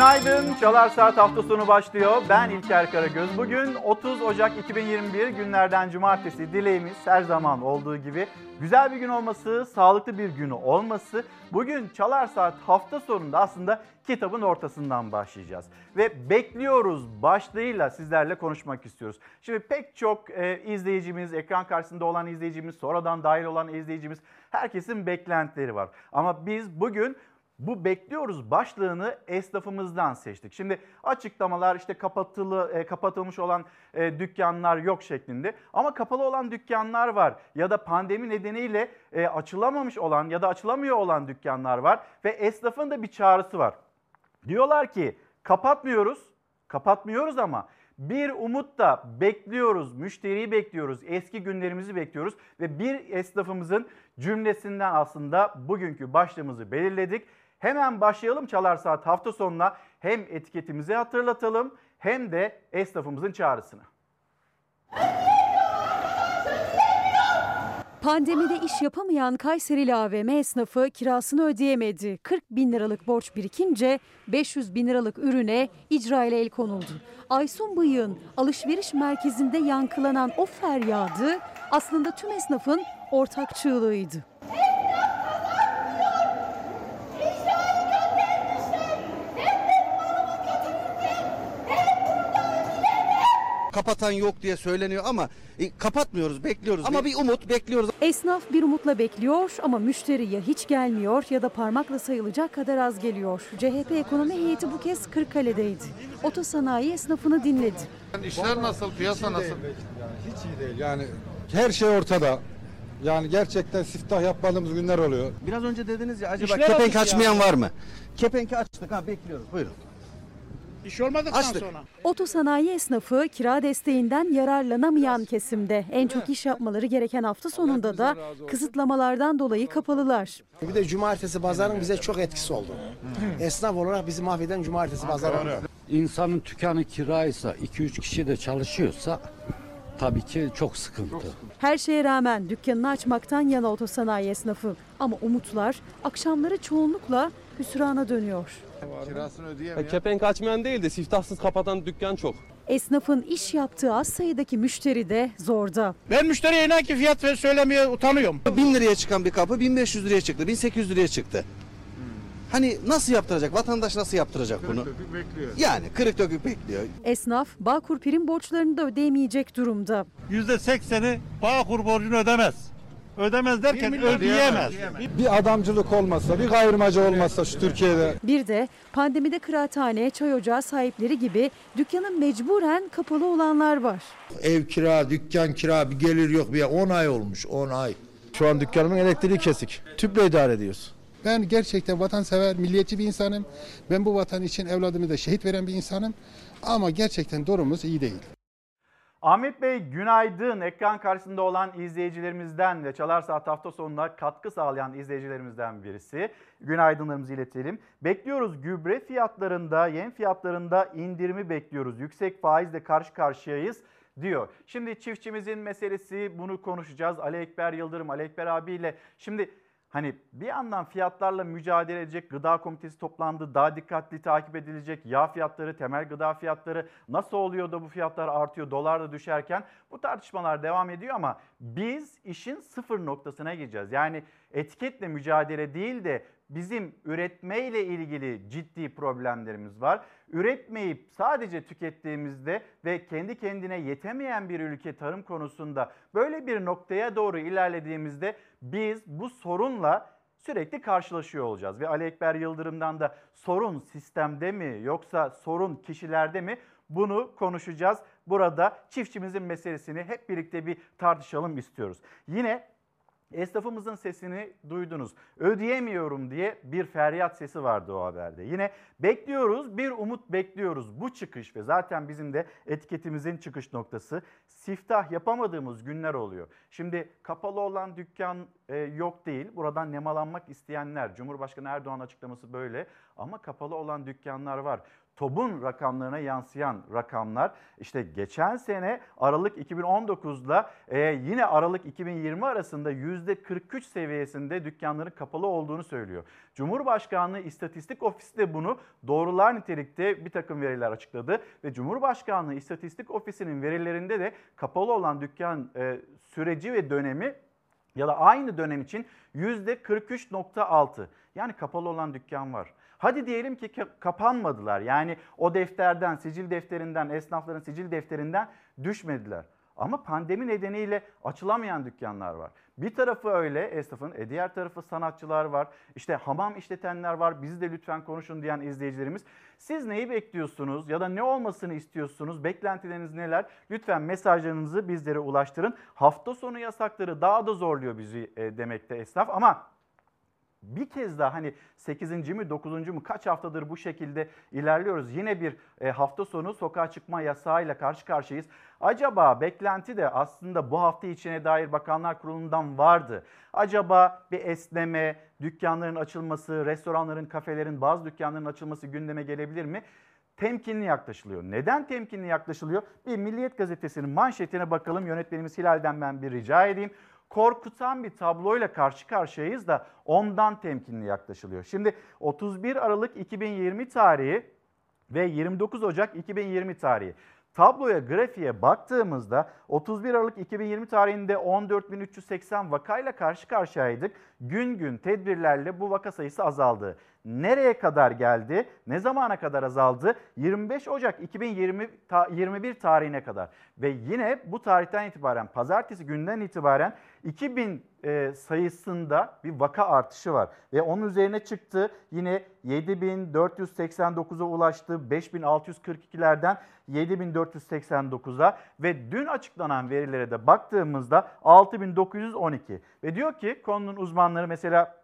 Günaydın. Çalar Saat hafta sonu başlıyor. Ben İlker Karagöz. Bugün 30 Ocak 2021 günlerden cumartesi. Dileğimiz her zaman olduğu gibi güzel bir gün olması, sağlıklı bir günü olması. Bugün Çalar Saat hafta sonunda aslında kitabın ortasından başlayacağız. Ve bekliyoruz başlığıyla sizlerle konuşmak istiyoruz. Şimdi pek çok e, izleyicimiz, ekran karşısında olan izleyicimiz, sonradan dahil olan izleyicimiz herkesin beklentileri var. Ama biz bugün bu bekliyoruz başlığını esnafımızdan seçtik. Şimdi açıklamalar işte kapatılı e, kapatılmış olan e, dükkanlar yok şeklinde ama kapalı olan dükkanlar var ya da pandemi nedeniyle e, açılamamış olan ya da açılamıyor olan dükkanlar var ve esnafın da bir çağrısı var. Diyorlar ki kapatmıyoruz, kapatmıyoruz ama bir umut da bekliyoruz, müşteriyi bekliyoruz, eski günlerimizi bekliyoruz ve bir esnafımızın cümlesinden aslında bugünkü başlığımızı belirledik. Hemen başlayalım Çalar Saat hafta sonuna hem etiketimizi hatırlatalım hem de esnafımızın çağrısını. Pandemide iş yapamayan Kayserili AVM esnafı kirasını ödeyemedi. 40 bin liralık borç birikince 500 bin liralık ürüne icra ile el konuldu. Aysun Bıyık'ın alışveriş merkezinde yankılanan o feryadı aslında tüm esnafın ortak çığlığıydı. Kapatan yok diye söyleniyor ama e, kapatmıyoruz, bekliyoruz. Ama bir umut bekliyoruz. Esnaf bir umutla bekliyor ama müşteri ya hiç gelmiyor ya da parmakla sayılacak kadar az geliyor. CHP ekonomi heyeti bu kez Kırıkkale'deydi. Otosanayi esnafını dinledi. İşler nasıl, piyasa nasıl? Hiç iyi değil yani her şey ortada. Yani gerçekten siftah yapmadığımız günler oluyor. Biraz önce dediniz ya acaba kepenk açmayan var mı? Kepenki açtık ha bekliyoruz. Buyurun. İş olmadıktan Açtık. sonra. Otosanayi esnafı kira desteğinden yararlanamayan kesimde. En çok iş yapmaları gereken hafta sonunda da kısıtlamalardan dolayı kapalılar. Bir de cumartesi pazarın bize çok etkisi oldu. Esnaf olarak bizi mahveden cumartesi pazarı oldu. İnsanın dükkanı kiraysa 2-3 kişi de çalışıyorsa tabii ki çok sıkıntı. Her şeye rağmen dükkanını açmaktan yana otosanayi esnafı. Ama umutlar akşamları çoğunlukla hüsrana dönüyor. Kirasını ödeyemiyor. Kepenk açmayan değil de siftahsız kapatan dükkan çok. Esnafın iş yaptığı az sayıdaki müşteri de zorda. Ben müşteriye inan ki fiyat söylemeye utanıyorum. 1000 liraya çıkan bir kapı 1500 liraya çıktı, 1800 liraya çıktı. Hani nasıl yaptıracak? Vatandaş nasıl yaptıracak bunu? bekliyor. Yani kırık dökük bekliyor. Esnaf Bağkur prim borçlarını da ödeyemeyecek durumda. yüzde sekseni Bağkur borcunu ödemez. Ödemez derken ödeyemez. Bir adamcılık olmazsa, bir kayırmacı olmazsa şu Türkiye'de Bir de pandemide kıraathane, çay ocağı sahipleri gibi dükkanın mecburen kapalı olanlar var. Ev kira, dükkan kira bir gelir yok bir 10 ay olmuş 10 ay. Şu an dükkanımın elektriği kesik. Tüple idare ediyoruz. Ben gerçekten vatansever, milliyetçi bir insanım. Ben bu vatan için evladımı da şehit veren bir insanım. Ama gerçekten durumumuz iyi değil. Ahmet Bey günaydın. Ekran karşısında olan izleyicilerimizden ve Çalar Saat hafta sonuna katkı sağlayan izleyicilerimizden birisi. Günaydınlarımızı iletelim. Bekliyoruz gübre fiyatlarında, yem fiyatlarında indirimi bekliyoruz. Yüksek faizle karşı karşıyayız diyor. Şimdi çiftçimizin meselesi bunu konuşacağız. Ali Ekber Yıldırım, Ali Ekber abiyle. Şimdi Hani bir yandan fiyatlarla mücadele edecek gıda komitesi toplandı. Daha dikkatli takip edilecek yağ fiyatları, temel gıda fiyatları nasıl oluyor da bu fiyatlar artıyor, dolar da düşerken bu tartışmalar devam ediyor ama biz işin sıfır noktasına gireceğiz. Yani etiketle mücadele değil de bizim üretmeyle ilgili ciddi problemlerimiz var. Üretmeyip sadece tükettiğimizde ve kendi kendine yetemeyen bir ülke tarım konusunda böyle bir noktaya doğru ilerlediğimizde biz bu sorunla sürekli karşılaşıyor olacağız. Ve Ali Ekber Yıldırım'dan da sorun sistemde mi yoksa sorun kişilerde mi bunu konuşacağız. Burada çiftçimizin meselesini hep birlikte bir tartışalım istiyoruz. Yine Esnafımızın sesini duydunuz. Ödeyemiyorum diye bir feryat sesi vardı o haberde. Yine bekliyoruz, bir umut bekliyoruz. Bu çıkış ve zaten bizim de etiketimizin çıkış noktası siftah yapamadığımız günler oluyor. Şimdi kapalı olan dükkan e, yok değil. Buradan nemalanmak isteyenler, Cumhurbaşkanı Erdoğan açıklaması böyle ama kapalı olan dükkanlar var. TOB'un rakamlarına yansıyan rakamlar. İşte geçen sene Aralık 2019'da e, yine Aralık 2020 arasında %43 seviyesinde dükkanların kapalı olduğunu söylüyor. Cumhurbaşkanlığı İstatistik Ofisi de bunu doğrular nitelikte bir takım veriler açıkladı ve Cumhurbaşkanlığı İstatistik Ofisi'nin verilerinde de kapalı olan dükkan e, süreci ve dönemi ya da aynı dönem için %43.6 yani kapalı olan dükkan var. Hadi diyelim ki ka- kapanmadılar yani o defterden, sicil defterinden, esnafların sicil defterinden düşmediler. Ama pandemi nedeniyle açılamayan dükkanlar var. Bir tarafı öyle esnafın, e diğer tarafı sanatçılar var. İşte hamam işletenler var. Bizi de lütfen konuşun diyen izleyicilerimiz. Siz neyi bekliyorsunuz ya da ne olmasını istiyorsunuz? Beklentileriniz neler? Lütfen mesajlarınızı bizlere ulaştırın. Hafta sonu yasakları daha da zorluyor bizi e, demekte esnaf ama bir kez daha hani 8. mi 9. mu kaç haftadır bu şekilde ilerliyoruz. Yine bir e, hafta sonu sokağa çıkma yasağıyla karşı karşıyayız. Acaba beklenti de aslında bu hafta içine dair Bakanlar Kurulu'ndan vardı. Acaba bir esneme, dükkanların açılması, restoranların, kafelerin, bazı dükkanların açılması gündeme gelebilir mi? temkinli yaklaşılıyor. Neden temkinli yaklaşılıyor? Bir Milliyet Gazetesi'nin manşetine bakalım. Yönetmenimiz Hilal'den ben bir rica edeyim. Korkutan bir tabloyla karşı karşıyayız da ondan temkinli yaklaşılıyor. Şimdi 31 Aralık 2020 tarihi ve 29 Ocak 2020 tarihi. Tabloya, grafiğe baktığımızda 31 Aralık 2020 tarihinde 14.380 vakayla karşı karşıyaydık. Gün gün tedbirlerle bu vaka sayısı azaldı. Nereye kadar geldi? Ne zamana kadar azaldı? 25 Ocak 2020 ta- 21 tarihine kadar. Ve yine bu tarihten itibaren pazartesi günden itibaren 2000 e, sayısında bir vaka artışı var. Ve onun üzerine çıktı. Yine 7489'a ulaştı. 5642'lerden 7489'a ve dün açıklanan verilere de baktığımızda 6912. Ve diyor ki konunun uzmanları mesela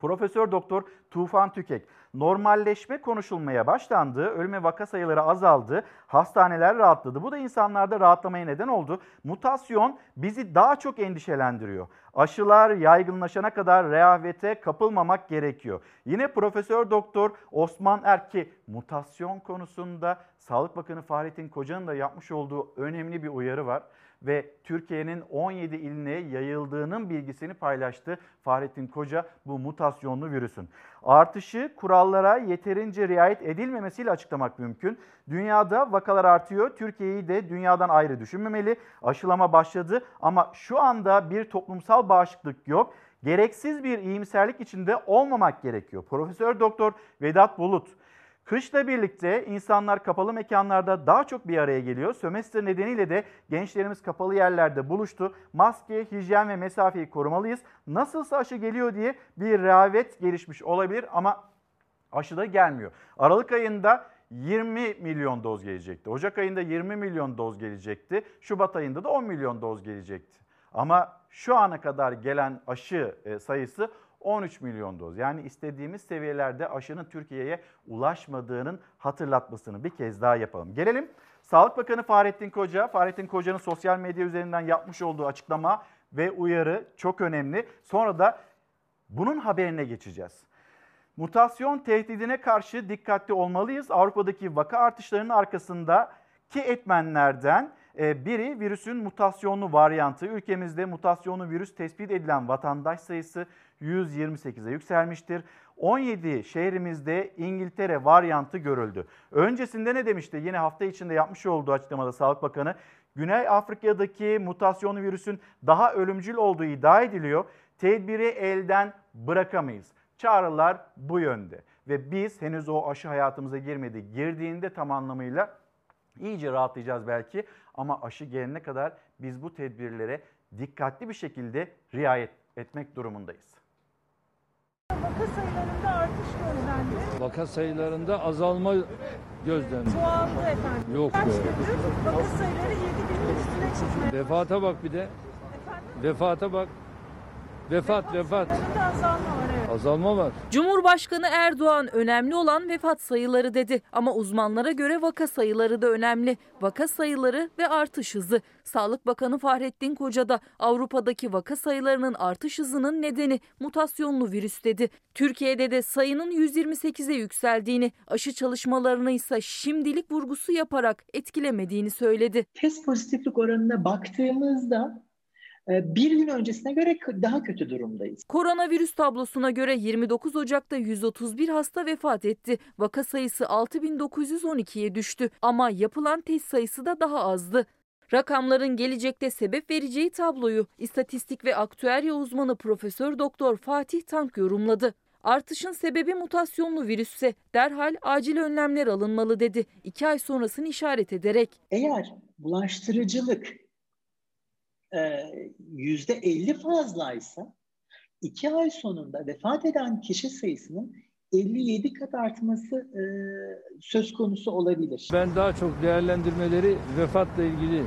Profesör Doktor Tufan Tükek, normalleşme konuşulmaya başlandı, ölüme vaka sayıları azaldı, hastaneler rahatladı. Bu da insanlarda rahatlamaya neden oldu. Mutasyon bizi daha çok endişelendiriyor. Aşılar yaygınlaşana kadar rehavete kapılmamak gerekiyor. Yine Profesör Doktor Osman Erki mutasyon konusunda Sağlık Bakanı Fahrettin Koca'nın da yapmış olduğu önemli bir uyarı var ve Türkiye'nin 17 iline yayıldığının bilgisini paylaştı Fahrettin Koca bu mutasyonlu virüsün. Artışı kurallara yeterince riayet edilmemesiyle açıklamak mümkün. Dünyada vakalar artıyor. Türkiye'yi de dünyadan ayrı düşünmemeli. Aşılama başladı ama şu anda bir toplumsal bağışıklık yok. Gereksiz bir iyimserlik içinde olmamak gerekiyor. Profesör Doktor Vedat Bulut Kışla birlikte insanlar kapalı mekanlarda daha çok bir araya geliyor. Sömestr nedeniyle de gençlerimiz kapalı yerlerde buluştu. Maske, hijyen ve mesafeyi korumalıyız. Nasılsa aşı geliyor diye bir rehavet gelişmiş olabilir ama aşı da gelmiyor. Aralık ayında 20 milyon doz gelecekti. Ocak ayında 20 milyon doz gelecekti. Şubat ayında da 10 milyon doz gelecekti. Ama şu ana kadar gelen aşı e, sayısı 13 milyon doz. Yani istediğimiz seviyelerde aşının Türkiye'ye ulaşmadığının hatırlatmasını bir kez daha yapalım. Gelelim Sağlık Bakanı Fahrettin Koca. Fahrettin Koca'nın sosyal medya üzerinden yapmış olduğu açıklama ve uyarı çok önemli. Sonra da bunun haberine geçeceğiz. Mutasyon tehdidine karşı dikkatli olmalıyız. Avrupa'daki vaka artışlarının arkasındaki etmenlerden biri virüsün mutasyonlu varyantı. Ülkemizde mutasyonlu virüs tespit edilen vatandaş sayısı 128'e yükselmiştir. 17 şehrimizde İngiltere varyantı görüldü. Öncesinde ne demişti? Yine hafta içinde yapmış olduğu açıklamada Sağlık Bakanı Güney Afrika'daki mutasyonlu virüsün daha ölümcül olduğu iddia ediliyor. Tedbiri elden bırakamayız. Çağrılar bu yönde ve biz henüz o aşı hayatımıza girmedi. Girdiğinde tam anlamıyla iyice rahatlayacağız belki ama aşı gelene kadar biz bu tedbirlere dikkatli bir şekilde riayet etmek durumundayız. Vaka sayılarında artış gözlendi. Vaka sayılarında azalma gözlendi. Çoğaldı efendim. Yok Kaç gündür vaka sayıları 7 binin üstüne çıkmaya Vefata bak bir de. Efendim? Vefata bak. Vefat vefat. Azalma var evet. Azalma var. Cumhurbaşkanı Erdoğan önemli olan vefat sayıları dedi ama uzmanlara göre vaka sayıları da önemli. Vaka sayıları ve artış hızı. Sağlık Bakanı Fahrettin Koca da Avrupa'daki vaka sayılarının artış hızının nedeni mutasyonlu virüs dedi. Türkiye'de de sayının 128'e yükseldiğini, aşı çalışmalarını ise şimdilik vurgusu yaparak etkilemediğini söyledi. Test pozitiflik oranına baktığımızda bir gün öncesine göre daha kötü durumdayız. Koronavirüs tablosuna göre 29 Ocak'ta 131 hasta vefat etti. Vaka sayısı 6912'ye düştü ama yapılan test sayısı da daha azdı. Rakamların gelecekte sebep vereceği tabloyu istatistik ve aktüerya uzmanı Profesör Doktor Fatih Tank yorumladı. Artışın sebebi mutasyonlu virüsse derhal acil önlemler alınmalı dedi. İki ay sonrasını işaret ederek. Eğer bulaştırıcılık yüzde 50 fazlaysa iki ay sonunda vefat eden kişi sayısının 57 kat artması e, söz konusu olabilir. Ben daha çok değerlendirmeleri vefatla ilgili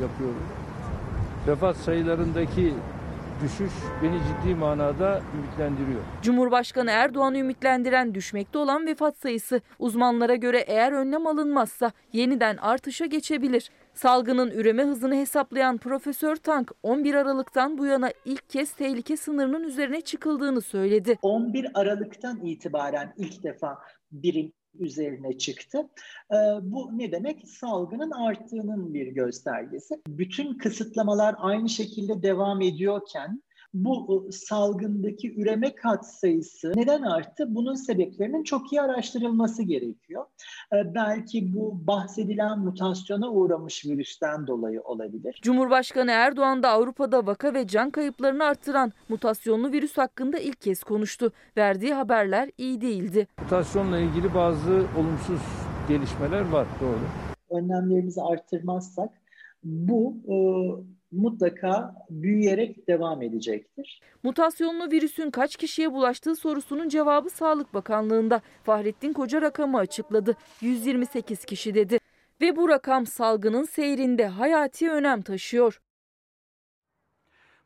yapıyorum. Vefat sayılarındaki düşüş beni ciddi manada ümitlendiriyor. Cumhurbaşkanı Erdoğan'ı ümitlendiren düşmekte olan vefat sayısı uzmanlara göre eğer önlem alınmazsa yeniden artışa geçebilir. Salgının üreme hızını hesaplayan Profesör Tank 11 Aralık'tan bu yana ilk kez tehlike sınırının üzerine çıkıldığını söyledi. 11 Aralık'tan itibaren ilk defa birim üzerine çıktı. Bu ne demek? Salgının arttığının bir göstergesi. Bütün kısıtlamalar aynı şekilde devam ediyorken bu salgındaki üreme kat sayısı neden arttı? Bunun sebeplerinin çok iyi araştırılması gerekiyor. Belki bu bahsedilen mutasyona uğramış virüsten dolayı olabilir. Cumhurbaşkanı Erdoğan da Avrupa'da vaka ve can kayıplarını arttıran mutasyonlu virüs hakkında ilk kez konuştu. Verdiği haberler iyi değildi. Mutasyonla ilgili bazı olumsuz gelişmeler var doğru. Önlemlerimizi arttırmazsak bu e, mutlaka büyüyerek devam edecektir. Mutasyonlu virüsün kaç kişiye bulaştığı sorusunun cevabı Sağlık Bakanlığı'nda. Fahrettin Koca rakamı açıkladı. 128 kişi dedi. Ve bu rakam salgının seyrinde hayati önem taşıyor.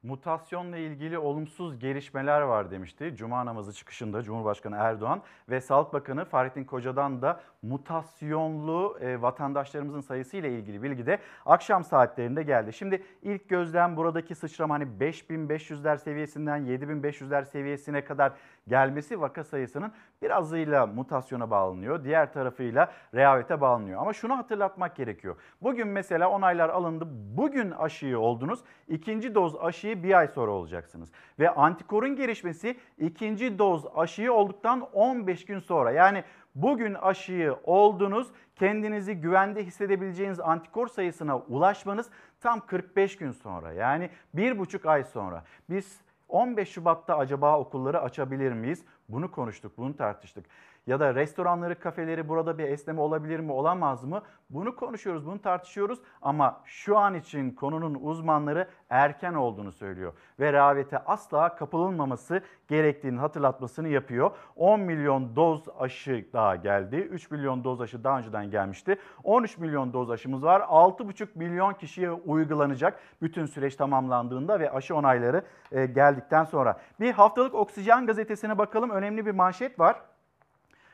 Mutasyonla ilgili olumsuz gelişmeler var demişti. Cuma namazı çıkışında Cumhurbaşkanı Erdoğan ve Sağlık Bakanı Fahrettin Koca'dan da mutasyonlu e, vatandaşlarımızın sayısı ile ilgili bilgi de akşam saatlerinde geldi. Şimdi ilk gözlem buradaki sıçrama hani 5500'ler seviyesinden 7500'ler seviyesine kadar gelmesi vaka sayısının birazıyla mutasyona bağlanıyor. Diğer tarafıyla rehavete bağlanıyor. Ama şunu hatırlatmak gerekiyor. Bugün mesela onaylar alındı. Bugün aşıyı oldunuz. İkinci doz aşıyı bir ay sonra olacaksınız. Ve antikorun gelişmesi ikinci doz aşıyı olduktan 15 gün sonra. Yani bugün aşıyı oldunuz, kendinizi güvende hissedebileceğiniz antikor sayısına ulaşmanız tam 45 gün sonra. Yani bir buçuk ay sonra. Biz 15 Şubat'ta acaba okulları açabilir miyiz? Bunu konuştuk, bunu tartıştık. Ya da restoranları, kafeleri burada bir esneme olabilir mi, olamaz mı? Bunu konuşuyoruz, bunu tartışıyoruz ama şu an için konunun uzmanları erken olduğunu söylüyor. Ve rehavete asla kapılınmaması gerektiğini hatırlatmasını yapıyor. 10 milyon doz aşı daha geldi. 3 milyon doz aşı daha önceden gelmişti. 13 milyon doz aşımız var. 6,5 milyon kişiye uygulanacak bütün süreç tamamlandığında ve aşı onayları e, geldikten sonra. Bir haftalık Oksijen gazetesine bakalım. Önemli bir manşet var.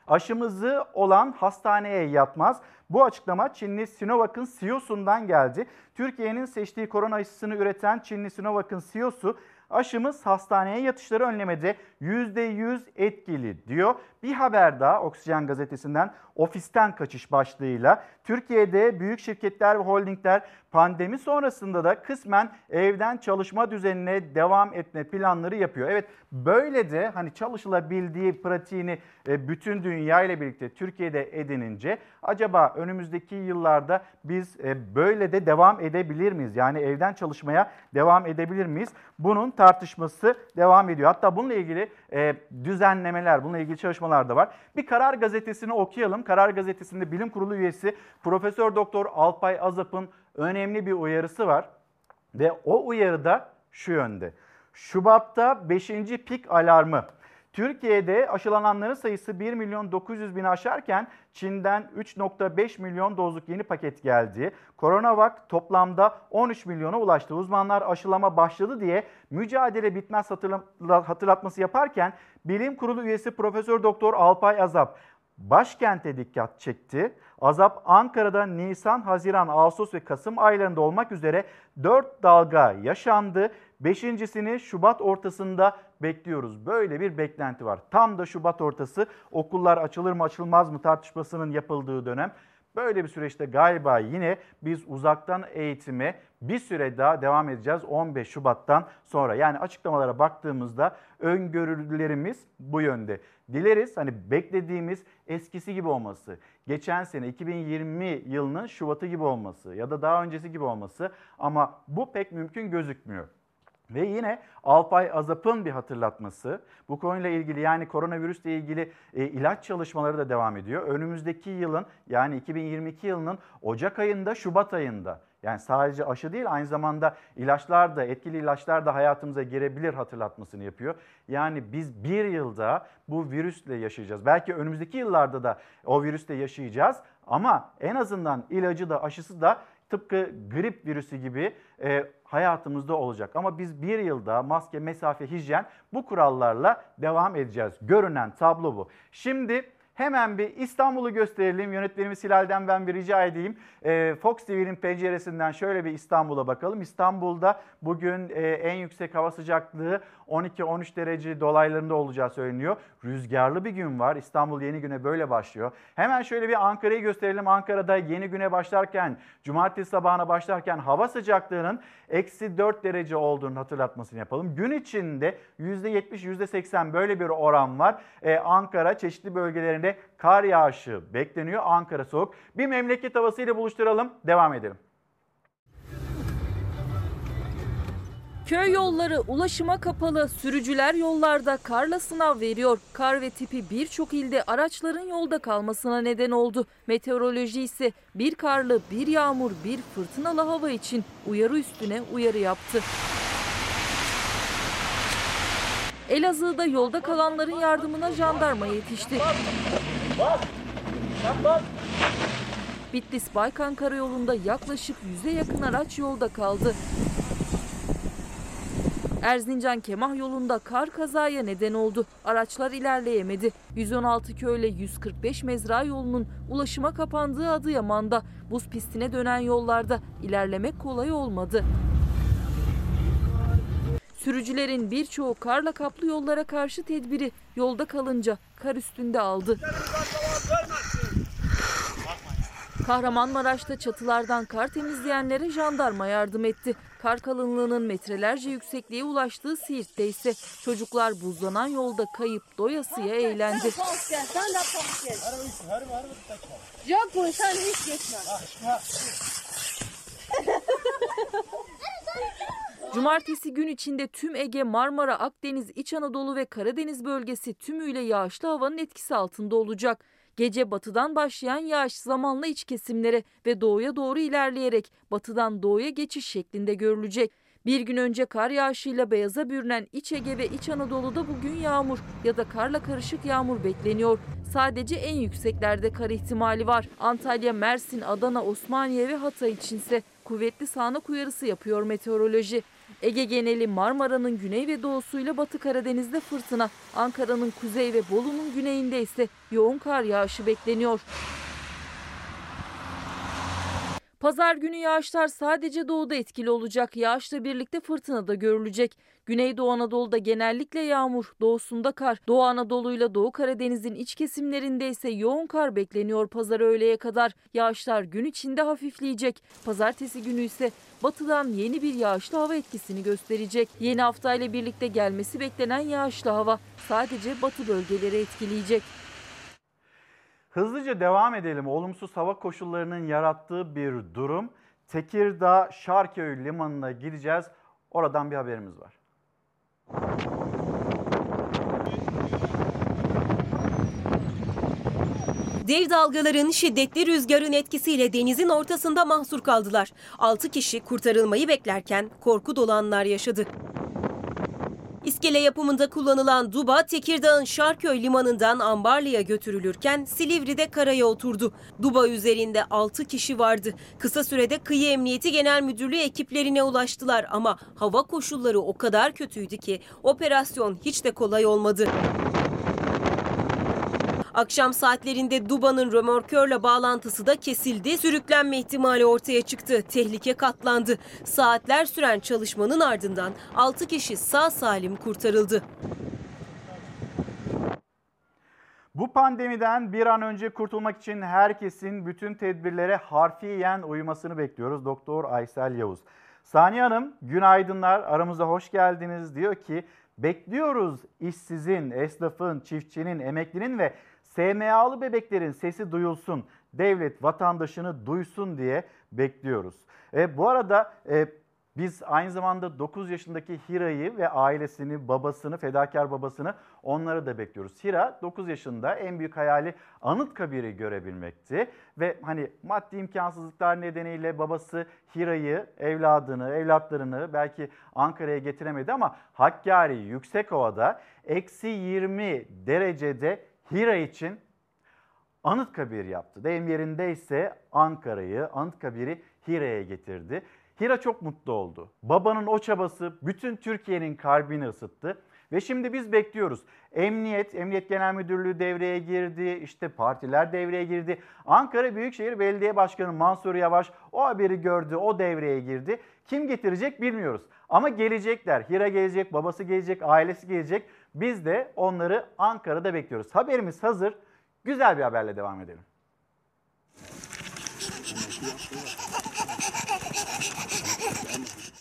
Aşımızı olan hastaneye yatmaz. Bu açıklama Çinli Sinovac'ın CEO'sundan geldi. Türkiye'nin seçtiği korona aşısını üreten Çinli Sinovac'ın CEO'su aşımız hastaneye yatışları önlemede %100 etkili diyor. Bir haber daha Oksijen gazetesinden ofisten kaçış başlığıyla Türkiye'de büyük şirketler ve holdingler pandemi sonrasında da kısmen evden çalışma düzenine devam etme planları yapıyor. Evet böyle de hani çalışılabildiği pratiğini e, bütün dünya ile birlikte Türkiye'de edinince acaba önümüzdeki yıllarda biz e, böyle de devam edebilir miyiz? Yani evden çalışmaya devam edebilir miyiz? Bunun tartışması devam ediyor. Hatta bununla ilgili e, düzenlemeler, bununla ilgili çalışmalar da var. Bir Karar Gazetesi'ni okuyalım. Karar Gazetesi'nde bilim kurulu üyesi Profesör Doktor Alpay Azap'ın önemli bir uyarısı var. Ve o uyarıda şu yönde. Şubat'ta 5. pik alarmı Türkiye'de aşılananların sayısı 1 milyon 900 bini aşarken Çin'den 3.5 milyon dozluk yeni paket geldi. Coronavac toplamda 13 milyona ulaştı. Uzmanlar aşılama başladı diye mücadele bitmez hatırlatması yaparken Bilim Kurulu üyesi Profesör Doktor Alpay Azap başkente dikkat çekti. Azap Ankara'da Nisan, Haziran, Ağustos ve Kasım aylarında olmak üzere 4 dalga yaşandı. Beşincisini Şubat ortasında bekliyoruz. Böyle bir beklenti var. Tam da Şubat ortası okullar açılır mı açılmaz mı tartışmasının yapıldığı dönem. Böyle bir süreçte galiba yine biz uzaktan eğitime bir süre daha devam edeceğiz 15 Şubat'tan sonra. Yani açıklamalara baktığımızda öngörülerimiz bu yönde. Dileriz hani beklediğimiz eskisi gibi olması, geçen sene 2020 yılının Şubat'ı gibi olması ya da daha öncesi gibi olması ama bu pek mümkün gözükmüyor. Ve yine Alpay Azap'ın bir hatırlatması. Bu konuyla ilgili yani koronavirüsle ilgili e, ilaç çalışmaları da devam ediyor. Önümüzdeki yılın yani 2022 yılının Ocak ayında, Şubat ayında yani sadece aşı değil aynı zamanda ilaçlar da etkili ilaçlar da hayatımıza girebilir hatırlatmasını yapıyor. Yani biz bir yılda bu virüsle yaşayacağız. Belki önümüzdeki yıllarda da o virüsle yaşayacağız ama en azından ilacı da aşısı da tıpkı grip virüsü gibi e, hayatımızda olacak. Ama biz bir yılda maske, mesafe, hijyen bu kurallarla devam edeceğiz. Görünen tablo bu. Şimdi Hemen bir İstanbul'u gösterelim. Yönetmenimiz Hilal'den ben bir rica edeyim. Ee, Fox TV'nin penceresinden şöyle bir İstanbul'a bakalım. İstanbul'da bugün e, en yüksek hava sıcaklığı 12-13 derece dolaylarında olacağı söyleniyor. Rüzgarlı bir gün var. İstanbul yeni güne böyle başlıyor. Hemen şöyle bir Ankara'yı gösterelim. Ankara'da yeni güne başlarken, cumartesi sabahına başlarken hava sıcaklığının eksi 4 derece olduğunu hatırlatmasını yapalım. Gün içinde %70, %80 böyle bir oran var. Ee, Ankara çeşitli bölgelerinde kar yağışı bekleniyor. Ankara soğuk. Bir memleket havasıyla buluşturalım. Devam edelim. Köy yolları ulaşıma kapalı, sürücüler yollarda karla sınav veriyor. Kar ve tipi birçok ilde araçların yolda kalmasına neden oldu. Meteoroloji ise bir karlı, bir yağmur, bir fırtınalı hava için uyarı üstüne uyarı yaptı. Elazığ'da yolda kalanların yardımına jandarma yetişti. Bitlis-Baykan karayolunda yaklaşık yüze yakın araç yolda kaldı. Erzincan Kemah yolunda kar kazaya neden oldu. Araçlar ilerleyemedi. 116 köyle 145 mezra yolunun ulaşıma kapandığı Adıyaman'da buz pistine dönen yollarda ilerlemek kolay olmadı. Sürücülerin birçoğu karla kaplı yollara karşı tedbiri yolda kalınca kar üstünde aldı. Kahramanmaraş'ta çatılardan kar temizleyenlere jandarma yardım etti. Kar kalınlığının metrelerce yüksekliğe ulaştığı Siirt'te ise çocuklar buzlanan yolda kayıp doyasıya eğlendi. Cumartesi gün içinde tüm Ege, Marmara, Akdeniz, İç Anadolu ve Karadeniz bölgesi tümüyle yağışlı havanın etkisi altında olacak. Gece batıdan başlayan yağış zamanla iç kesimlere ve doğuya doğru ilerleyerek batıdan doğuya geçiş şeklinde görülecek. Bir gün önce kar yağışıyla beyaza bürünen İç Ege ve İç Anadolu'da bugün yağmur ya da karla karışık yağmur bekleniyor. Sadece en yükseklerde kar ihtimali var. Antalya, Mersin, Adana, Osmaniye ve Hatay içinse kuvvetli sağanak uyarısı yapıyor meteoroloji. Ege geneli Marmara'nın güney ve doğusuyla Batı Karadeniz'de fırtına, Ankara'nın kuzey ve Bolu'nun güneyinde ise yoğun kar yağışı bekleniyor. Pazar günü yağışlar sadece doğuda etkili olacak. Yağışla birlikte fırtına da görülecek. Güneydoğu Anadolu'da genellikle yağmur, doğusunda kar. Doğu Anadolu ile Doğu Karadeniz'in iç kesimlerinde ise yoğun kar bekleniyor pazar öğleye kadar. Yağışlar gün içinde hafifleyecek. Pazartesi günü ise batıdan yeni bir yağışlı hava etkisini gösterecek. Yeni hafta ile birlikte gelmesi beklenen yağışlı hava sadece batı bölgeleri etkileyecek. Hızlıca devam edelim. Olumsuz hava koşullarının yarattığı bir durum. Tekirdağ Şarköy limanına gideceğiz. Oradan bir haberimiz var. Dev dalgaların şiddetli rüzgarın etkisiyle denizin ortasında mahsur kaldılar. 6 kişi kurtarılmayı beklerken korku dolu anlar yaşadı. İskele yapımında kullanılan Duba, Tekirdağ'ın Şarköy limanından Ambarlı'ya götürülürken Silivri'de karaya oturdu. Duba üzerinde 6 kişi vardı. Kısa sürede Kıyı Emniyeti Genel Müdürlüğü ekiplerine ulaştılar ama hava koşulları o kadar kötüydü ki operasyon hiç de kolay olmadı. Akşam saatlerinde Duba'nın römorkörle bağlantısı da kesildi. Sürüklenme ihtimali ortaya çıktı. Tehlike katlandı. Saatler süren çalışmanın ardından 6 kişi sağ salim kurtarıldı. Bu pandemiden bir an önce kurtulmak için herkesin bütün tedbirlere harfiyen uymasını bekliyoruz. Doktor Aysel Yavuz. Saniye Hanım günaydınlar aramıza hoş geldiniz diyor ki bekliyoruz işsizin, esnafın, çiftçinin, emeklinin ve SMA'lı bebeklerin sesi duyulsun. Devlet vatandaşını duysun diye bekliyoruz. E, bu arada e, biz aynı zamanda 9 yaşındaki Hira'yı ve ailesini, babasını, fedakar babasını onları da bekliyoruz. Hira 9 yaşında en büyük hayali Anıtkabir'i görebilmekti. Ve hani maddi imkansızlıklar nedeniyle babası Hira'yı, evladını, evlatlarını belki Ankara'ya getiremedi ama Hakkari Yüksekova'da eksi 20 derecede Hira için Anıtkabir yaptı. Deyim yerinde ise Ankara'yı, Anıtkabir'i Hira'ya getirdi. Hira çok mutlu oldu. Babanın o çabası bütün Türkiye'nin kalbini ısıttı. Ve şimdi biz bekliyoruz. Emniyet, Emniyet Genel Müdürlüğü devreye girdi, işte partiler devreye girdi. Ankara Büyükşehir Belediye Başkanı Mansur Yavaş o haberi gördü, o devreye girdi. Kim getirecek bilmiyoruz. Ama gelecekler. Hira gelecek, babası gelecek, ailesi gelecek. Biz de onları Ankara'da bekliyoruz. Haberimiz hazır. Güzel bir haberle devam edelim.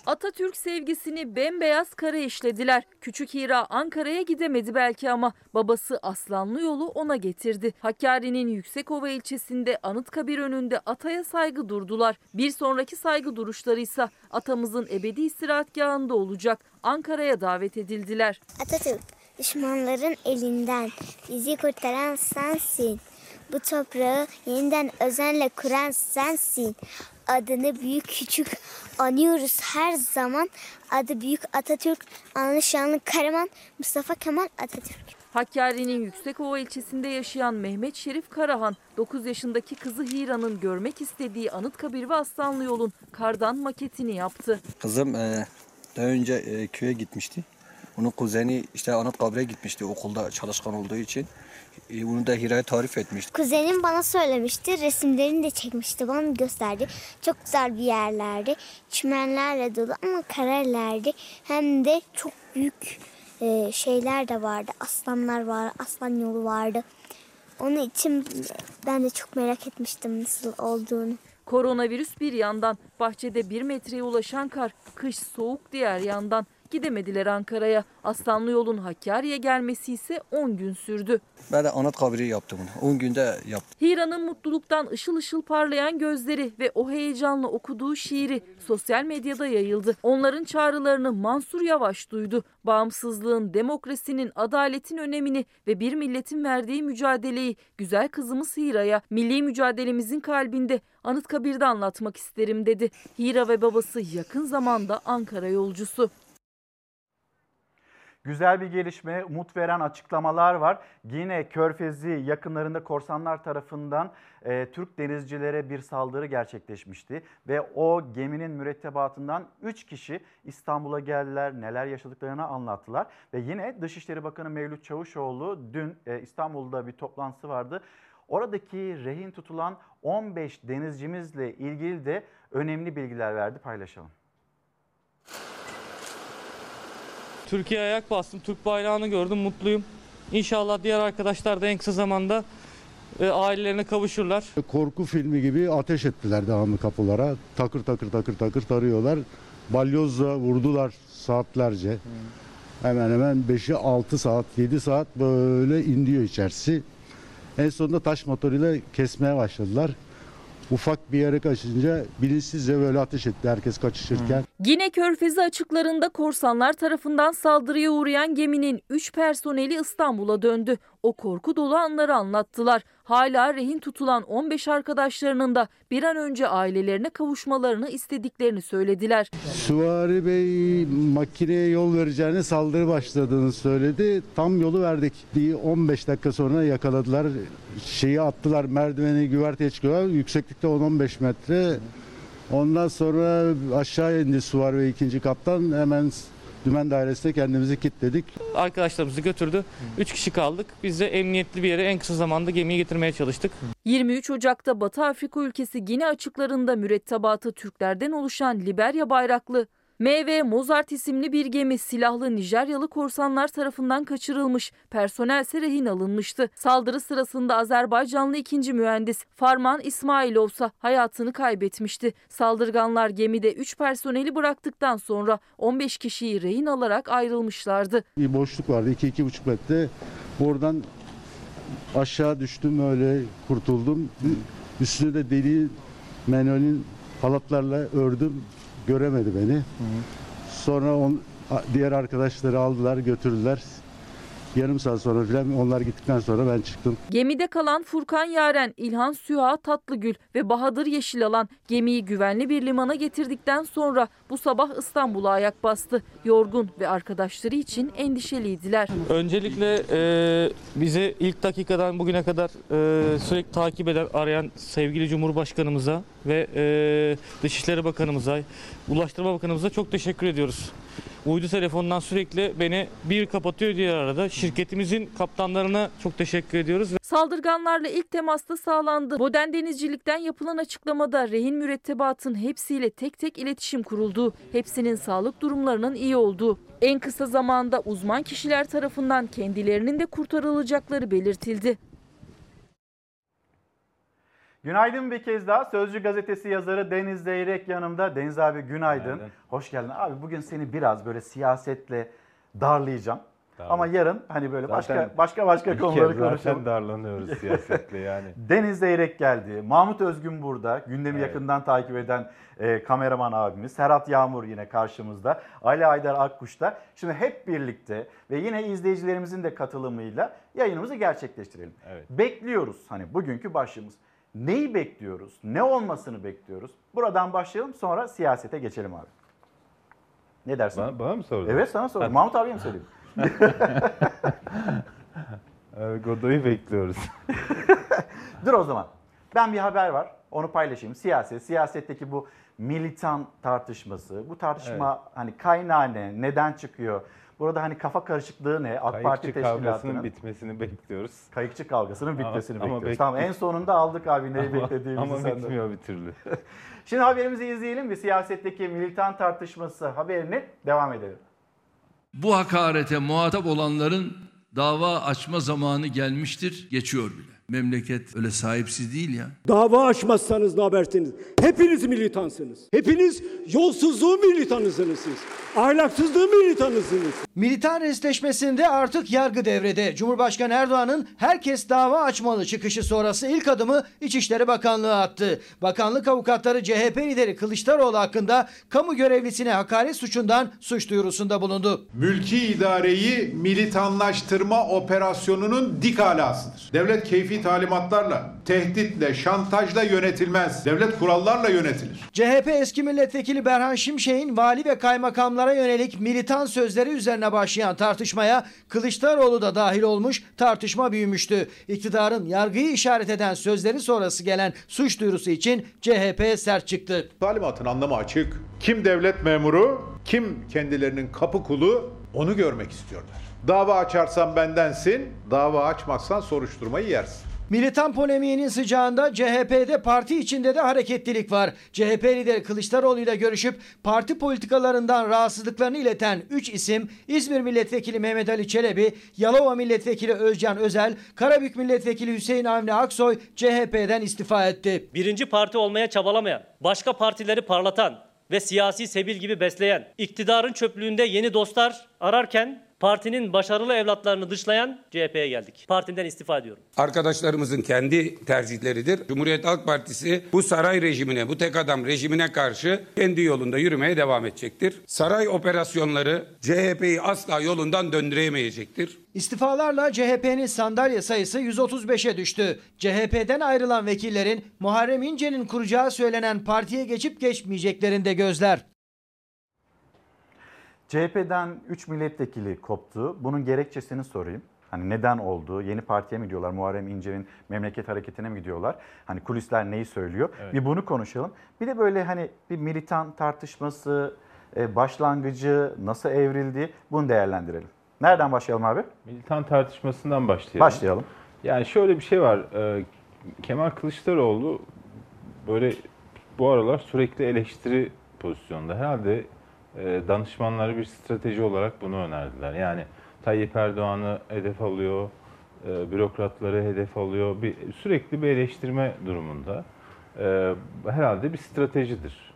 Atatürk sevgisini bembeyaz kara işlediler. Küçük Hira Ankara'ya gidemedi belki ama babası Aslanlı yolu ona getirdi. Hakkari'nin Yüksekova ilçesinde Anıtkabir önünde ataya saygı durdular. Bir sonraki saygı duruşları ise atamızın ebedi istirahatgahında olacak. Ankara'ya davet edildiler. Atatürk düşmanların elinden bizi kurtaran sensin. Bu toprağı yeniden özenle kuran sensin. Adını büyük küçük anıyoruz her zaman. Adı büyük Atatürk, anlı şanlı Karaman, Mustafa Kemal Atatürk. Hakkari'nin Yüksekova ilçesinde yaşayan Mehmet Şerif Karahan, 9 yaşındaki kızı Hira'nın görmek istediği Anıtkabir ve Aslanlı yolun kardan maketini yaptı. Kızım e, daha önce e, köye gitmişti. Onun kuzeni işte Anıtkabir'e gitmişti okulda çalışkan olduğu için. E, onu da Hira'ya tarif etmişti. Kuzenim bana söylemişti, resimlerini de çekmişti, bana gösterdi. Çok güzel bir yerlerdi. Çimenlerle dolu ama karelerdi. Hem de çok büyük e, şeyler de vardı. Aslanlar var, aslan yolu vardı. Onun için ben de çok merak etmiştim nasıl olduğunu. Koronavirüs bir yandan, bahçede bir metreye ulaşan kar, kış soğuk diğer yandan. Gidemediler Ankara'ya. Aslanlı yolun Hakkari'ye gelmesi ise 10 gün sürdü. Ben de Anıtkabir'i yaptım bunu. 10 günde yaptım. Hira'nın mutluluktan ışıl ışıl parlayan gözleri ve o heyecanla okuduğu şiiri sosyal medyada yayıldı. Onların çağrılarını Mansur Yavaş duydu. Bağımsızlığın, demokrasinin, adaletin önemini ve bir milletin verdiği mücadeleyi güzel kızımız Hira'ya milli mücadelemizin kalbinde Anıtkabir'de anlatmak isterim dedi. Hira ve babası yakın zamanda Ankara yolcusu. Güzel bir gelişme, umut veren açıklamalar var. Yine Körfezi yakınlarında korsanlar tarafından e, Türk denizcilere bir saldırı gerçekleşmişti. Ve o geminin mürettebatından 3 kişi İstanbul'a geldiler, neler yaşadıklarını anlattılar. Ve yine Dışişleri Bakanı Mevlüt Çavuşoğlu dün e, İstanbul'da bir toplantısı vardı. Oradaki rehin tutulan 15 denizcimizle ilgili de önemli bilgiler verdi, paylaşalım. Türkiye'ye ayak bastım. Türk bayrağını gördüm. Mutluyum. İnşallah diğer arkadaşlar da en kısa zamanda e, ailelerine kavuşurlar. Korku filmi gibi ateş ettiler devamlı kapılara. Takır takır takır takır tarıyorlar. Balyozla vurdular saatlerce. Hemen hemen 5'i 6 saat 7 saat böyle indiyor içerisi. En sonunda taş motoruyla kesmeye başladılar. Ufak bir yere kaçınca bilinçsizce böyle ateş etti herkes kaçışırken. Yine Körfezi açıklarında korsanlar tarafından saldırıya uğrayan geminin 3 personeli İstanbul'a döndü. O korku dolu anları anlattılar. Hala rehin tutulan 15 arkadaşlarının da bir an önce ailelerine kavuşmalarını istediklerini söylediler. Süvari Bey makineye yol vereceğini saldırı başladığını söyledi. Tam yolu verdik. Bir 15 dakika sonra yakaladılar. Şeyi attılar merdiveni güverteye çıkıyorlar. Yükseklikte 10-15 metre. Ondan sonra aşağı indi Süvari Bey ikinci kaptan. Hemen dümen dairesine kendimizi kilitledik. Arkadaşlarımızı götürdü. 3 kişi kaldık. Biz de emniyetli bir yere en kısa zamanda gemiyi getirmeye çalıştık. 23 Ocak'ta Batı Afrika ülkesi Gine açıklarında mürettebatı Türklerden oluşan Liberya bayraklı MV Mozart isimli bir gemi silahlı Nijeryalı korsanlar tarafından kaçırılmış. Personel ise rehin alınmıştı. Saldırı sırasında Azerbaycanlı ikinci mühendis Farman İsmailov ise hayatını kaybetmişti. Saldırganlar gemide 3 personeli bıraktıktan sonra 15 kişiyi rehin alarak ayrılmışlardı. Bir boşluk vardı 2-2,5 metre. Oradan aşağı düştüm öyle kurtuldum. Üstüne de deli menolin halatlarla ördüm. Göremedi beni. Sonra on, diğer arkadaşları aldılar götürdüler. Yarım saat sonra falan onlar gittikten sonra ben çıktım. Gemide kalan Furkan Yaren, İlhan Süha Tatlıgül ve Bahadır Yeşilalan gemiyi güvenli bir limana getirdikten sonra bu sabah İstanbul'a ayak bastı. Yorgun ve arkadaşları için endişeliydiler. Öncelikle e, bizi ilk dakikadan bugüne kadar e, sürekli takip eden, arayan sevgili Cumhurbaşkanımıza ve e, Dışişleri Bakanımıza, Ulaştırma Bakanımıza çok teşekkür ediyoruz. Uydu telefonundan sürekli beni bir kapatıyor diğer arada. Şirketimizin kaptanlarına çok teşekkür ediyoruz. Saldırganlarla ilk temasta sağlandı. Boden Denizcilik'ten yapılan açıklamada rehin mürettebatın hepsiyle tek tek iletişim kuruldu. Hepsinin sağlık durumlarının iyi olduğu. En kısa zamanda uzman kişiler tarafından kendilerinin de kurtarılacakları belirtildi. Günaydın bir kez daha. Sözcü gazetesi yazarı Deniz Zeyrek yanımda. Deniz abi günaydın. Günaydın. Hoş geldin. Abi bugün seni biraz böyle siyasetle darlayacağım. Tamam. Ama yarın hani böyle başka Zaten başka başka bir konuları kez zaten konuşalım. darlanıyoruz siyasetle yani. Deniz Zeyrek geldi. Mahmut Özgün burada. Gündemi Evet. yakından takip eden e, kameraman abimiz. Serhat Yağmur yine karşımızda. Ali Aydar Akkuş da. Şimdi hep birlikte ve yine izleyicilerimizin de katılımıyla yayınımızı gerçekleştirelim. Evet. Bekliyoruz hani bugünkü başlığımız. Neyi bekliyoruz? Ne olmasını bekliyoruz? Buradan başlayalım sonra siyasete geçelim abi. Ne dersin? Bana, bana mı sordun? Evet sana sordum. Mahmut abiye mi söyleyeyim? Godoy'u bekliyoruz. Dur o zaman. Ben bir haber var. Onu paylaşayım. Siyaset, siyasetteki bu militan tartışması. Bu tartışma hani kaynağı ne? Neden çıkıyor? Burada hani kafa karışıklığı ne? AK Parti Kayıkçı kavgasının teşkilatının bitmesini bekliyoruz. kayıkçı kavgasının Ama- bitmesini ama bekliyoruz. bekliyoruz. Tamam en sonunda aldık abi neyi Ama- beklediğimizi Ama senden. bitmiyor bir türlü. Şimdi haberimizi izleyelim ve siyasetteki militan tartışması haberini devam edelim. Bu hakarete muhatap olanların dava açma zamanı gelmiştir, geçiyor bile. Memleket öyle sahipsiz değil ya. Dava açmazsanız ne habersiniz? Hepiniz militansınız. Hepiniz yolsuzluğun militanısınız siz. Ahlaksızlığın militanısınız. Militan restleşmesinde artık yargı devrede. Cumhurbaşkanı Erdoğan'ın herkes dava açmalı çıkışı sonrası ilk adımı İçişleri Bakanlığı attı. Bakanlık avukatları CHP lideri Kılıçdaroğlu hakkında kamu görevlisine hakaret suçundan suç duyurusunda bulundu. Mülki idareyi militanlaştırma operasyonunun dik alasıdır. Devlet keyfi talimatlarla, tehditle, şantajla yönetilmez. Devlet kurallarla yönetilir. CHP eski milletvekili Berhan Şimşek'in vali ve kaymakamlara yönelik militan sözleri üzerine başlayan tartışmaya Kılıçdaroğlu da dahil olmuş tartışma büyümüştü. İktidarın yargıyı işaret eden sözleri sonrası gelen suç duyurusu için CHP sert çıktı. Talimatın anlamı açık. Kim devlet memuru, kim kendilerinin kapı kulu onu görmek istiyorlar. Dava açarsan bendensin, dava açmazsan soruşturmayı yersin. Militan polemiğinin sıcağında CHP'de parti içinde de hareketlilik var. CHP lideri Kılıçdaroğlu ile görüşüp parti politikalarından rahatsızlıklarını ileten 3 isim İzmir Milletvekili Mehmet Ali Çelebi, Yalova Milletvekili Özcan Özel, Karabük Milletvekili Hüseyin Avni Aksoy CHP'den istifa etti. Birinci parti olmaya çabalamayan, başka partileri parlatan ve siyasi sebil gibi besleyen, iktidarın çöplüğünde yeni dostlar ararken Partinin başarılı evlatlarını dışlayan CHP'ye geldik. Partimden istifa ediyorum. Arkadaşlarımızın kendi tercihleridir. Cumhuriyet Halk Partisi bu saray rejimine, bu tek adam rejimine karşı kendi yolunda yürümeye devam edecektir. Saray operasyonları CHP'yi asla yolundan döndüremeyecektir. İstifalarla CHP'nin sandalye sayısı 135'e düştü. CHP'den ayrılan vekillerin Muharrem İnce'nin kuracağı söylenen partiye geçip geçmeyeceklerinde gözler. CHP'den 3 milletvekili koptu. Bunun gerekçesini sorayım. Hani neden oldu? Yeni partiye mi gidiyorlar? Muharrem İnce'nin memleket hareketine mi gidiyorlar? Hani kulisler neyi söylüyor? Evet. Bir bunu konuşalım. Bir de böyle hani bir militan tartışması, e, başlangıcı nasıl evrildi? Bunu değerlendirelim. Nereden başlayalım abi? Militan tartışmasından başlayalım. Başlayalım. Yani şöyle bir şey var. e, Kemal Kılıçdaroğlu böyle bu aralar sürekli eleştiri pozisyonda. Herhalde danışmanları bir strateji olarak bunu önerdiler. Yani Tayyip Erdoğan'ı hedef alıyor, e, bürokratları hedef alıyor. Bir, sürekli bir eleştirme durumunda. E, herhalde bir stratejidir.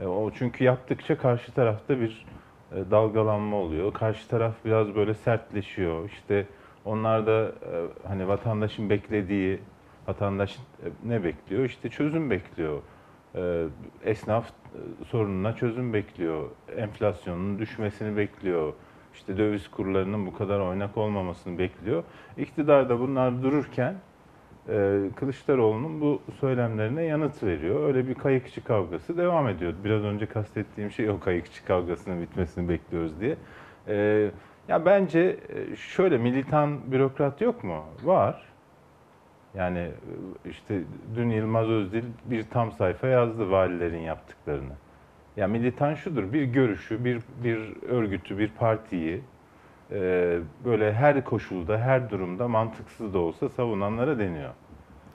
E, o çünkü yaptıkça karşı tarafta bir dalgalanma oluyor. Karşı taraf biraz böyle sertleşiyor. İşte onlar da hani vatandaşın beklediği, vatandaş ne bekliyor? İşte çözüm bekliyor. E, Esnaf e, sorununa çözüm bekliyor. Enflasyonun düşmesini bekliyor. İşte döviz kurlarının bu kadar oynak olmamasını bekliyor. İktidar da bunlar dururken e, Kılıçdaroğlu'nun bu söylemlerine yanıt veriyor. Öyle bir kayıkçı kavgası devam ediyor. Biraz önce kastettiğim şey o kayıkçı kavgasının bitmesini bekliyoruz diye. Ya bence şöyle militan bürokrat yok mu? Var. Yani e, işte dün Yılmaz Özdil bir tam sayfa yazdı valilerin yaptıklarını. Ya militan şudur, bir görüşü, bir bir örgütü, bir partiyi e, böyle her koşulda, her durumda mantıksız da olsa savunanlara deniyor.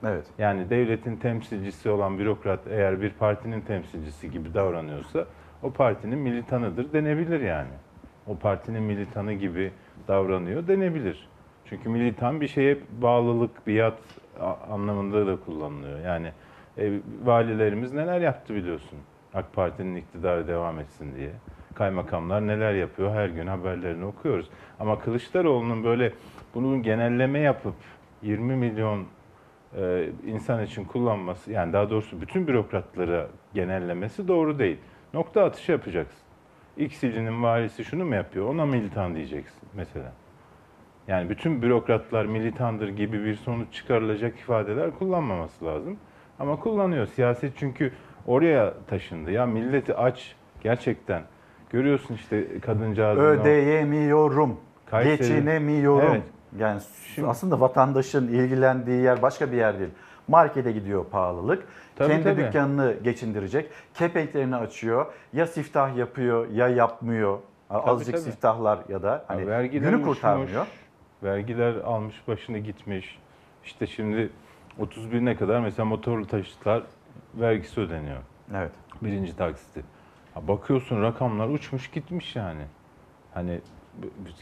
Evet. Yani devletin temsilcisi olan bürokrat eğer bir partinin temsilcisi gibi davranıyorsa o partinin militanıdır denebilir yani. O partinin militanı gibi davranıyor denebilir. Çünkü militan bir şeye bağlılık, biat anlamında da kullanılıyor. Yani e, valilerimiz neler yaptı biliyorsun. AK Parti'nin iktidarı devam etsin diye. Kaymakamlar neler yapıyor her gün haberlerini okuyoruz. Ama Kılıçdaroğlu'nun böyle bunu genelleme yapıp 20 milyon e, insan için kullanması yani daha doğrusu bütün bürokratlara genellemesi doğru değil. Nokta atışı yapacaksın. X ilinin valisi şunu mu yapıyor ona militan diyeceksin mesela. Yani bütün bürokratlar militandır gibi bir sonuç çıkarılacak ifadeler kullanmaması lazım. Ama kullanıyor. Siyaset çünkü oraya taşındı. Ya milleti aç gerçekten. Görüyorsun işte kadıncağızın Ödeyemiyorum, Kayseri- geçinemiyorum. Evet. Yani aslında vatandaşın ilgilendiği yer başka bir yer değil. Markete gidiyor pahalılık. Tabii, Kendi tabii. dükkanını geçindirecek. Kepenklerini açıyor. Ya siftah yapıyor ya yapmıyor. Azıcık tabii. siftahlar ya da hani vergiler günü kurtarmıyor. Vergiler almış başını gitmiş. İşte şimdi 31'ine kadar mesela motorlu taşıtlar vergisi ödeniyor. Evet. Birinci taksiti. Ha bakıyorsun rakamlar uçmuş gitmiş yani. Hani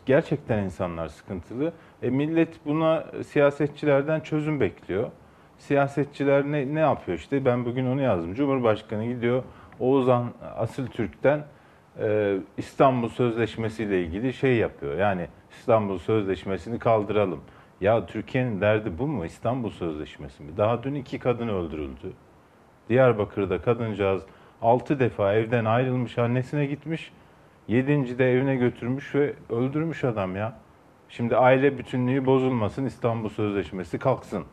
gerçekten insanlar sıkıntılı. E millet buna siyasetçilerden çözüm bekliyor. Siyasetçiler ne, ne yapıyor işte ben bugün onu yazdım. Cumhurbaşkanı gidiyor Oğuzhan Asil Türk'ten e, İstanbul Sözleşmesi ile ilgili şey yapıyor. Yani İstanbul Sözleşmesi'ni kaldıralım. Ya Türkiye'nin derdi bu mu? İstanbul Sözleşmesi mi? Daha dün iki kadın öldürüldü. Diyarbakır'da kadıncağız 6 defa evden ayrılmış annesine gitmiş. Yedinci de evine götürmüş ve öldürmüş adam ya. Şimdi aile bütünlüğü bozulmasın İstanbul Sözleşmesi kalksın.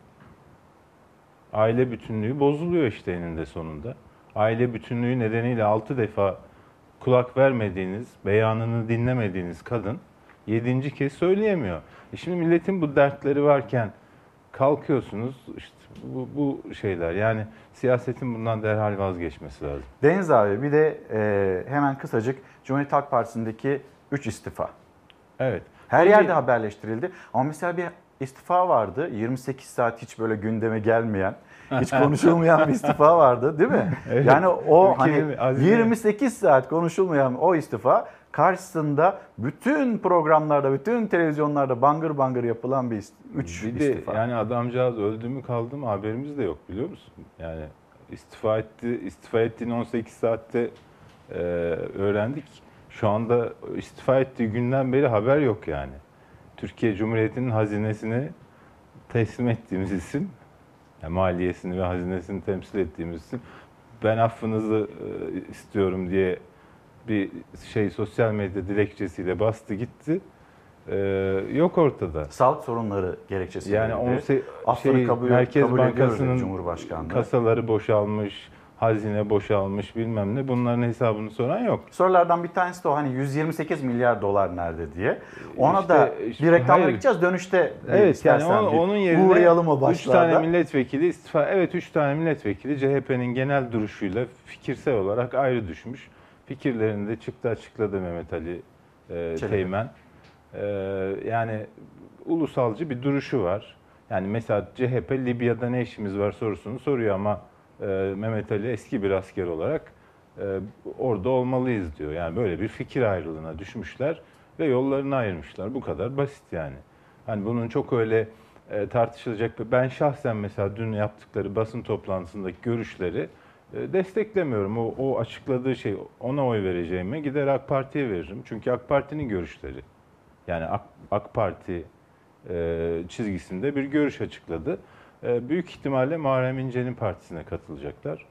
Aile bütünlüğü bozuluyor işte eninde sonunda. Aile bütünlüğü nedeniyle 6 defa kulak vermediğiniz, beyanını dinlemediğiniz kadın yedinci kez söyleyemiyor. E şimdi milletin bu dertleri varken kalkıyorsunuz işte bu, bu şeyler yani siyasetin bundan derhal vazgeçmesi lazım. Deniz abi bir de e, hemen kısacık Cumhuriyet Halk Partisi'ndeki 3 istifa. Evet. Her yerde haberleştirildi. Ama mesela bir istifa vardı. 28 saat hiç böyle gündeme gelmeyen, hiç konuşulmayan bir istifa vardı değil mi? Evet. Yani o hani Ülkenin azmi- 28 saat konuşulmayan o istifa karşısında bütün programlarda, bütün televizyonlarda bangır bangır yapılan bir 3 Bir de istifa. yani adamcağız öldü mü kaldı mı haberimiz de yok biliyor musun? Yani istifa etti, istifa ettiğini 18 saatte e, öğrendik. Şu anda istifa ettiği günden beri haber yok yani. Türkiye Cumhuriyeti'nin hazinesini teslim ettiğimiz isim, yani maliyesini ve hazinesini temsil ettiğimiz isim, ben affınızı e, istiyorum diye bir şey sosyal medya dilekçesiyle bastı gitti. Ee, yok ortada. Sağlık sorunları gerekçesi. Yani verildi. 10 Affını şey, kabul, Merkez kabul Bankası'nın Cumhurbaşkanlığı. kasaları boşalmış, hazine boşalmış bilmem ne bunların hesabını soran yok. Sorulardan bir tanesi de o hani 128 milyar dolar nerede diye. Ona İşte- da bir reklamlara hayır. gideceğiz. Dönüşte Evet yani istersen onun, bir onun yerine uğrayalım o 3 başlarda. tane milletvekili istifa. Evet 3 tane milletvekili CHP'nin genel duruşuyla fikirsel olarak ayrı düşmüş. Fikirlerini de çıktı açıkladı Mehmet Ali e, Çelebi. Teğmen. E, yani ulusalcı bir duruşu var. Yani mesela CHP Libya'da ne işimiz var sorusunu soruyor ama e, Mehmet Ali eski bir asker olarak e, orada olmalıyız diyor. Yani böyle bir fikir ayrılığına düşmüşler ve yollarını ayırmışlar. Bu kadar basit yani. Hani bunun çok öyle e, tartışılacak bir... Ben şahsen mesela dün yaptıkları basın toplantısındaki görüşleri desteklemiyorum. O, o açıkladığı şey ona oy vereceğime gider AK Parti'ye veririm. Çünkü AK Parti'nin görüşleri. Yani AK, AK Parti e, çizgisinde bir görüş açıkladı. E, büyük ihtimalle Muharrem İnce'nin partisine katılacaklar.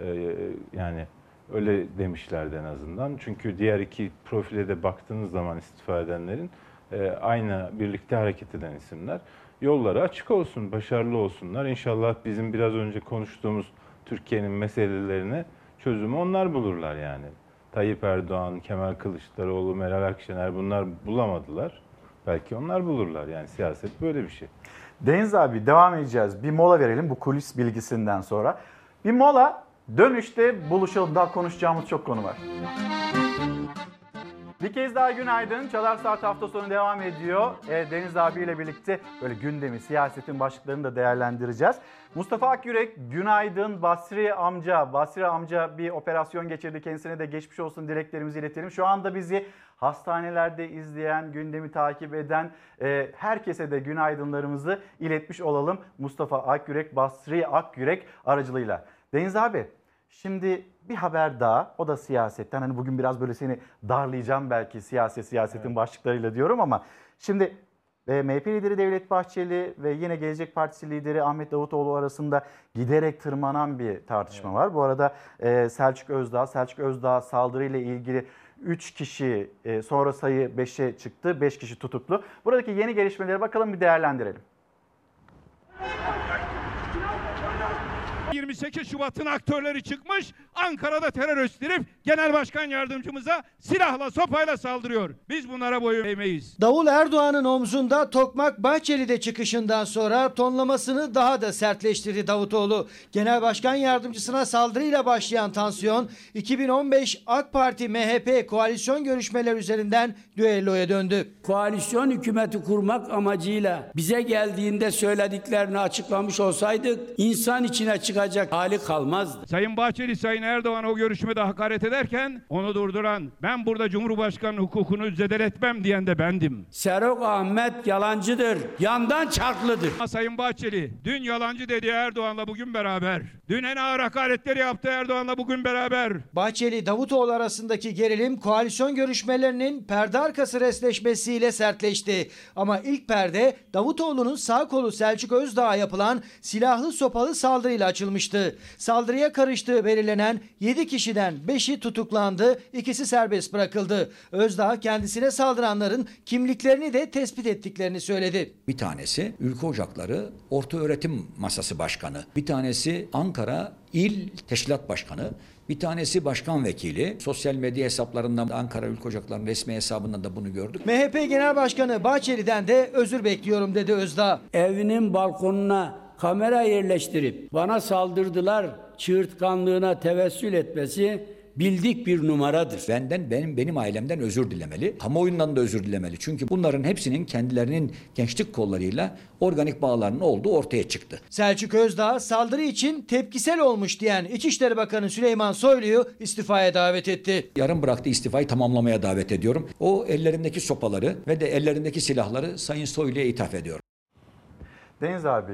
E, yani öyle demişlerdi en azından. Çünkü diğer iki profile de baktığınız zaman istifa edenlerin e, aynı birlikte hareket eden isimler. Yolları açık olsun, başarılı olsunlar. İnşallah bizim biraz önce konuştuğumuz Türkiye'nin meselelerine çözümü onlar bulurlar yani. Tayyip Erdoğan, Kemal Kılıçdaroğlu, Meral Akşener bunlar bulamadılar. Belki onlar bulurlar yani siyaset böyle bir şey. Deniz abi devam edeceğiz. Bir mola verelim bu kulis bilgisinden sonra. Bir mola dönüşte buluşalım. Daha konuşacağımız çok konu var. Bir kez daha günaydın. Çalar Saat hafta sonu devam ediyor. E, Deniz abiyle birlikte böyle gündemi, siyasetin başlıklarını da değerlendireceğiz. Mustafa Akyürek, günaydın. Basri amca, Basri amca bir operasyon geçirdi. Kendisine de geçmiş olsun dileklerimizi iletelim. Şu anda bizi hastanelerde izleyen, gündemi takip eden e, herkese de günaydınlarımızı iletmiş olalım. Mustafa Akyürek, Basri Akyürek aracılığıyla. Deniz abi, Şimdi bir haber daha. O da siyasetten. Hani bugün biraz böyle seni darlayacağım belki siyaset siyasetin başlıklarıyla diyorum ama şimdi e, MHP lideri Devlet Bahçeli ve yine Gelecek Partisi lideri Ahmet Davutoğlu arasında giderek tırmanan bir tartışma var. Bu arada e, Selçuk Özdağ, Selçuk Özdağ saldırıyla ilgili 3 kişi e, sonra sayı 5'e çıktı. 5 kişi tutuklu. Buradaki yeni gelişmelere bakalım bir değerlendirelim. 28 Şubat'ın aktörleri çıkmış. Ankara'da terör üstlenip genel başkan yardımcımıza silahla sopayla saldırıyor. Biz bunlara boyun eğmeyiz. Davul Erdoğan'ın omzunda Tokmak Bahçeli'de çıkışından sonra tonlamasını daha da sertleştirdi Davutoğlu. Genel Başkan Yardımcısına saldırıyla başlayan tansiyon 2015 AK Parti MHP koalisyon görüşmeleri üzerinden düelloya döndü. Koalisyon hükümeti kurmak amacıyla bize geldiğinde söylediklerini açıklamış olsaydık insan içine çıkacak hali kalmazdı. Sayın Bahçeli Sayın Erdoğan o görüşmede hakaret ederken onu durduran ben burada Cumhurbaşkanı hukukunu zedeletmem diyen de bendim. Serok Ahmet yalancıdır. Yandan çarklıdır. Sayın Bahçeli dün yalancı dedi Erdoğan'la bugün beraber. Dün en ağır hakaretleri yaptı Erdoğan'la bugün beraber. Bahçeli Davutoğlu arasındaki gerilim koalisyon görüşmelerinin perde arkası resleşmesiyle sertleşti. Ama ilk perde Davutoğlu'nun sağ kolu Selçuk Özdağ'a yapılan silahlı sopalı saldırıyla açılmıştı. Saldırıya karıştığı belirlenen 7 kişiden 5'i tutuklandı, ikisi serbest bırakıldı. Özdağ kendisine saldıranların kimliklerini de tespit ettiklerini söyledi. Bir tanesi Ülke Ocakları Orta Öğretim Masası Başkanı. Bir tanesi Ankara İl Teşkilat Başkanı. Bir tanesi başkan vekili. Sosyal medya hesaplarından Ankara Ülke Ocakları'nın resmi hesabından da bunu gördük. MHP Genel Başkanı Bahçeli'den de özür bekliyorum dedi Özdağ. Evinin balkonuna kamera yerleştirip bana saldırdılar çığırtkanlığına tevessül etmesi bildik bir numaradır. Benden benim benim ailemden özür dilemeli. Kamuoyundan da özür dilemeli. Çünkü bunların hepsinin kendilerinin gençlik kollarıyla organik bağlarının olduğu ortaya çıktı. Selçuk Özdağ saldırı için tepkisel olmuş diyen İçişleri Bakanı Süleyman Soylu'yu istifaya davet etti. Yarın bıraktığı istifayı tamamlamaya davet ediyorum. O ellerindeki sopaları ve de ellerindeki silahları Sayın Soylu'ya ithaf ediyorum. Deniz abi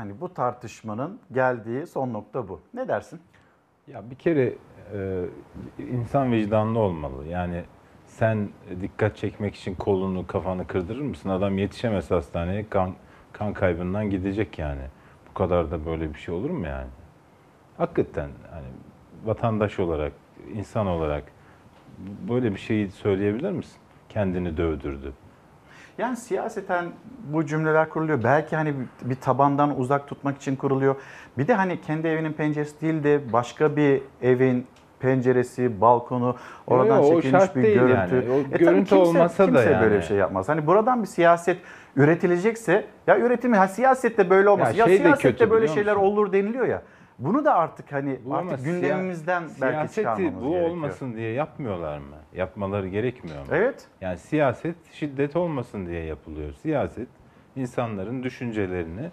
hani bu tartışmanın geldiği son nokta bu. Ne dersin? Ya bir kere e, insan vicdanlı olmalı. Yani sen dikkat çekmek için kolunu kafanı kırdırır mısın? Adam yetişemez hastaneye kan, kan kaybından gidecek yani. Bu kadar da böyle bir şey olur mu yani? Hakikaten hani vatandaş olarak, insan olarak böyle bir şeyi söyleyebilir misin? Kendini dövdürdü. Yani siyaseten bu cümleler kuruluyor. Belki hani bir- tabandan uzak tutmak için kuruluyor. Bir de hani kendi evinin penceresi değil de başka bir evin penceresi, balkonu, oradan Yo, o çekilmiş şart bir değil görüntü. yani. O E görüntü olmasa da kimse böyle yani. bir şey yapmaz. Hani buradan bir siyaset üretilecekse ya üretimi ha siyasette böyle olmaz. Ya Ya, şey de siyasette kötü böyle şeyler olur deniliyor ya. Bunu da artık hani Bu artık siya- gündemimizden belki siyaseti bu gerekiyor. olmasın diye yapmıyorlar mı? Yapmaları gerekmiyor mu? Evet. Yani siyaset şiddet olmasın diye yapılıyor. Siyaset insanların düşüncelerini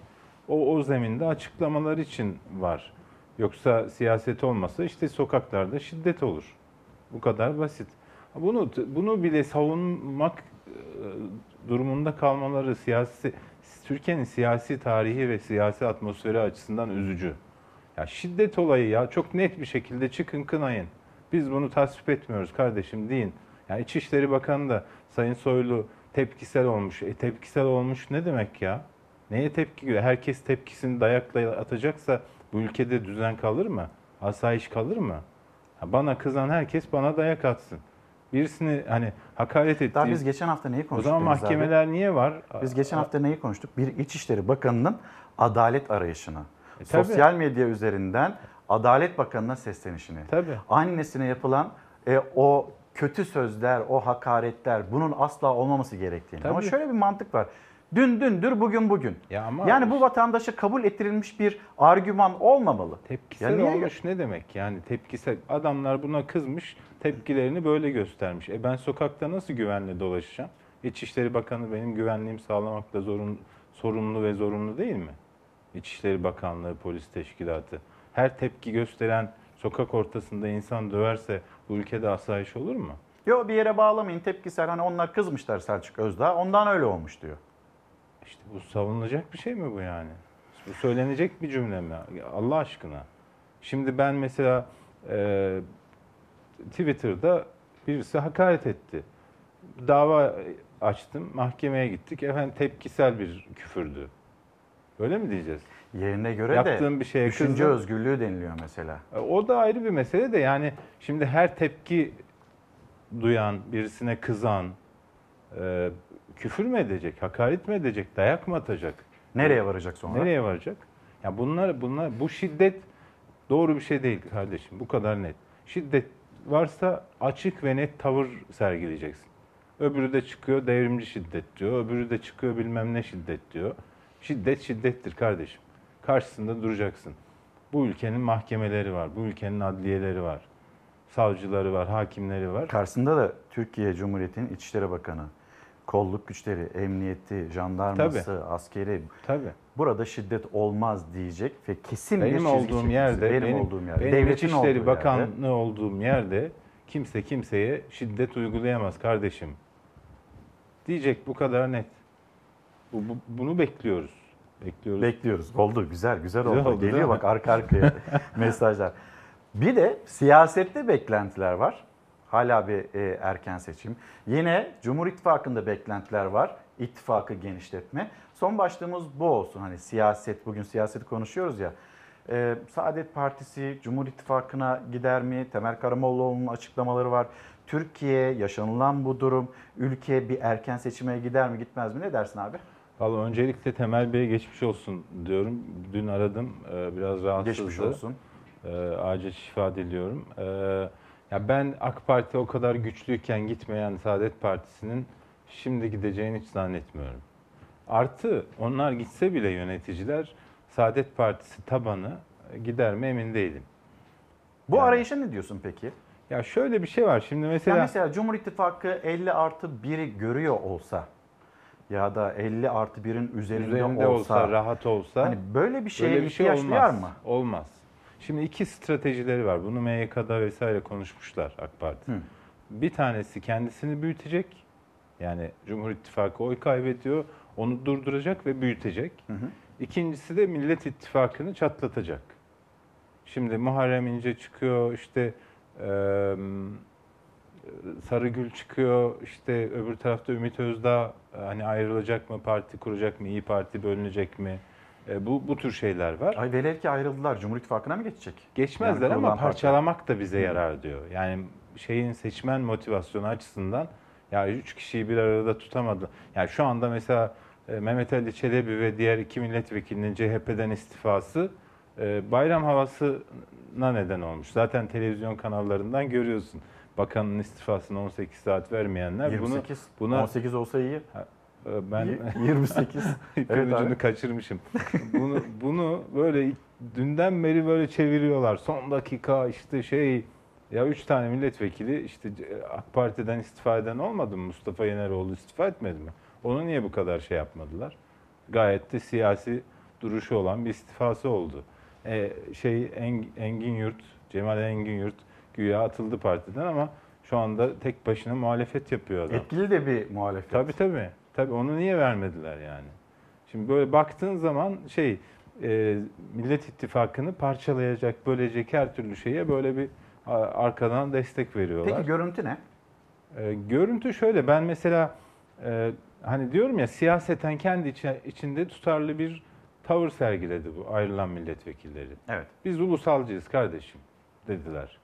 o, o zeminde açıklamalar için var. Yoksa siyaset olmasa işte sokaklarda şiddet olur. Bu kadar basit. Bunu bunu bile savunmak e, durumunda kalmaları siyasi Türkiye'nin siyasi tarihi ve siyasi atmosferi açısından üzücü. Ya şiddet olayı ya çok net bir şekilde çıkın kınayın. Biz bunu tasvip etmiyoruz kardeşim deyin. Ya İçişleri Bakanı da Sayın Soylu tepkisel olmuş. E tepkisel olmuş ne demek ya? Neye tepki? Herkes tepkisini dayakla atacaksa bu ülkede düzen kalır mı? Asayiş kalır mı? Ha, Bana kızan herkes bana dayak atsın. Birisini hani hakaret ettiği... Daha biz geçen hafta neyi O konuştuk? zaman Deniz abi? mahkemeler niye var? Biz geçen hafta neyi konuştuk? Bir İçişleri Bakanı'nın adalet arayışını, E, tabii. sosyal medya üzerinden Adalet Bakanı'na seslenişini, Tabii. annesine yapılan e, o kötü sözler, o hakaretler bunun asla olmaması gerektiğini. Ama Tabii. şöyle bir mantık var. Dün dündür, bugün bugün. Ya ama yani bu vatandaşa kabul ettirilmiş bir argüman olmamalı. Tepkisel niye- olmuş ne demek yani tepkisel adamlar buna kızmış tepkilerini böyle göstermiş. E ben sokakta nasıl güvenle dolaşacağım? İçişleri Bakanı benim güvenliğimi sağlamakla zorun, sorumlu ve zorunlu değil mi? İçişleri Bakanlığı, polis teşkilatı. Her tepki gösteren sokak ortasında insan döverse bu ülkede asayiş olur mu? Yok bir yere bağlamayın tepkisel hani onlar kızmışlar Selçuk Özdağ ondan öyle olmuş diyor. İşte bu savunulacak bir şey mi bu yani? Bu söylenecek bir cümle mi? Allah aşkına. Şimdi ben mesela e, Twitter'da birisi hakaret etti. Dava açtım, mahkemeye gittik. Efendim tepkisel bir küfürdü. Öyle mi diyeceğiz? Yerine göre Yaptığım de bir şeye düşünce kızdım. özgürlüğü deniliyor mesela. E, O da ayrı bir mesele de yani şimdi her tepki duyan, birisine kızan e, küfür mü edecek, hakaret mi edecek, dayak mı atacak? Nereye varacak sonra? Nereye varacak? Ya bunlar bunlar bu şiddet doğru bir şey değil kardeşim. Bu kadar net. Şiddet varsa açık ve net tavır sergileyeceksin. Öbürü de çıkıyor devrimci şiddet diyor. Öbürü de çıkıyor bilmem ne şiddet diyor. Şiddet şiddettir kardeşim. Karşısında duracaksın. Bu ülkenin mahkemeleri var. Bu ülkenin adliyeleri var. Savcıları var, hakimleri var. Karşısında da Türkiye Cumhuriyeti'nin İçişleri Bakanı, kolluk güçleri, emniyeti, jandarması, askeri. Tabii. Burada şiddet olmaz diyecek ve kesin bir benim çizgi olduğum çekmesi. yerde, benim, benim, olduğum yerde, benim devletin İçişleri olduğu Bakanlığı yerde. olduğum yerde kimse kimseye şiddet uygulayamaz kardeşim. Diyecek bu kadar net. Bu, bu- bunu bekliyoruz. Bekliyoruz. Bekliyoruz. Oldu güzel güzel, Güzel oldu. oldu, değil Geliyor bak arka arkaya mesajlar. Bir de siyasette beklentiler var. Hala bir e, erken seçim. Yine Cumhur İttifakı'nda beklentiler var. İttifakı genişletme. Son başlığımız bu olsun. Hani siyaset, bugün siyaseti konuşuyoruz ya. E, Saadet Partisi Cumhur İttifakı'na gider mi? Temel Karamollaoğlu'nun açıklamaları var. Türkiye yaşanılan bu durum, ülke bir erken seçime gider mi gitmez mi? Ne dersin abi? Vallahi öncelikle Temel Bey'e geçmiş olsun diyorum. Dün aradım. Ee, Biraz rahatsızdı. Geçmiş olsun. Ee, Acil şifa diliyorum. Ee, Ya ben AK Parti o kadar güçlüyken gitmeyen Saadet Partisi'nin şimdi gideceğini hiç zannetmiyorum. Artı onlar gitse bile yöneticiler Saadet Partisi tabanı gider mi emin değilim. Bu arayışa ne diyorsun peki? Ya şöyle bir şey var. Şimdi mesela Ya mesela Cumhur İttifakı 50 artı 1'i görüyor olsa ya da 50 artı 1'in üzerinde, üzerinde olsa, olsa, rahat olsa hani böyle bir şeye böyle bir şey olmaz. duyar mı? Olmaz. Şimdi iki stratejileri var. Bunu MYK'da vesaire konuşmuşlar AK Parti. Hı. Bir tanesi kendisini büyütecek. Yani Cumhur İttifakı oy kaybediyor. Onu durduracak ve büyütecek. İkincisi de Millet İttifakı'nı çatlatacak. Şimdi Muharrem İnce çıkıyor işte eee Sarıgül çıkıyor, işte öbür tarafta Ümit Özdağ e, hani ayrılacak mı, parti kuracak mı, İyi Parti bölünecek mi? E, bu bu tür şeyler var. Ay velev ki ayrıldılar. Cumhur İttifakı'na mı geçecek? Geçmezler Yani ama kurulan parti. parçalamak da bize yarar diyor. Yani şeyin seçmen motivasyonu açısından ya üç kişiyi bir arada tutamadı. Yani şu anda mesela e, Mehmet Ali Çelebi ve diğer iki milletvekilinin CHP'den istifası e, bayram havasına neden olmuş. Zaten televizyon kanallarından görüyorsun. Bakanın istifasına 18 saat vermeyenler 28, bunu buna 18 olsa iyi. Ha, e, ben Y- 28. ipin Evet abi. kaçırmışım. bunu bunu böyle dünden beri böyle çeviriyorlar. Son dakika işte şey ya üç tane milletvekili işte AK Parti'den istifa eden olmadı mı? Mustafa Yeneroğlu istifa etmedi mi? Onu niye bu kadar şey yapmadılar? Gayet de siyasi duruşu olan bir istifası oldu. E, şey Eng- Engin Yurt, Cemal Engin Yurt güya atıldı partiden ama şu anda tek başına muhalefet yapıyor adam. Etkili de bir muhalefet. Tabii tabii. Tabii onu niye vermediler yani? Şimdi böyle baktığın zaman şey e, Millet İttifakı'nı parçalayacak, bölecek her türlü şeye böyle bir arkadan destek veriyorlar. Peki görüntü ne? E, görüntü şöyle ben mesela e, hani diyorum ya siyaseten kendi içi- içinde tutarlı bir tavır sergiledi bu ayrılan milletvekilleri. Evet. Biz ulusalcıyız kardeşim dediler.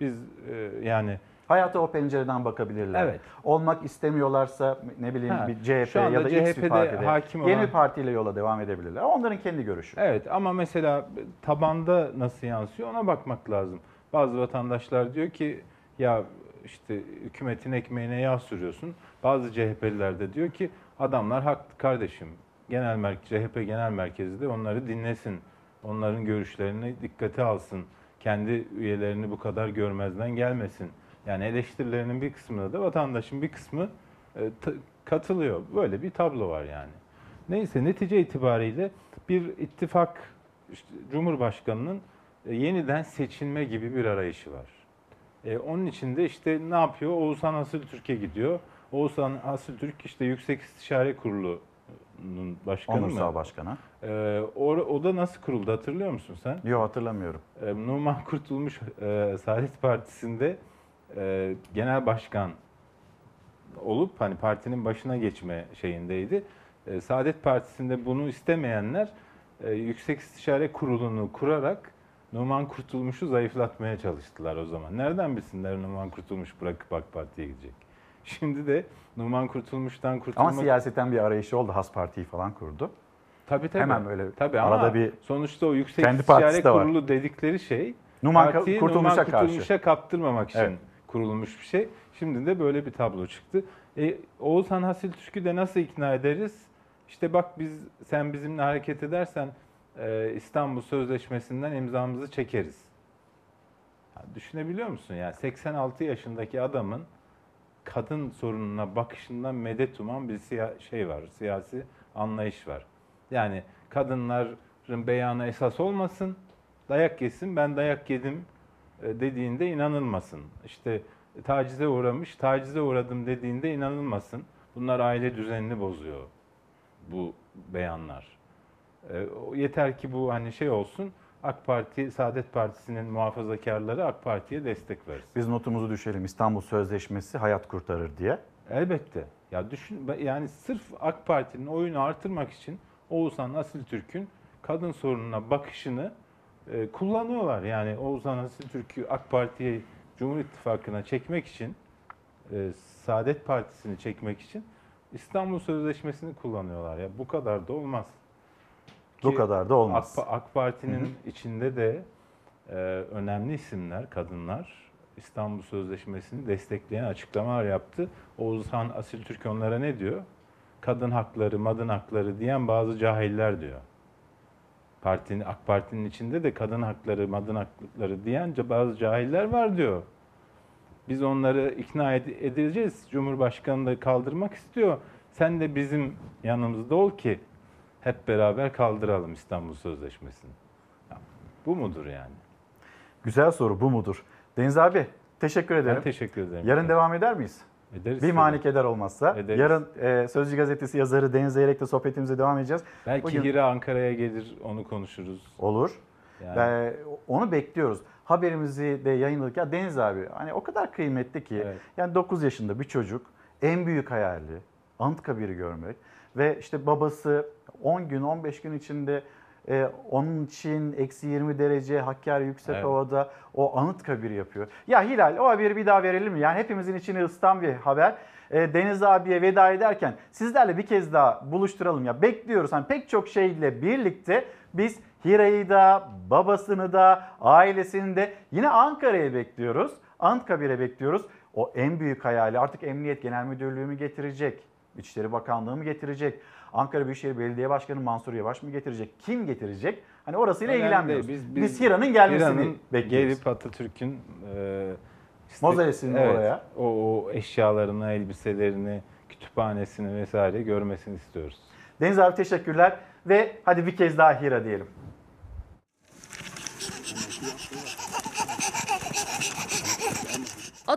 Biz e, yani Hayata o pencereden bakabilirler. Evet. Olmak istemiyorlarsa ne bileyim Ha, bir CHP ya da X bir CHP'de partide hakim yeni olan- bir partiyle yola devam edebilirler. Onların kendi görüşü. Evet ama mesela tabanda nasıl yansıyor ona bakmak lazım. Bazı vatandaşlar diyor ki ya işte hükümetin ekmeğine yağ sürüyorsun. Bazı CHP'liler de diyor ki adamlar haklı kardeşim. Genel merkez, CHP genel merkezi de onları dinlesin. Onların görüşlerini dikkate alsın. Kendi üyelerini bu kadar görmezden gelmesin. Yani eleştirilerinin bir kısmına da vatandaşın bir kısmı e, katılıyor. Böyle bir tablo var yani. Neyse netice itibariyle bir ittifak işte Cumhurbaşkanı'nın e, yeniden seçilme gibi bir arayışı var. E, onun için de işte ne yapıyor? Oğuzhan Asıltürk'e gidiyor. Oğuzhan Asıltürk işte Yüksek İstişare Kurulu'nun başkanı mı? Onursal Başkanı. E, o, o da nasıl kuruldu hatırlıyor musun sen? Yok hatırlamıyorum. E, Numan Kurtulmuş e, Saadet Partisi'nde e, genel başkan olup hani partinin başına geçme şeyindeydi. E, Saadet Partisi'nde bunu istemeyenler e, Yüksek İstişare Kurulu'nu kurarak Numan Kurtulmuş'u zayıflatmaya çalıştılar o zaman. Nereden bilsinler Numan Kurtulmuş bırakıp AK Parti'ye gidecek? Şimdi de Numan Kurtulmuş'tan kurtulmak... Ama siyaseten bir arayışı oldu. Has Parti'yi falan kurdu. Tabii tabii. Hemen böyle tabii arada ama bir sonuçta o Yüksek kendi İstişare var. Kurulu dedikleri şey Numan partiyi Kurtulmuş'a Numan karşı. Kurtulmuş'a kaptırmamak için Evet. kurulmuş bir şey. Şimdi de böyle bir tablo çıktı. E, Oğuzhan Hasil Türk'ü de nasıl ikna ederiz? İşte bak biz sen bizimle hareket edersen e, İstanbul Sözleşmesi'nden imzamızı çekeriz. Ya düşünebiliyor musun? Yani 86 yaşındaki adamın kadın sorununa bakışından medet uman bir siya- şey var, siyasi anlayış var. Yani kadınların beyanı esas olmasın, dayak yesin, ben dayak yedim e, dediğinde inanılmasın. İşte tacize uğramış, tacize uğradım dediğinde inanılmasın. Bunlar aile düzenini bozuyor bu beyanlar. E, Yeter ki bu hani şey olsun, AK Parti, Saadet Partisi'nin muhafazakarları AK Parti'ye destek versin. Biz notumuzu düşelim. İstanbul Sözleşmesi hayat kurtarır diye. Elbette. Ya düşün yani sırf AK Parti'nin oyunu artırmak için Oğuzhan Asiltürk'ün kadın sorununa bakışını e, kullanıyorlar. Yani Oğuzhan Asiltürk'ü AK Parti'ye Cumhur İttifakı'na çekmek için e, Saadet Partisi'ni çekmek için İstanbul Sözleşmesi'ni kullanıyorlar. Ya bu kadar da olmaz. Bu kadar da olmaz. AK, AK Parti'nin içinde de e, önemli isimler, kadınlar İstanbul Sözleşmesi'ni destekleyen açıklamalar yaptı. Oğuzhan Asiltürk onlara ne diyor? Kadın hakları, madın hakları diyen bazı cahiller diyor. Partinin, AK Parti'nin içinde de kadın hakları, madın hakları diyen bazı cahiller var diyor. Biz onları ikna ed- edeceğiz. Cumhurbaşkanı da kaldırmak istiyor. Sen de bizim yanımızda ol ki hep beraber kaldıralım İstanbul Sözleşmesi'ni. Ya, bu mudur yani? Güzel soru bu mudur? Deniz abi teşekkür ederim. Ben teşekkür ederim. Yarın devam eder miyiz? Ederiz Bir tabii. mani keder olmazsa. Ederiz. Yarın e, Sözcü Gazetesi yazarı Deniz Zeyrek'le sohbetimize devam edeceğiz. Belki Bugün- Hira Ankara'ya gelir onu konuşuruz. Olur. Yani. Ve onu bekliyoruz. haberimizi de yayınladık. Ya Deniz abi hani o kadar kıymetli ki. Yani 9 yaşında bir çocuk en büyük hayali Anıtkabir'i görmek ve işte babası 10 gün 15 gün içinde e, onun için eksi 20 derece Hakkari yüksek Evet. o Anıtkabir yapıyor. Ya Hilal o haberi bir daha verelim mi? Yani hepimizin içini ısıtan bir haber. E, Deniz abiye veda ederken sizlerle bir kez daha buluşturalım ya. Bekliyoruz. Hani pek çok şeyle birlikte biz Hira'yı da, babasını da, ailesini de yine Ankara'ya bekliyoruz. Anıtkabir'e bekliyoruz. O en büyük hayali artık Emniyet Genel Müdürlüğü mü getirecek? İçişleri Bakanlığı mı getirecek? Ankara Büyükşehir Belediye Başkanı Mansur Yavaş mı getirecek? Kim getirecek? Hani orasıyla Önemli ilgilenmiyoruz. değil. Biz, Hira'nın gelmesini Hira'nın bekliyoruz. Gelip Atatürk'ün e, işte- Mozaisini oraya. O, o eşyalarını, elbiselerini, kütüphanesini vesaire görmesini istiyoruz. Deniz abi teşekkürler ve hadi bir kez daha Hira diyelim.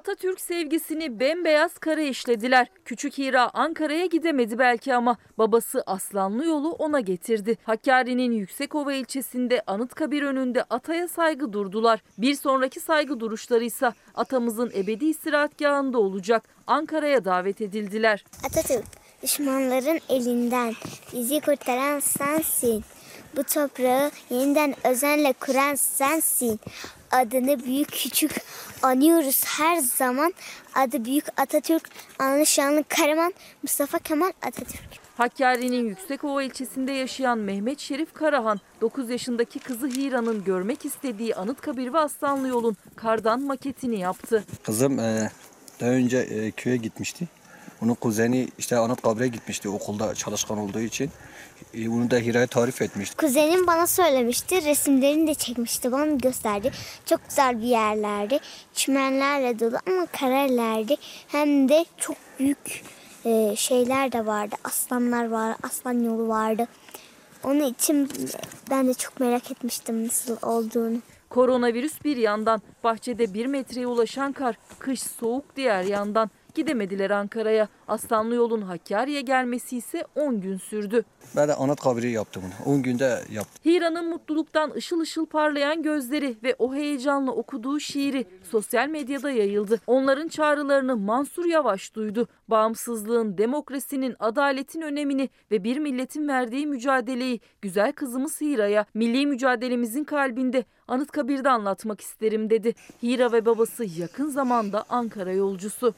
Atatürk sevgisini bembeyaz kara işlediler. Küçük Hira Ankara'ya gidemedi belki ama babası Aslanlı yolu ona getirdi. Hakkari'nin Yüksekova ilçesinde Anıtkabir önünde ataya saygı durdular. Bir sonraki saygı duruşları ise atamızın ebedi istirahatgahında olacak. Ankara'ya davet edildiler. Atatürk, düşmanların elinden bizi kurtaran sensin. Bu toprağı yeniden özenle kuran sensin. Adını büyük küçük anıyoruz her zaman. Adı büyük Atatürk, anlı şanlı kahraman Mustafa Kemal Atatürk. Hakkari'nin Yüksekova ilçesinde yaşayan Mehmet Şerif Karahan, 9 yaşındaki kızı Hira'nın görmek istediği Anıtkabir ve Aslanlı yolun kardan maketini yaptı. Kızım e, daha önce e, köye gitmişti. Onun kuzeni işte Anıtkabir'e gitmişti okulda çalışkan olduğu için. E, onu da Hira'ya tarif etmişti. Kuzenim bana söylemişti, resimlerini de çekmişti, bana gösterdi. Çok güzel bir yerlerdi, çimenlerle dolu ama karelerdi. Hem de çok büyük e, şeyler de vardı, aslanlar var, aslan yolu vardı. Onun için ben de çok merak etmiştim nasıl olduğunu. Koronavirüs bir yandan, bahçede bir metreye ulaşan kar, kış soğuk diğer yandan. Gidemediler Ankara'ya. Aslanlı yolun Hakkari'ye gelmesi ise 10 gün sürdü. Ben de Anıtkabir'i yaptım bunu. 10 günde yaptım. Hira'nın mutluluktan ışıl ışıl parlayan gözleri ve o heyecanla okuduğu şiiri sosyal medyada yayıldı. Onların çağrılarını Mansur Yavaş duydu. Bağımsızlığın, demokrasinin, adaletin önemini ve bir milletin verdiği mücadeleyi güzel kızımız Hira'ya milli mücadelemizin kalbinde Anıtkabir'de anlatmak isterim dedi. Hira ve babası yakın zamanda Ankara yolcusu.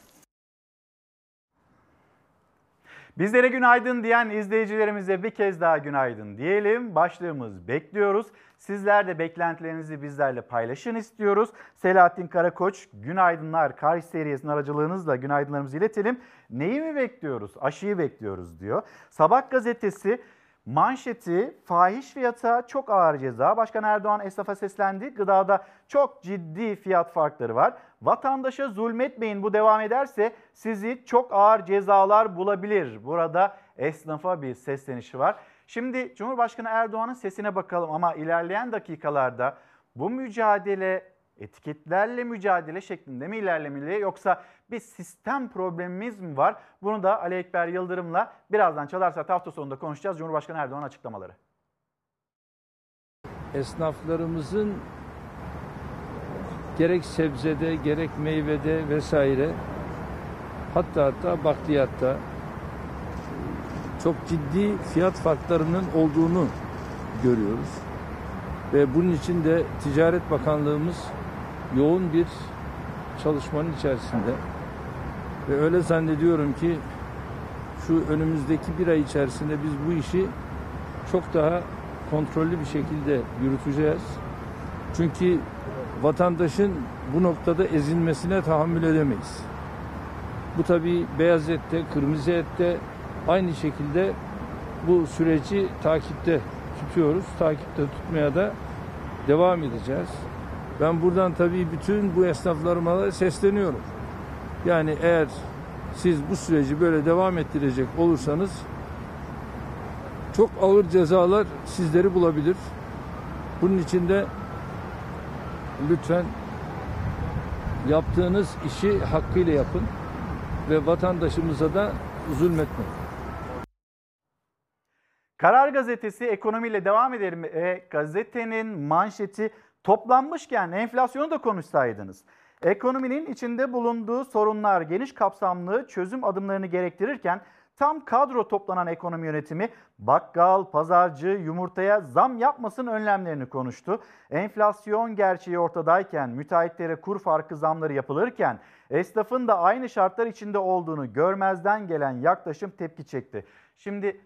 Bizlere günaydın diyen izleyicilerimize bir kez daha günaydın diyelim. Başlığımız bekliyoruz. Sizler de beklentilerinizi bizlerle paylaşın istiyoruz. Selahattin Karakoç, günaydınlar Kar seriyesinin aracılığınızla günaydınlarımızı iletelim. Neyi mi bekliyoruz? Aşıyı bekliyoruz diyor. Sabah gazetesi manşeti fahiş fiyata çok ağır ceza. Başkan Erdoğan esnafa seslendi. Gıdada çok ciddi fiyat farkları var. Vatandaşa zulmetmeyin bu devam ederse sizi çok ağır cezalar bulabilir. Burada esnafa bir seslenişi var. Şimdi Cumhurbaşkanı Erdoğan'ın sesine bakalım ama ilerleyen dakikalarda bu mücadele etiketlerle mücadele şeklinde mi ilerlemeli yoksa bir sistem problemimiz mi var? Bunu da Ali Ekber Yıldırım'la birazdan Çalar hafta sonunda konuşacağız. Cumhurbaşkanı Erdoğan açıklamaları. Esnaflarımızın gerek sebzede gerek meyvede vesaire hatta hatta bakliyatta çok ciddi fiyat farklarının olduğunu görüyoruz. Ve bunun için de Ticaret Bakanlığımız yoğun bir çalışmanın içerisinde. Ve öyle zannediyorum ki şu önümüzdeki bir ay içerisinde biz bu işi çok daha kontrollü bir şekilde yürüteceğiz. Çünkü vatandaşın bu noktada ezilmesine tahammül edemeyiz. Bu tabii beyaz ette, kırmızı ette aynı şekilde bu süreci takipte tutuyoruz. Takipte tutmaya da devam edeceğiz. Ben buradan tabii bütün bu esnaflarıma sesleniyorum. Yani eğer siz bu süreci böyle devam ettirecek olursanız çok ağır cezalar sizleri bulabilir. Bunun için de lütfen yaptığınız işi hakkıyla yapın ve vatandaşımıza da zulmetmeyin. Karar Gazetesi ekonomiyle devam edelim. E, gazetenin manşeti Toplanmışken enflasyonu da konuşsaydınız. Ekonominin içinde bulunduğu sorunlar geniş kapsamlı çözüm adımlarını gerektirirken tam kadro toplanan ekonomi yönetimi bakkal, pazarcı, yumurtaya zam yapmasın önlemlerini konuştu. Enflasyon gerçeği ortadayken, müteahhitlere kur farkı zamları yapılırken, esnafın da aynı şartlar içinde olduğunu görmezden gelen yaklaşım tepki çekti. Şimdi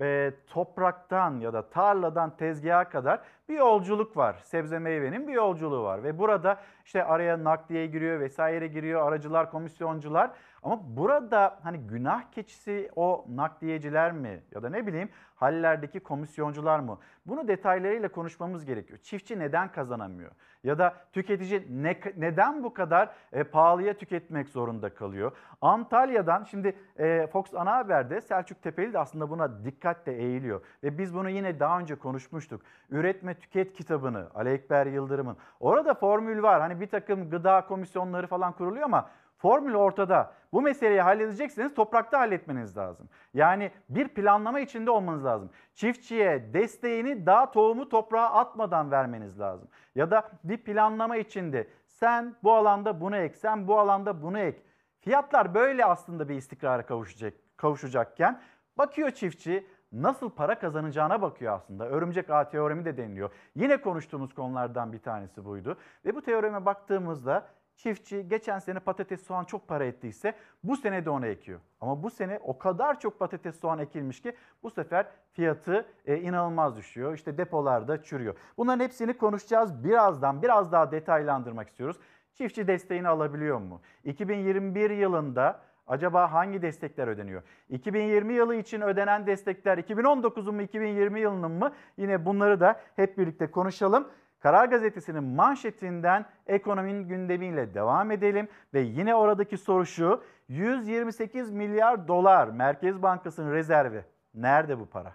e, topraktan ya da tarladan tezgaha kadar bir yolculuk var. Sebze meyvenin bir yolculuğu var ve burada işte araya nakliye giriyor vesaire giriyor aracılar, komisyoncular. Ama burada hani günah keçisi o nakliyeciler mi ya da ne bileyim hallerdeki komisyoncular mı? Bunu detaylarıyla konuşmamız gerekiyor. Çiftçi neden kazanamıyor? Ya da tüketici ne, neden bu kadar e, pahalıya tüketmek zorunda kalıyor? Antalya'dan şimdi e, Fox Ana Haber'de Selçuk Tepeli de aslında buna dikkatle eğiliyor. Ve biz bunu yine daha önce konuşmuştuk. Üretme Tüket kitabını Ali Ekber Yıldırım'ın. Orada formül var. Hani bir takım gıda komisyonları falan kuruluyor ama Formül ortada. Bu meseleyi halledecekseniz toprakta halletmeniz lazım. Yani bir planlama içinde olmanız lazım. Çiftçiye desteğini daha tohumu toprağa atmadan vermeniz lazım. Ya da bir planlama içinde sen bu alanda bunu ek, sen bu alanda bunu ek. Fiyatlar böyle aslında bir istikrara kavuşacak, kavuşacakken bakıyor çiftçi nasıl para kazanacağına bakıyor aslında. Örümcek ağ teoremi de deniliyor. Yine konuştuğumuz konulardan bir tanesi buydu. Ve bu teoreme baktığımızda Çiftçi geçen sene patates soğan çok para ettiyse bu sene de onu ekiyor. Ama bu sene o kadar çok patates soğan ekilmiş ki bu sefer fiyatı e, inanılmaz düşüyor. İşte depolarda çürüyor. Bunların hepsini konuşacağız. Birazdan biraz daha detaylandırmak istiyoruz. Çiftçi desteğini alabiliyor mu? 2021 yılında acaba hangi destekler ödeniyor? 2020 yılı için ödenen destekler 2019'un mu 2020 yılının mı? Yine bunları da hep birlikte konuşalım. Karar Gazetesi'nin manşetinden ekonominin gündemiyle devam edelim ve yine oradaki soru şu. 128 milyar dolar Merkez Bankası'nın rezervi. Nerede bu para?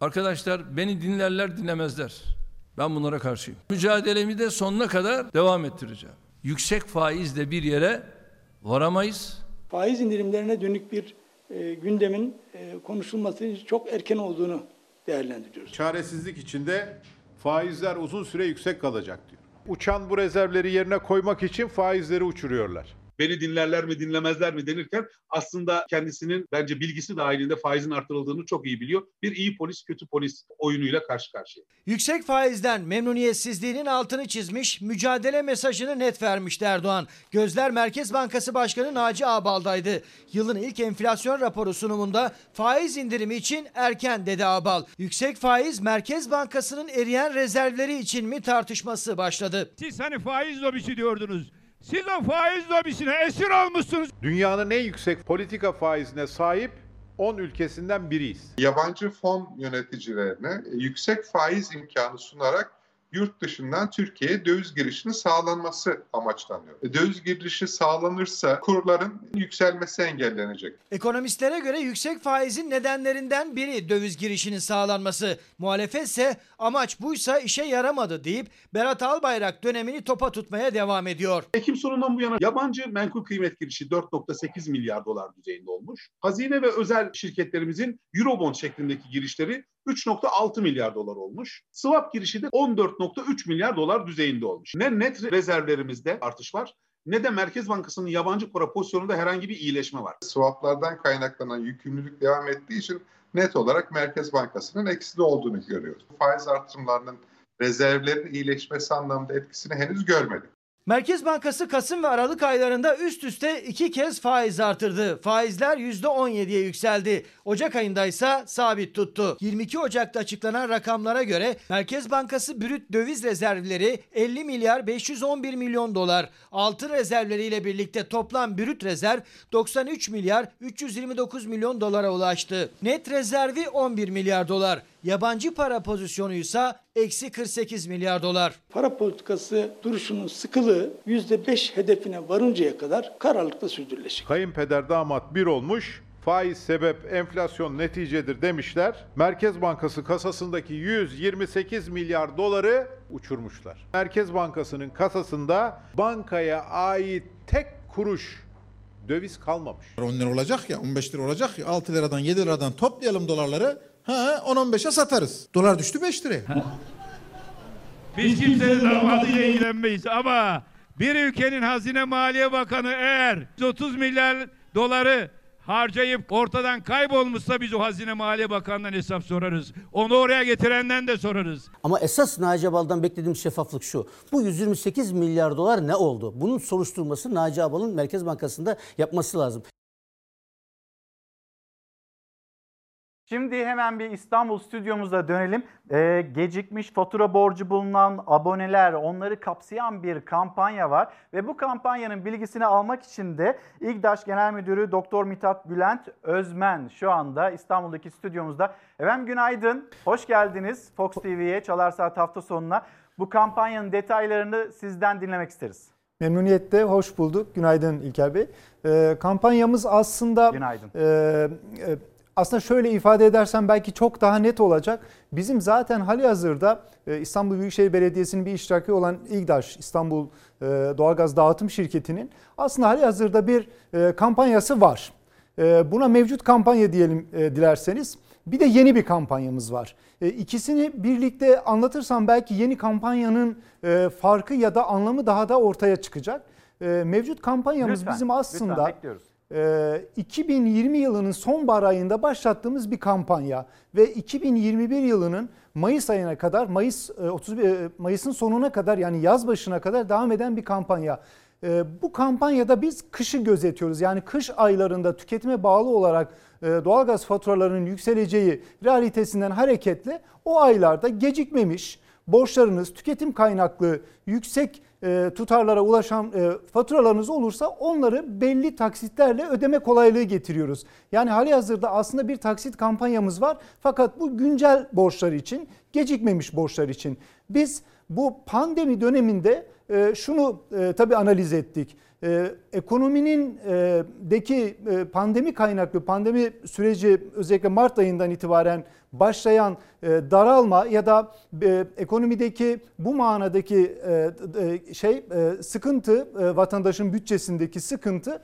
Arkadaşlar beni dinlerler dinlemezler. Ben bunlara karşıyım. Mücadelemi de sonuna kadar devam ettireceğim. Yüksek faizle bir yere varamayız. Faiz indirimlerine dönük bir e, gündemin e, konuşulması çok erken olduğunu değerlendiriyoruz. Çaresizlik içinde faizler uzun süre yüksek kalacak diyor. Uçan bu rezervleri yerine koymak için faizleri uçuruyorlar. Beni dinlerler mi dinlemezler mi denirken aslında kendisinin bence bilgisi dahilinde faizin artırıldığını çok iyi biliyor. Bir iyi polis kötü polis oyunuyla karşı karşıya. Yüksek faizden memnuniyetsizliğinin altını çizmiş, mücadele mesajını net vermişti Erdoğan. Gözler Merkez Bankası Başkanı Naci Ağbal'daydı. Yılın ilk enflasyon raporu sunumunda faiz indirimi için erken dedi Ağbal. Yüksek faiz Merkez Bankası'nın eriyen rezervleri için mi tartışması başladı. Siz hani faiz lobisi diyordunuz. Siz o faiz lobisine esir olmuşsunuz. Dünyanın en yüksek politika faizine sahip 10 ülkesinden biriyiz. Yabancı fon yöneticilerine yüksek faiz imkanı sunarak yurt dışından Türkiye'ye döviz girişinin sağlanması amaçlanıyor. E, döviz girişi sağlanırsa kurların yükselmesi engellenecek. Ekonomistlere göre yüksek faizin nedenlerinden biri döviz girişinin sağlanması. Muhalefet ise amaç buysa işe yaramadı deyip Berat Albayrak dönemini topa tutmaya devam ediyor. Ekim sonundan bu yana yabancı menkul kıymet girişi 4.8 milyar dolar düzeyinde olmuş. Hazine ve özel şirketlerimizin Eurobond şeklindeki girişleri 3.6 milyar dolar olmuş. Swap girişi de 14.3 milyar dolar düzeyinde olmuş. Ne net rezervlerimizde artış var ne de Merkez Bankası'nın yabancı para pozisyonunda herhangi bir iyileşme var. Swaplardan kaynaklanan yükümlülük devam ettiği için net olarak Merkez Bankası'nın eksili olduğunu görüyoruz. Faiz artırımlarının rezervlerin iyileşmesi anlamında etkisini henüz görmedik. Merkez Bankası Kasım ve Aralık aylarında üst üste iki kez faiz artırdı. Faizler %17'ye yükseldi. Ocak ayında ise sabit tuttu. 22 Ocak'ta açıklanan rakamlara göre Merkez Bankası brüt döviz rezervleri 50 milyar 511 milyon dolar. Altın rezervleriyle birlikte toplam brüt rezerv 93 milyar 329 milyon dolara ulaştı. Net rezervi 11 milyar dolar. Yabancı para pozisyonu ise eksi 48 milyar dolar. Para politikası duruşunun sıkılığı %5 hedefine varıncaya kadar kararlılıkla sürdürülecek. Kayınpeder damat bir olmuş. Faiz sebep enflasyon neticedir demişler. Merkez Bankası kasasındaki 128 milyar doları uçurmuşlar. Merkez Bankası'nın kasasında bankaya ait tek kuruş döviz kalmamış. 10 lira olacak ya 15 lira olacak ya 6 liradan 7 liradan toplayalım dolarları. Ha 10-15'e satarız. Dolar düştü 5 liraya. Biz kimsenin damadıyla ilgilenmeyiz ama bir ülkenin Hazine Maliye Bakanı eğer 130 milyar doları harcayıp ortadan kaybolmuşsa biz o Hazine Maliye Bakanı'ndan hesap sorarız. Onu oraya getirenden de sorarız. Ama esas Naci Abal'dan beklediğim şeffaflık şu. Bu 128 milyar dolar ne oldu? Bunun soruşturması Naci Abal'ın Merkez Bankası'nda yapması lazım. Şimdi hemen bir İstanbul stüdyomuza dönelim. Ee, gecikmiş fatura borcu bulunan aboneler, onları kapsayan bir kampanya var. Ve bu kampanyanın bilgisini almak için de İGDAŞ Genel Müdürü Doktor Mithat Bülent Özmen şu anda İstanbul'daki stüdyomuzda. Efendim günaydın, hoş geldiniz Fox TV'ye Çalar Saat hafta sonuna. Bu kampanyanın detaylarını sizden dinlemek isteriz. Memnuniyetle hoş bulduk. Günaydın İlker Bey. Ee, kampanyamız aslında Günaydın. e, e, aslında şöyle ifade edersem belki çok daha net olacak. Bizim zaten hali hazırda e, İstanbul Büyükşehir Belediyesi'nin bir iştiraki olan İGDAŞ İstanbul e, Doğalgaz Dağıtım Şirketi'nin aslında hali hazırda bir e, kampanyası var. Buna mevcut kampanya diyelim dilerseniz. Bir de yeni bir kampanyamız var. İkisini birlikte anlatırsam belki yeni kampanyanın farkı ya da anlamı daha da ortaya çıkacak. Mevcut kampanyamız Lütfen, bizim aslında lütfen bekliyoruz. Ee, 2020 yılının sonbahar ayında başlattığımız bir kampanya ve 2021 yılının Mayıs ayına kadar Mayıs e, 31 e, Mayıs'ın sonuna kadar yani yaz başına kadar devam eden bir kampanya. Ee, Bu kampanyada biz kışı gözetiyoruz. Yani kış aylarında tüketime bağlı olarak e, doğalgaz faturalarının yükseleceği realitesinden hareketle o aylarda gecikmemiş borçlarınız tüketim kaynaklı yüksek e, tutarlara ulaşan e, faturalarınız olursa onları belli taksitlerle ödeme kolaylığı getiriyoruz. Yani hali hazırda aslında bir taksit kampanyamız var fakat bu güncel borçlar için gecikmemiş borçlar için. Biz bu pandemi döneminde e, şunu e, tabii analiz ettik. Ekonominin deki pandemi kaynaklı pandemi süreci özellikle Mart ayından itibaren başlayan e, daralma ya da e, ekonomideki bu manadaki e, şey sıkıntı vatandaşın bütçesindeki sıkıntı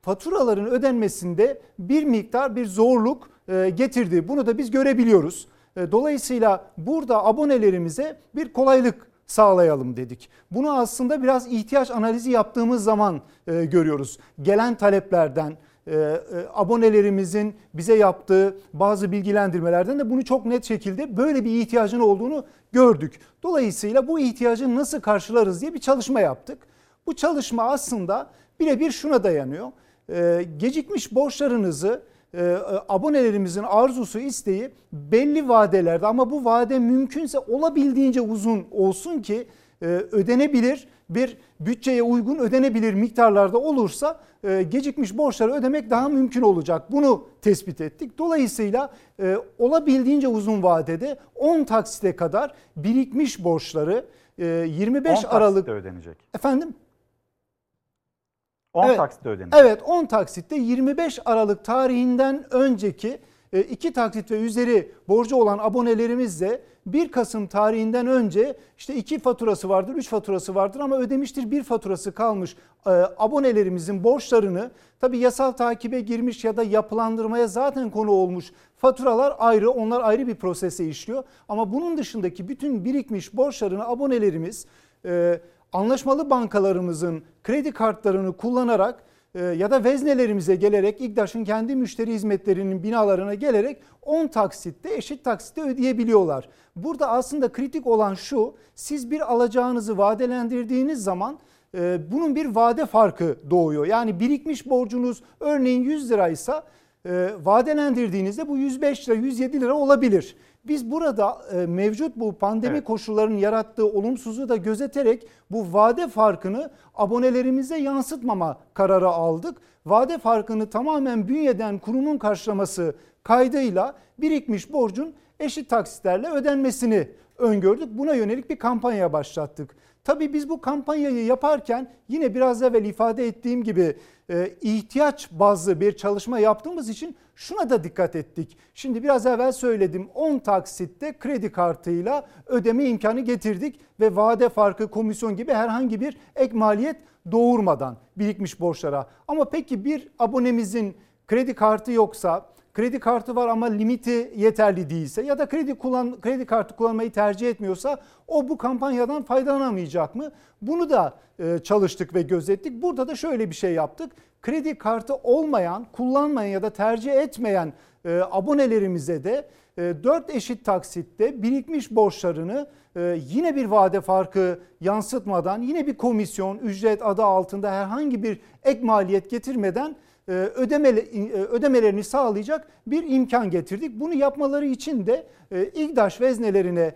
faturaların ödenmesinde bir miktar bir zorluk getirdi. Bunu da biz görebiliyoruz. Dolayısıyla burada abonelerimize bir kolaylık sağlayalım dedik. Bunu aslında biraz ihtiyaç analizi yaptığımız zaman görüyoruz. Gelen taleplerden, e, e, abonelerimizin bize yaptığı bazı bilgilendirmelerden de bunu çok net şekilde böyle bir ihtiyacın olduğunu gördük. Dolayısıyla bu ihtiyacı nasıl karşılarız diye bir çalışma yaptık. Bu çalışma aslında birebir şuna dayanıyor. E, gecikmiş borçlarınızı e, abonelerimizin arzusu isteği belli vadelerde ama bu vade mümkünse olabildiğince uzun olsun ki e, ödenebilir bir bütçeye uygun ödenebilir miktarlarda olursa e, gecikmiş borçları ödemek daha mümkün olacak. Bunu tespit ettik. Dolayısıyla e, olabildiğince uzun vadede 10 taksite kadar birikmiş borçları e, 25 10 Aralık ödenecek. efendim 10 Evet. taksitte ödenecek. Evet 10 taksitte 25 Aralık tarihinden önceki e, iki taksit ve üzeri borcu olan abonelerimiz de 1 Kasım tarihinden önce işte iki faturası vardır, 3 faturası vardır ama ödemiştir bir faturası kalmış e, abonelerimizin borçlarını tabi yasal takibe girmiş ya da yapılandırmaya zaten konu olmuş faturalar ayrı onlar ayrı bir prosese işliyor. Ama bunun dışındaki bütün birikmiş borçlarını abonelerimiz e, anlaşmalı bankalarımızın kredi kartlarını kullanarak ya da veznelerimize gelerek İGDAŞ'ın kendi müşteri hizmetlerinin binalarına gelerek 10 taksitte eşit taksitte ödeyebiliyorlar. Burada aslında kritik olan şu siz bir alacağınızı vadelendirdiğiniz zaman e, bunun bir vade farkı doğuyor. Yani birikmiş borcunuz örneğin 100 liraysa e, vadelendirdiğinizde bu 105 lira 107 lira olabilir. Biz burada e, mevcut bu pandemi koşullarının yarattığı olumsuzluğu da gözeterek bu vade farkını abonelerimize yansıtmama kararı aldık. Vade farkını tamamen bünyeden kurumun karşılaması kaydıyla birikmiş borcun eşit taksitlerle ödenmesini öngördük. Buna yönelik bir kampanya başlattık. Tabii biz bu kampanyayı yaparken yine biraz evvel ifade ettiğim gibi e, ihtiyaç bazlı bir çalışma yaptığımız için şuna da dikkat ettik. Şimdi biraz evvel söyledim 10 taksitte kredi kartıyla ödeme imkanı getirdik ve vade farkı komisyon gibi herhangi bir ek maliyet doğurmadan birikmiş borçlara. Ama peki bir abonemizin kredi kartı yoksa, kredi kartı var ama limiti yeterli değilse ya da kredi kullan kredi kartı kullanmayı tercih etmiyorsa o bu kampanyadan faydalanamayacak mı? Bunu da e, çalıştık ve gözettik. Burada da şöyle bir şey yaptık. Kredi kartı olmayan, kullanmayan ya da tercih etmeyen e, abonelerimize de 4 eşit taksitte birikmiş borçlarını yine bir vade farkı yansıtmadan yine bir komisyon ücret adı altında herhangi bir ek maliyet getirmeden ödemelerini sağlayacak bir imkan getirdik. Bunu yapmaları için de İGDAŞ veznelerine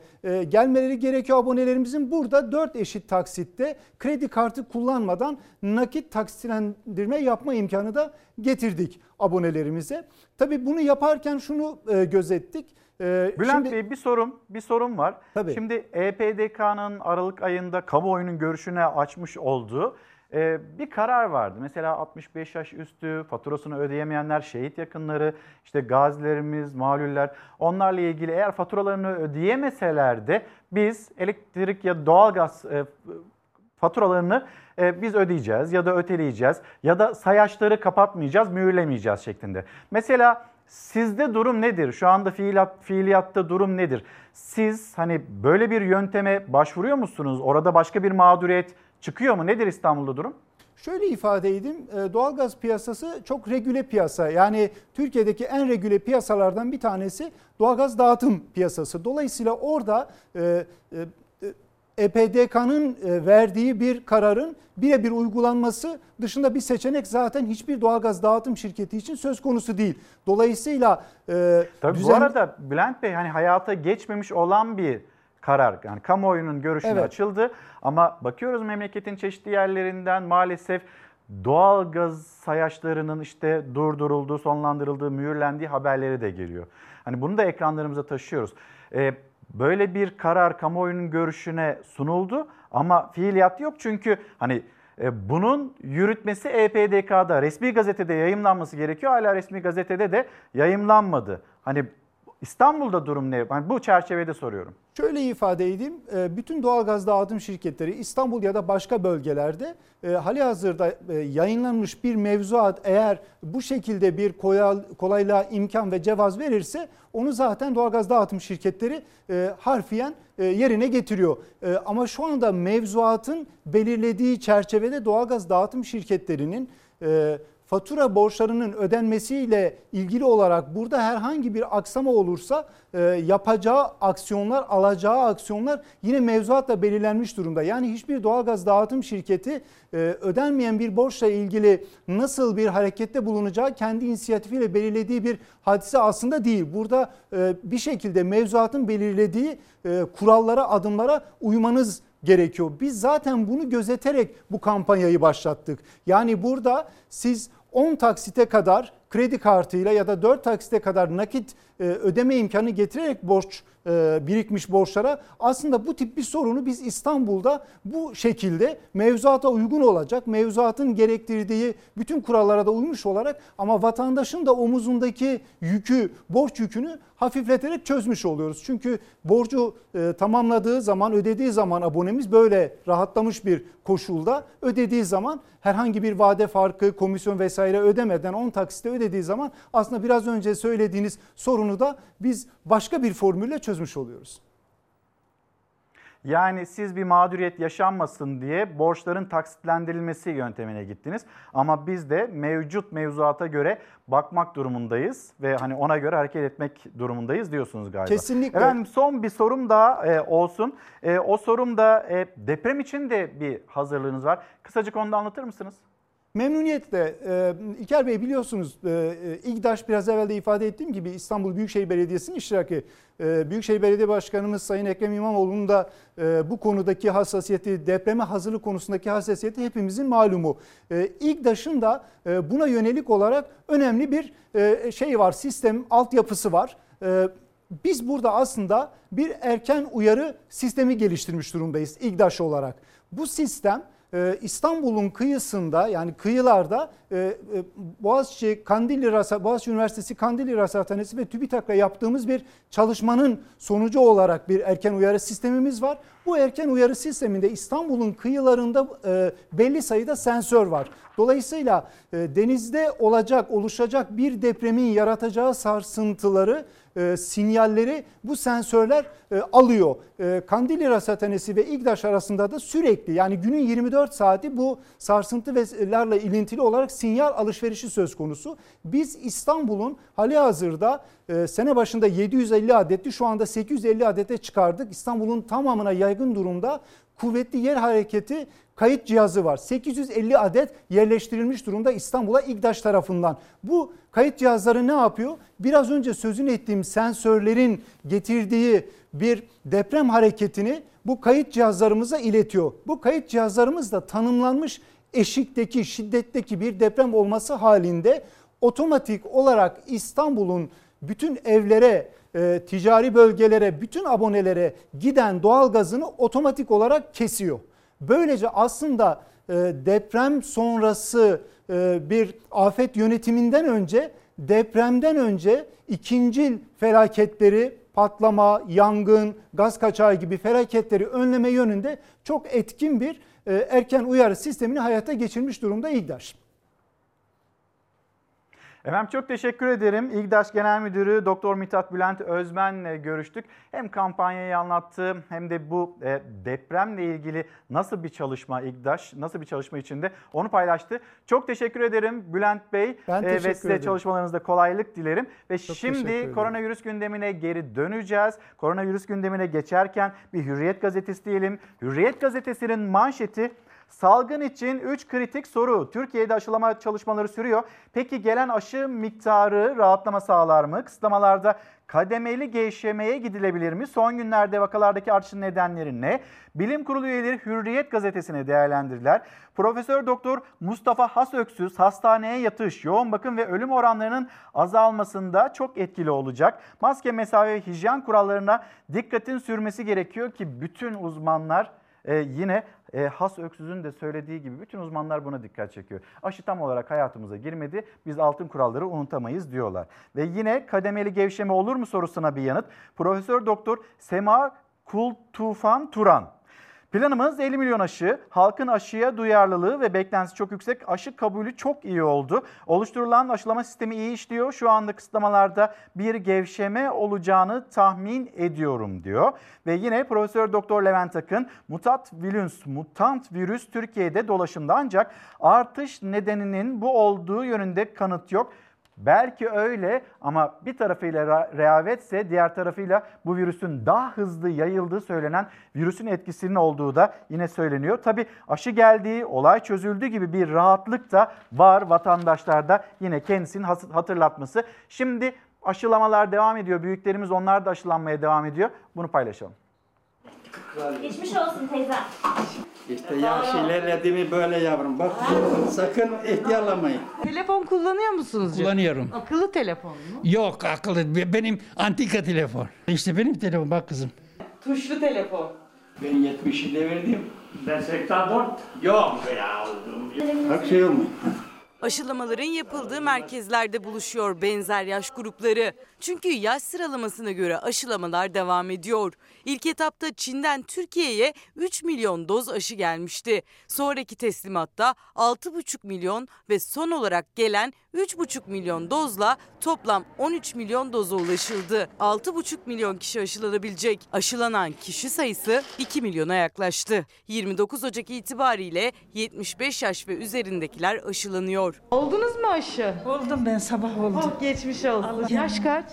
gelmeleri gerekiyor abonelerimizin. Burada 4 eşit taksitte kredi kartı kullanmadan nakit taksitlendirme yapma imkanı da getirdik abonelerimize. Tabii bunu yaparken şunu gözettik. Bülent Şimdi, Bey bir sorum bir sorum var. Tabii. Şimdi EPDK'nın Aralık ayında kamuoyunun görüşüne açmış olduğu ee, bir karar vardı. Mesela 65 yaş üstü, faturasını ödeyemeyenler, şehit yakınları, işte gazilerimiz, malüller onlarla ilgili eğer faturalarını ödeyemeseler de biz elektrik ya doğalgaz e, faturalarını e, biz ödeyeceğiz ya da öteleyeceğiz ya da sayaçları kapatmayacağız, mühürlemeyeceğiz şeklinde. Mesela sizde durum nedir? Şu anda fiilat, fiiliyatta durum nedir? Siz hani böyle bir yönteme başvuruyor musunuz? Orada başka bir mağduriyet çıkıyor mu? Nedir İstanbul'da durum? Şöyle ifade edeyim, e, doğalgaz piyasası çok regüle piyasa. Yani Türkiye'deki en regüle piyasalardan bir tanesi doğalgaz dağıtım piyasası. Dolayısıyla orada EPDK'nın e, e, verdiği bir kararın birebir uygulanması dışında bir seçenek zaten hiçbir doğalgaz dağıtım şirketi için söz konusu değil. Dolayısıyla Tabii düzen... bu arada Bülent Bey hani hayata geçmemiş olan bir karar yani kamuoyunun görüşüne evet. açıldı. Ama bakıyoruz memleketin çeşitli yerlerinden maalesef doğal gaz sayaçlarının işte durdurulduğu, sonlandırıldığı, mühürlendiği haberleri de geliyor. Hani bunu da ekranlarımıza taşıyoruz. Ee, böyle bir karar kamuoyunun görüşüne sunuldu ama fiiliyat yok çünkü hani e, bunun yürütmesi EPDK'da resmi gazetede yayımlanması gerekiyor. Hala resmi gazetede de yayımlanmadı. Hani İstanbul'da durum ne? Yani bu çerçevede soruyorum. Şöyle ifade edeyim. E, bütün doğalgaz dağıtım şirketleri İstanbul ya da başka bölgelerde e, hali hazırda e, yayınlanmış bir mevzuat eğer bu şekilde bir kolaylığa imkan ve cevaz verirse onu zaten doğalgaz dağıtım şirketleri harfiyen yerine getiriyor. Ama şu anda mevzuatın belirlediği çerçevede doğalgaz dağıtım şirketlerinin fatura borçlarının ödenmesiyle ilgili olarak burada herhangi bir aksama olursa e, yapacağı aksiyonlar, alacağı aksiyonlar yine mevzuatla belirlenmiş durumda. Yani hiçbir doğalgaz dağıtım şirketi e, ödenmeyen bir borçla ilgili nasıl bir harekette bulunacağı kendi inisiyatifiyle belirlediği bir hadise aslında değil. Burada e, bir şekilde mevzuatın belirlediği kurallara, adımlara uymanız gerekiyor. Biz zaten bunu gözeterek bu kampanyayı başlattık. Yani burada siz 10 taksite kadar kredi kartıyla ya da 4 taksite kadar nakit e, ödeme imkanı getirerek borç birikmiş borçlara. Aslında bu tip bir sorunu biz İstanbul'da bu şekilde mevzuata uygun olacak, mevzuatın gerektirdiği bütün kurallara da uymuş olarak ama vatandaşın da omuzundaki yükü, borç yükünü hafifleterek çözmüş oluyoruz. Çünkü borcu e, tamamladığı zaman, ödediği zaman abonemiz böyle rahatlamış bir koşulda. Ödediği zaman herhangi bir vade farkı, komisyon vesaire ödemeden 10 taksite ödediği zaman aslında biraz önce söylediğiniz sorunu da biz başka bir formülle çözmüş oluyoruz. Yani siz bir mağduriyet yaşanmasın diye borçların taksitlendirilmesi yöntemine gittiniz. Ama biz de mevcut mevzuata göre bakmak durumundayız ve hani ona göre hareket etmek durumundayız diyorsunuz galiba. Kesinlikle. Efendim son bir sorum daha e, olsun. E, o sorum da e, deprem için de bir hazırlığınız var. Kısacık onu da anlatır mısınız? Memnuniyetle. Ee, İlker Bey biliyorsunuz e, e, İGDAŞ biraz evvel de ifade ettiğim gibi İstanbul Büyükşehir Belediyesi'nin iştiraki. E, Büyükşehir Belediye Başkanımız Sayın Ekrem İmamoğlu'nun da e, bu konudaki hassasiyeti, depreme hazırlık konusundaki hassasiyeti hepimizin malumu. E, İGDAŞ'ın da e, buna yönelik olarak önemli bir e, şey var, sistem, altyapısı var. E, biz burada aslında bir erken uyarı sistemi geliştirmiş durumdayız İGDAŞ olarak. Bu sistem ee, İstanbul'un kıyısında yani kıyılarda e, e, Boğaziçi Kandilli Boğaziçi Üniversitesi Kandilli Rasathanesi ve TÜBİTAK'la yaptığımız bir çalışmanın sonucu olarak bir erken uyarı sistemimiz var. Bu erken uyarı sisteminde İstanbul'un kıyılarında e, belli sayıda sensör var. Dolayısıyla e, denizde olacak, oluşacak bir depremin yaratacağı sarsıntıları e, sinyalleri bu sensörler e, alıyor. E, Kandilli Rasathanesi ve İgdaş arasında da sürekli yani günün 24 saati bu sarsıntılarla ilintili olarak sinyal alışverişi söz konusu. Biz İstanbul'un hali hazırda e, sene başında 750 adetti şu anda 850 adete çıkardık. İstanbul'un tamamına yaygın durumda kuvvetli yer hareketi kayıt cihazı var. 850 adet yerleştirilmiş durumda İstanbul'a İGDAŞ tarafından. Bu kayıt cihazları ne yapıyor? Biraz önce sözünü ettiğim sensörlerin getirdiği bir deprem hareketini bu kayıt cihazlarımıza iletiyor. Bu kayıt cihazlarımız da tanımlanmış eşikteki, şiddetteki bir deprem olması halinde otomatik olarak İstanbul'un bütün evlere, e, ticari bölgelere, bütün abonelere giden doğalgazını otomatik olarak kesiyor. Böylece aslında e, deprem sonrası e, bir afet yönetiminden önce depremden önce ikincil felaketleri patlama, yangın, gaz kaçağı gibi felaketleri önleme yönünde çok etkin bir e, erken uyarı sistemini hayata geçirmiş durumda İGDAŞ. Efendim çok teşekkür ederim. İGDAŞ Genel Müdürü Doktor Mithat Bülent Özmen'le görüştük. Hem kampanyayı anlattı hem de bu e, depremle ilgili nasıl bir çalışma İGDAŞ, nasıl bir çalışma içinde onu paylaştı. Çok teşekkür ederim Bülent Bey Ben e, ve size ederim. çalışmalarınızda kolaylık dilerim. Ve teşekkür şimdi koronavirüs gündemine geri döneceğiz. Koronavirüs gündemine geçerken bir Hürriyet gazetesi diyelim. Hürriyet gazetesinin manşeti Salgın için 3 kritik soru. Türkiye'de aşılama çalışmaları sürüyor. Peki gelen aşı miktarı rahatlama sağlar mı? Kısıtlamalarda kademeli gevşemeye gidilebilir mi? Son günlerde vakalardaki artışın nedenleri ne? Bilim Kurulu üyeleri Hürriyet gazetesine değerlendirdiler. Profesör Doktor Mustafa Hasöksüz hastaneye yatış, yoğun bakım ve ölüm oranlarının azalmasında çok etkili olacak. Maske, mesafe ve hijyen kurallarına dikkatin sürmesi gerekiyor ki bütün uzmanlar e, yine e, Has Öksüz'ün de söylediği gibi bütün uzmanlar buna dikkat çekiyor. Aşı tam olarak hayatımıza girmedi. Biz altın kuralları unutamayız diyorlar. Ve yine kademeli gevşeme olur mu sorusuna bir yanıt. Profesör Doktor Sema Kul Tufan Turan. Planımız 50 milyon aşı, halkın aşıya duyarlılığı ve beklentisi çok yüksek. Aşı kabulü çok iyi oldu. Oluşturulan aşılama sistemi iyi işliyor. Şu anda kısıtlamalarda bir gevşeme olacağını tahmin ediyorum diyor. Ve yine Profesör Doktor Levent Akın, mutant virüs, mutant virüs Türkiye'de dolaşımda ancak artış nedeninin bu olduğu yönünde kanıt yok. Belki öyle ama bir tarafıyla ra- rehavetse diğer tarafıyla bu virüsün daha hızlı yayıldığı söylenen virüsün etkisinin olduğu da yine söyleniyor. Tabi aşı geldiği, olay çözüldü gibi bir rahatlık da var vatandaşlarda yine kendisinin hatırlatması. Şimdi aşılamalar devam ediyor. Büyüklerimiz onlar da aşılanmaya devam ediyor. Bunu paylaşalım. Geçmiş olsun teyze. İşte yaşlılar dediğimi böyle yavrum. Bak sakın ihtiyarlamayın. Telefon kullanıyor musunuz? canım? Kullanıyorum. Akıllı telefon mu? Yok akıllı. Benim antika telefon. İşte benim telefon bak kızım. Tuşlu telefon. Ben 70 verdim. Ben 84. Yok ya. Bak şey olmuyor. Aşılamaların yapıldığı merkezlerde buluşuyor benzer yaş grupları. Çünkü yaş sıralamasına göre aşılamalar devam ediyor. İlk etapta Çin'den Türkiye'ye 3 milyon doz aşı gelmişti. Sonraki teslimatta 6,5 milyon ve son olarak gelen 3,5 milyon dozla toplam 13 milyon doza ulaşıldı. 6,5 milyon kişi aşılanabilecek. Aşılanan kişi sayısı 2 milyona yaklaştı. 29 Ocak itibariyle 75 yaş ve üzerindekiler aşılanıyor. Oldunuz mu aşı? Oldum ben sabah oldum. Oh, geçmiş olsun. Allah Yaş kaç?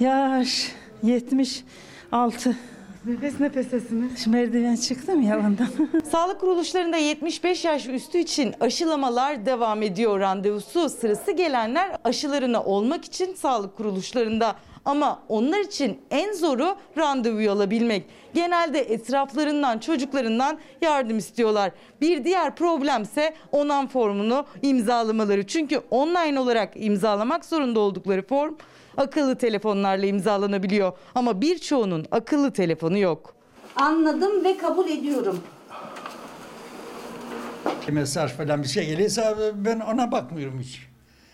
Yaş 76. Nefes nefesesiniz. Şu merdiven çıktım ya ondan. Sağlık kuruluşlarında 75 yaş üstü için aşılamalar devam ediyor. Randevusu sırası gelenler aşılarına olmak için sağlık kuruluşlarında. Ama onlar için en zoru randevuyu alabilmek. Genelde etraflarından, çocuklarından yardım istiyorlar. Bir diğer problemse onan formunu imzalamaları. Çünkü online olarak imzalamak zorunda oldukları form akıllı telefonlarla imzalanabiliyor. Ama birçoğunun akıllı telefonu yok. Anladım ve kabul ediyorum. Mesaj falan bir şey gelirse ben ona bakmıyorum hiç.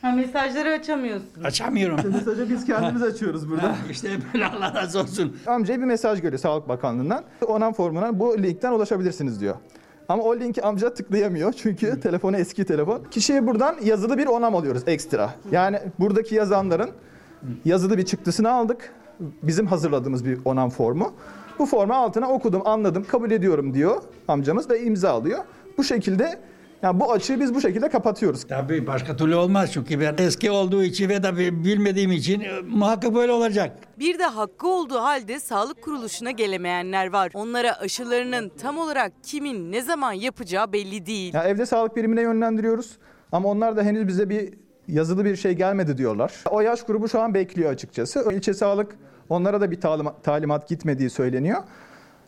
Ha, mesajları açamıyorsun. Açamıyorum. Mesajı biz kendimiz açıyoruz burada. işte böyle Allah razı olsun. Amcaya bir mesaj geliyor Sağlık Bakanlığı'ndan. Onam formuna bu linkten ulaşabilirsiniz diyor. Ama o linki amca tıklayamıyor çünkü telefonu eski telefon. Kişiye buradan yazılı bir onam alıyoruz ekstra. Yani buradaki yazanların yazılı bir çıktısını aldık. Bizim hazırladığımız bir onam formu. Bu formu altına okudum, anladım, kabul ediyorum diyor amcamız ve imza alıyor. Bu şekilde yani bu açığı biz bu şekilde kapatıyoruz. Tabii başka türlü olmaz çünkü ben eski olduğu için ve de bilmediğim için e, muhakkak böyle olacak. Bir de hakkı olduğu halde sağlık kuruluşuna gelemeyenler var. Onlara aşılarının tam olarak kimin ne zaman yapacağı belli değil. Ya evde sağlık birimine yönlendiriyoruz ama onlar da henüz bize bir yazılı bir şey gelmedi diyorlar. O yaş grubu şu an bekliyor açıkçası. İlçe sağlık onlara da bir talimat, talimat gitmediği söyleniyor.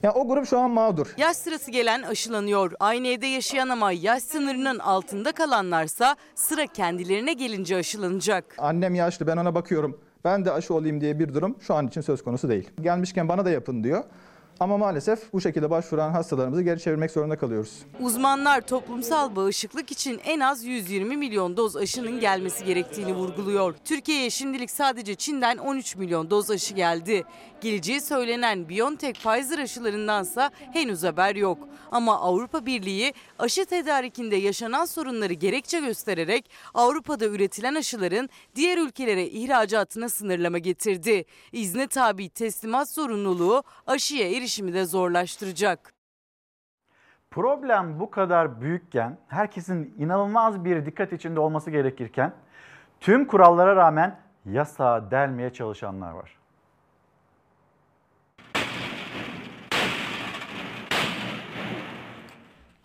Ya o grup şu an mağdur. Yaş sırası gelen aşılanıyor. Aynı evde yaşayan ama yaş sınırının altında kalanlarsa sıra kendilerine gelince aşılanacak. Annem yaşlı ben ona bakıyorum. Ben de aşı olayım diye bir durum şu an için söz konusu değil. Gelmişken bana da yapın diyor. Ama maalesef bu şekilde başvuran hastalarımızı geri çevirmek zorunda kalıyoruz. Uzmanlar toplumsal bağışıklık için en az 120 milyon doz aşının gelmesi gerektiğini vurguluyor. Türkiye'ye şimdilik sadece Çin'den 13 milyon doz aşı geldi. Geleceği söylenen BioNTech Pfizer aşılarındansa henüz haber yok. Ama Avrupa Birliği aşı tedarikinde yaşanan sorunları gerekçe göstererek Avrupa'da üretilen aşıların diğer ülkelere ihracatına sınırlama getirdi. İzne tabi teslimat zorunluluğu aşıya erişimi de zorlaştıracak. Problem bu kadar büyükken, herkesin inanılmaz bir dikkat içinde olması gerekirken tüm kurallara rağmen yasağa delmeye çalışanlar var.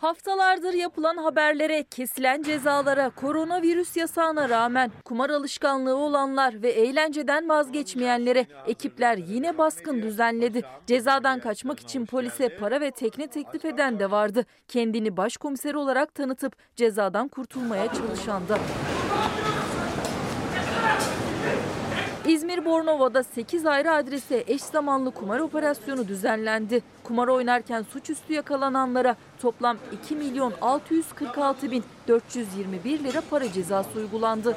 Haftalardır yapılan haberlere, kesilen cezalara, koronavirüs yasağına rağmen kumar alışkanlığı olanlar ve eğlenceden vazgeçmeyenlere ekipler yine baskın düzenledi. Cezadan kaçmak için polise para ve tekne teklif eden de vardı. Kendini başkomiser olarak tanıtıp cezadan kurtulmaya çalışan da. İzmir Bornova'da 8 ayrı adrese eş zamanlı kumar operasyonu düzenlendi. Kumar oynarken suçüstü yakalananlara toplam 2 milyon 646 bin 421 lira para cezası uygulandı.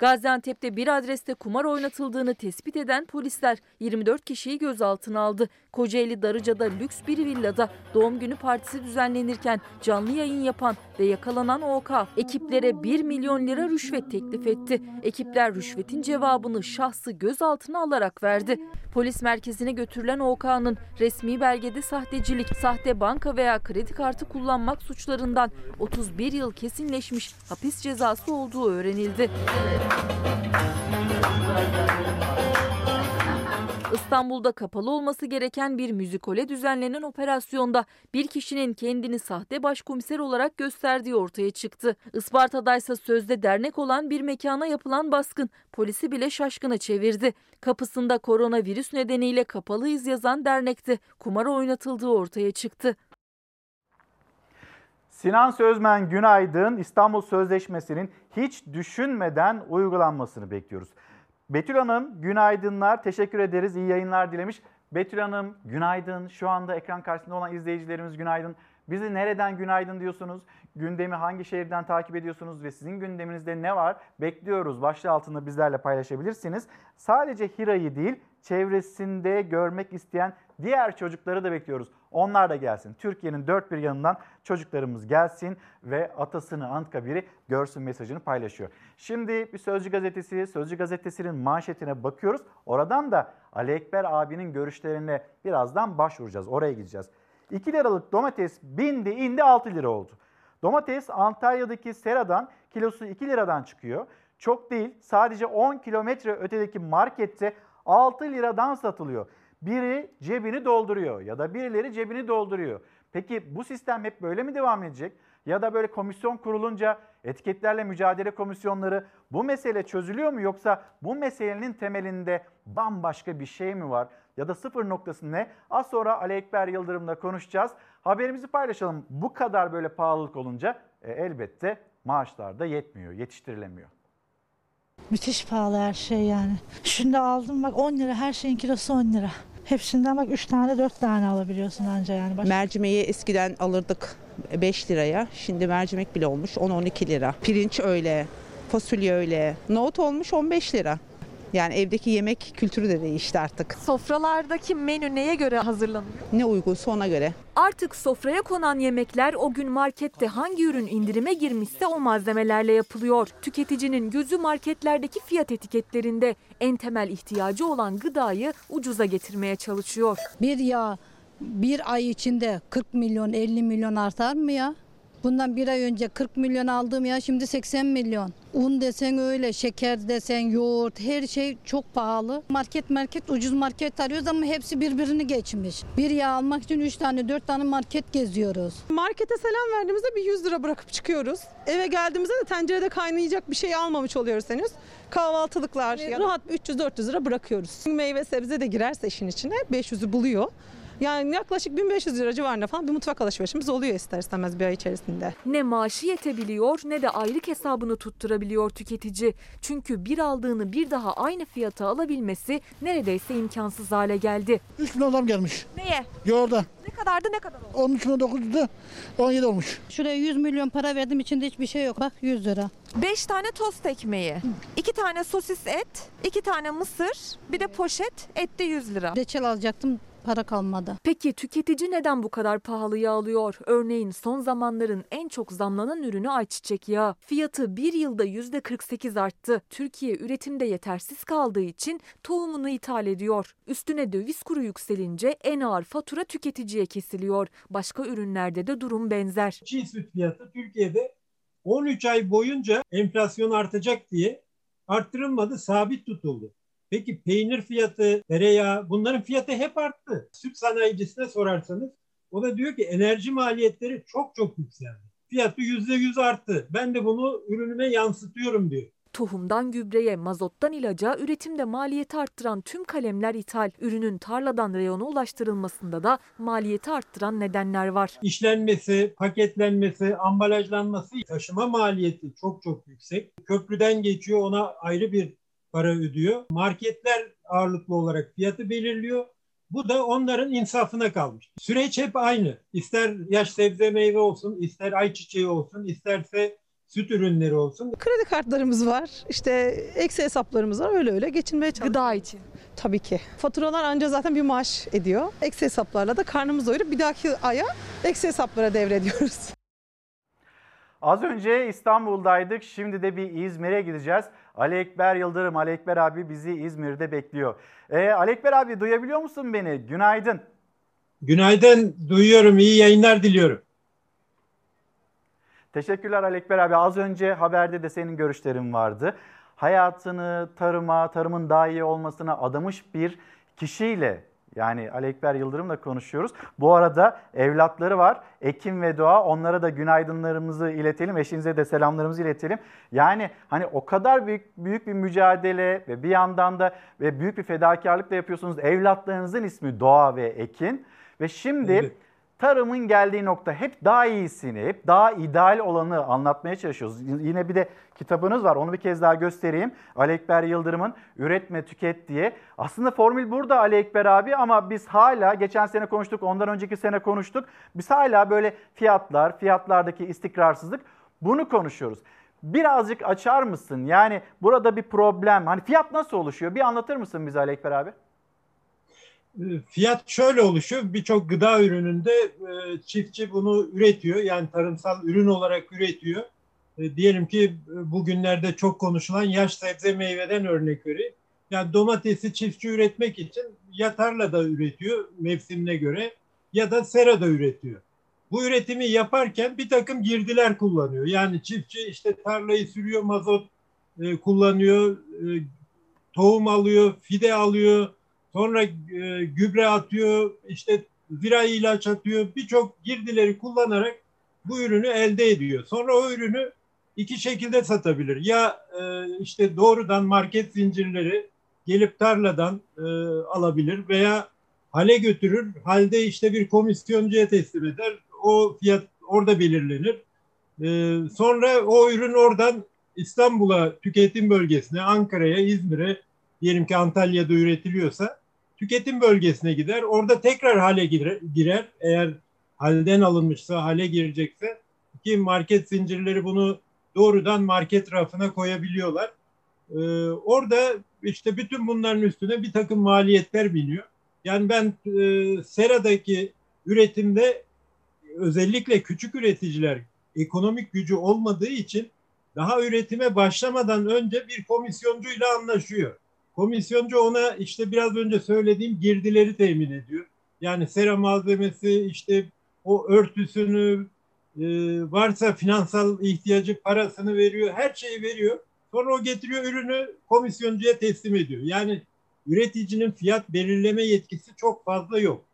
Gaziantep'te bir adreste kumar oynatıldığını tespit eden polisler 24 kişiyi gözaltına aldı. Kocaeli Darıca'da lüks bir villada doğum günü partisi düzenlenirken canlı yayın yapan ve yakalanan OK ekiplere 1 milyon lira rüşvet teklif etti. Ekipler rüşvetin cevabını şahsı gözaltına alarak verdi. Polis merkezine götürülen OK'nın resmi belgede sahtecilik, sahte banka veya kredi kartı kullanmak suçlarından 31 yıl kesinleşmiş hapis cezası olduğu öğrenildi. İstanbul'da kapalı olması gereken bir müzikole düzenlenen operasyonda bir kişinin kendini sahte başkomiser olarak gösterdiği ortaya çıktı. Isparta'daysa sözde dernek olan bir mekana yapılan baskın polisi bile şaşkına çevirdi. Kapısında koronavirüs nedeniyle kapalıyız yazan dernekte kumar oynatıldığı ortaya çıktı. Sinan Sözmen günaydın. İstanbul Sözleşmesi'nin hiç düşünmeden uygulanmasını bekliyoruz. Betül Hanım günaydınlar. Teşekkür ederiz. İyi yayınlar dilemiş. Betül Hanım günaydın. Şu anda ekran karşısında olan izleyicilerimiz günaydın. Bizi nereden günaydın diyorsunuz? Gündemi hangi şehirden takip ediyorsunuz ve sizin gündeminizde ne var? Bekliyoruz. Başlığı altında bizlerle paylaşabilirsiniz. Sadece Hira'yı değil, çevresinde görmek isteyen diğer çocukları da bekliyoruz. Onlar da gelsin. Türkiye'nin dört bir yanından çocuklarımız gelsin ve atasını Anıtkabir'i görsün mesajını paylaşıyor. Şimdi bir Sözcü gazetesi, Sözcü gazetesinin manşetine bakıyoruz. Oradan da Ali Ekber abinin görüşlerine birazdan başvuracağız. Oraya gideceğiz. 2 liralık domates bindi indi 6 lira oldu. Domates Antalya'daki seradan kilosu 2 liradan çıkıyor. Çok değil sadece 10 kilometre ötedeki markette 6 liradan satılıyor. Biri cebini dolduruyor ya da birileri cebini dolduruyor. Peki bu sistem hep böyle mi devam edecek? Ya da böyle komisyon kurulunca etiketlerle mücadele komisyonları bu mesele çözülüyor mu yoksa bu meselenin temelinde bambaşka bir şey mi var? Ya da sıfır noktası ne? Az sonra Ali Ekber Yıldırım'la konuşacağız. Haberimizi paylaşalım. Bu kadar böyle pahalılık olunca e, elbette maaşlar da yetmiyor, yetiştirilemiyor. Müthiş pahalı her şey yani. Şunu da aldım bak 10 lira her şeyin kilosu 10 lira. Hepsinden bak 3 tane 4 tane alabiliyorsun anca yani. Başka... Mercimeği eskiden alırdık 5 liraya. Şimdi mercimek bile olmuş 10-12 lira. Pirinç öyle, fasulye öyle. Nohut olmuş 15 lira. Yani evdeki yemek kültürü de değişti artık. Sofralardaki menü neye göre hazırlanıyor? Ne uygunsa ona göre. Artık sofraya konan yemekler o gün markette hangi ürün indirime girmişse o malzemelerle yapılıyor. Tüketicinin gözü marketlerdeki fiyat etiketlerinde en temel ihtiyacı olan gıdayı ucuza getirmeye çalışıyor. Bir yağ bir ay içinde 40 milyon 50 milyon artar mı ya? Bundan bir ay önce 40 milyon aldığım ya şimdi 80 milyon. Un desen öyle, şeker desen, yoğurt, her şey çok pahalı. Market market ucuz market arıyoruz ama hepsi birbirini geçmiş. Bir yağ almak için 3 tane 4 tane market geziyoruz. Markete selam verdiğimizde bir 100 lira bırakıp çıkıyoruz. Eve geldiğimizde de tencerede kaynayacak bir şey almamış oluyoruz henüz. Kahvaltılıklar rahat 300-400 lira bırakıyoruz. Meyve sebze de girerse işin içine 500'ü buluyor. Yani yaklaşık 1500 lira civarında falan bir mutfak alışverişimiz oluyor ister istemez bir ay içerisinde. Ne maaşı yetebiliyor ne de aylık hesabını tutturabiliyor tüketici. Çünkü bir aldığını bir daha aynı fiyata alabilmesi neredeyse imkansız hale geldi. 3 milyon zam gelmiş. Neye? Yoğurda. Ne kadardı ne kadar oldu? 13 milyon 900'dü 17 olmuş. Şuraya 100 milyon para verdim içinde hiçbir şey yok. Bak 100 lira. 5 tane tost ekmeği, 2 tane sosis et, 2 tane mısır, bir de poşet ette 100 lira. Reçel alacaktım para kalmadı. Peki tüketici neden bu kadar pahalıya alıyor? Örneğin son zamanların en çok zamlanan ürünü ayçiçek yağı. Fiyatı bir yılda %48 arttı. Türkiye üretimde yetersiz kaldığı için tohumunu ithal ediyor. Üstüne döviz kuru yükselince en ağır fatura tüketiciye kesiliyor. Başka ürünlerde de durum benzer. Çiğ süt fiyatı Türkiye'de 13 ay boyunca enflasyon artacak diye arttırılmadı, sabit tutuldu. Peki peynir fiyatı, tereyağı bunların fiyatı hep arttı. Süt sanayicisine sorarsanız o da diyor ki enerji maliyetleri çok çok yükseldi. Fiyatı yüzde yüz arttı. Ben de bunu ürünüme yansıtıyorum diyor. Tohumdan gübreye, mazottan ilaca, üretimde maliyeti arttıran tüm kalemler ithal. Ürünün tarladan reyona ulaştırılmasında da maliyeti arttıran nedenler var. İşlenmesi, paketlenmesi, ambalajlanması, taşıma maliyeti çok çok yüksek. Köprüden geçiyor ona ayrı bir para ödüyor. Marketler ağırlıklı olarak fiyatı belirliyor. Bu da onların insafına kalmış. Süreç hep aynı. İster yaş sebze meyve olsun, ister ayçiçeği olsun, isterse süt ürünleri olsun. Kredi kartlarımız var. İşte eksi hesaplarımız var. Öyle öyle geçinmeye çalışıyoruz. Gıda için. Tabii ki. Faturalar anca zaten bir maaş ediyor. Eksi hesaplarla da karnımızı doyurup bir dahaki aya eksi hesaplara devrediyoruz. Az önce İstanbul'daydık. Şimdi de bir İzmir'e gideceğiz. Ali Ekber Yıldırım, Ali Ekber abi bizi İzmir'de bekliyor. Ee, Ali Ekber abi duyabiliyor musun beni? Günaydın. Günaydın, duyuyorum. İyi yayınlar diliyorum. Teşekkürler Ali Ekber abi. Az önce haberde de senin görüşlerin vardı. Hayatını tarıma, tarımın daha iyi olmasına adamış bir kişiyle yani Ali Ekber Yıldırım'la konuşuyoruz. Bu arada evlatları var. Ekim ve Doğa. Onlara da günaydınlarımızı iletelim. Eşinize de selamlarımızı iletelim. Yani hani o kadar büyük büyük bir mücadele ve bir yandan da ve büyük bir fedakarlıkla yapıyorsunuz. Evlatlarınızın ismi Doğa ve Ekin. Ve şimdi evet. Tarımın geldiği nokta hep daha iyisini, hep daha ideal olanı anlatmaya çalışıyoruz. Yine bir de kitabınız var. Onu bir kez daha göstereyim. Ali Ekber Yıldırım'ın Üretme Tüket diye. Aslında formül burada Ali Ekber abi ama biz hala geçen sene konuştuk, ondan önceki sene konuştuk. Biz hala böyle fiyatlar, fiyatlardaki istikrarsızlık bunu konuşuyoruz. Birazcık açar mısın? Yani burada bir problem. Hani fiyat nasıl oluşuyor? Bir anlatır mısın bize Ali Ekber abi? Fiyat şöyle oluşuyor. Birçok gıda ürününde çiftçi bunu üretiyor. Yani tarımsal ürün olarak üretiyor. Diyelim ki bugünlerde çok konuşulan yaş sebze meyveden örnek vereyim. Yani domatesi çiftçi üretmek için ya tarlada üretiyor mevsimine göre ya da serada üretiyor. Bu üretimi yaparken bir takım girdiler kullanıyor. Yani çiftçi işte tarlayı sürüyor, mazot e, kullanıyor, e, tohum alıyor, fide alıyor, sonra e, gübre atıyor, işte zira ilaç atıyor. Birçok girdileri kullanarak bu ürünü elde ediyor. Sonra o ürünü iki şekilde satabilir. Ya e, işte doğrudan market zincirleri gelip tarladan e, alabilir veya hale götürür. Halde işte bir komisyoncuya teslim eder. O fiyat orada belirlenir. E, sonra o ürün oradan İstanbul'a tüketim bölgesine, Ankara'ya, İzmir'e diyelim ki Antalya'da üretiliyorsa tüketim bölgesine gider. Orada tekrar hale girer. Eğer halden alınmışsa, hale girecekse ki market zincirleri bunu doğrudan market rafına koyabiliyorlar. Ee, orada işte bütün bunların üstüne bir takım maliyetler biniyor. Yani ben e, Sera'daki üretimde özellikle küçük üreticiler ekonomik gücü olmadığı için daha üretime başlamadan önce bir komisyoncuyla anlaşıyor. Komisyoncu ona işte biraz önce söylediğim girdileri temin ediyor. Yani sera malzemesi, işte o örtüsünü, e, varsa finansal ihtiyacı parasını veriyor, her şeyi veriyor. Sonra o getiriyor ürünü komisyoncuya teslim ediyor. Yani üreticinin fiyat belirleme yetkisi çok fazla yok.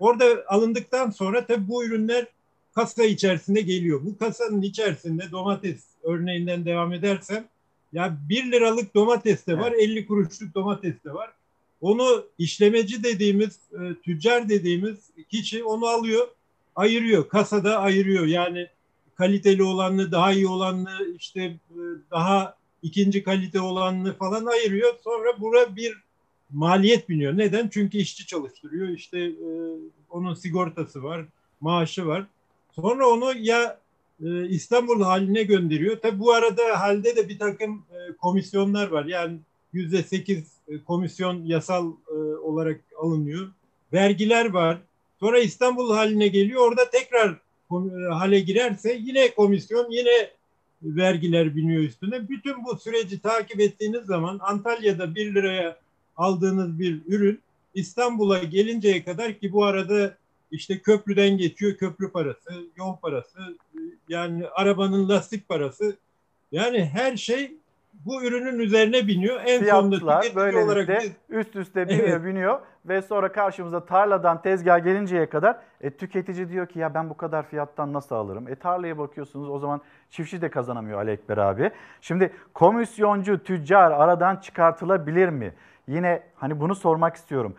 Orada alındıktan sonra tabii bu ürünler kasa içerisinde geliyor. Bu kasanın içerisinde domates örneğinden devam edersem ya 1 liralık domates de var, 50 kuruşluk domates de var. Onu işlemeci dediğimiz, e, tüccar dediğimiz kişi onu alıyor, ayırıyor. Kasada ayırıyor. Yani kaliteli olanını, daha iyi olanını, işte e, daha ikinci kalite olanını falan ayırıyor. Sonra bura bir maliyet biniyor. Neden? Çünkü işçi çalıştırıyor. İşte e, onun sigortası var, maaşı var. Sonra onu ya e, İstanbul haline gönderiyor. Tabi bu arada halde de bir takım e, komisyonlar var. Yani yüzde sekiz e, komisyon yasal olarak alınıyor. Vergiler var. Sonra İstanbul haline geliyor. Orada tekrar hale girerse yine komisyon yine vergiler biniyor üstüne. Bütün bu süreci takip ettiğiniz zaman Antalya'da 1 liraya aldığınız bir ürün İstanbul'a gelinceye kadar ki bu arada işte köprüden geçiyor köprü parası, yol parası, yani arabanın lastik parası. Yani her şey bu ürünün üzerine biniyor. En sonunda tüketici olarak biz- üst üste biniyor Evet. biniyor ve sonra karşımıza tarladan tezgah gelinceye kadar e, tüketici diyor ki ya ben bu kadar fiyattan nasıl alırım? E tarlaya bakıyorsunuz o zaman çiftçi de kazanamıyor Ali Ekber abi. Şimdi komisyoncu, tüccar aradan çıkartılabilir mi? Yine hani bunu sormak istiyorum.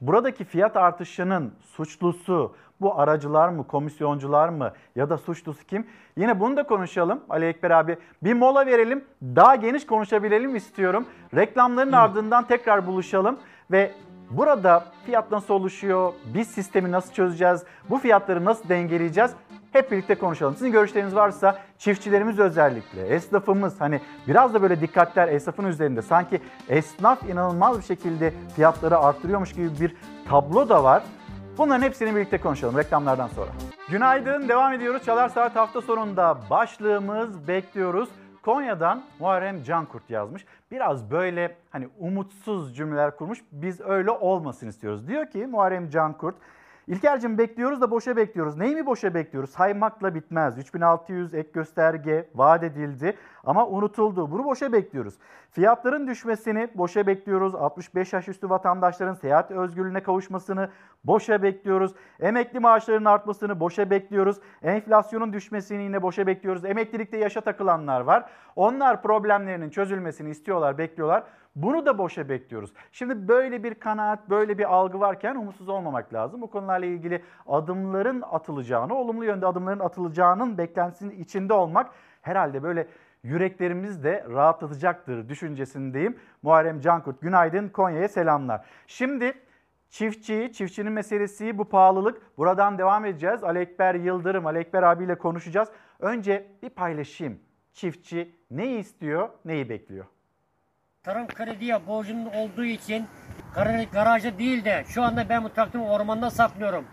Buradaki fiyat artışının suçlusu bu aracılar mı, komisyoncular mı ya da suçlusu kim? Yine bunu da konuşalım Ali Ekber abi. Bir mola verelim, daha geniş konuşabilelim istiyorum. Reklamların ardından tekrar buluşalım ve burada fiyat nasıl oluşuyor, biz sistemi nasıl çözeceğiz, bu fiyatları nasıl dengeleyeceğiz? Hep birlikte konuşalım. Sizin görüşleriniz varsa çiftçilerimiz özellikle, esnafımız hani biraz da böyle dikkatler esnafın üzerinde. Sanki esnaf inanılmaz bir şekilde fiyatları arttırıyormuş gibi bir tablo da var. Bunların hepsini birlikte konuşalım reklamlardan sonra. Günaydın, devam ediyoruz. Çalar Saat hafta sonunda başlığımız bekliyoruz. Konya'dan Muharrem Cankurt yazmış. Biraz böyle hani umutsuz cümleler kurmuş. Biz öyle olmasın istiyoruz. Diyor ki Muharrem Cankurt, İlker'cim bekliyoruz da boşa bekliyoruz. Neyi mi boşa bekliyoruz? Saymakla bitmez. 3600 ek gösterge vaat edildi ama unutuldu. Bunu boşa bekliyoruz. Fiyatların düşmesini boşa bekliyoruz. 65 yaş üstü vatandaşların seyahat özgürlüğüne kavuşmasını boşa bekliyoruz. Emekli maaşlarının artmasını boşa bekliyoruz. Enflasyonun düşmesini yine boşa bekliyoruz. Emeklilikte yaşa takılanlar var. Onlar problemlerinin çözülmesini istiyorlar, bekliyorlar. Bunu da boşa bekliyoruz. Şimdi böyle bir kanaat, böyle bir algı varken umutsuz olmamak lazım. Bu konularla ilgili adımların atılacağını, olumlu yönde adımların atılacağının beklentisinin içinde olmak herhalde böyle yüreklerimiz de rahatlatacaktır düşüncesindeyim. Muharrem Cankurt günaydın Konya'ya selamlar. Şimdi çiftçi, çiftçinin meselesi bu pahalılık. Buradan devam edeceğiz. Ali Ekber Yıldırım, Ali Ekber abiyle konuşacağız. Önce bir paylaşayım. Çiftçi neyi istiyor, neyi bekliyor? Tarım krediye borcum olduğu için gar- garajda değil de şu anda ben bu traktörü ormanda saklıyorum.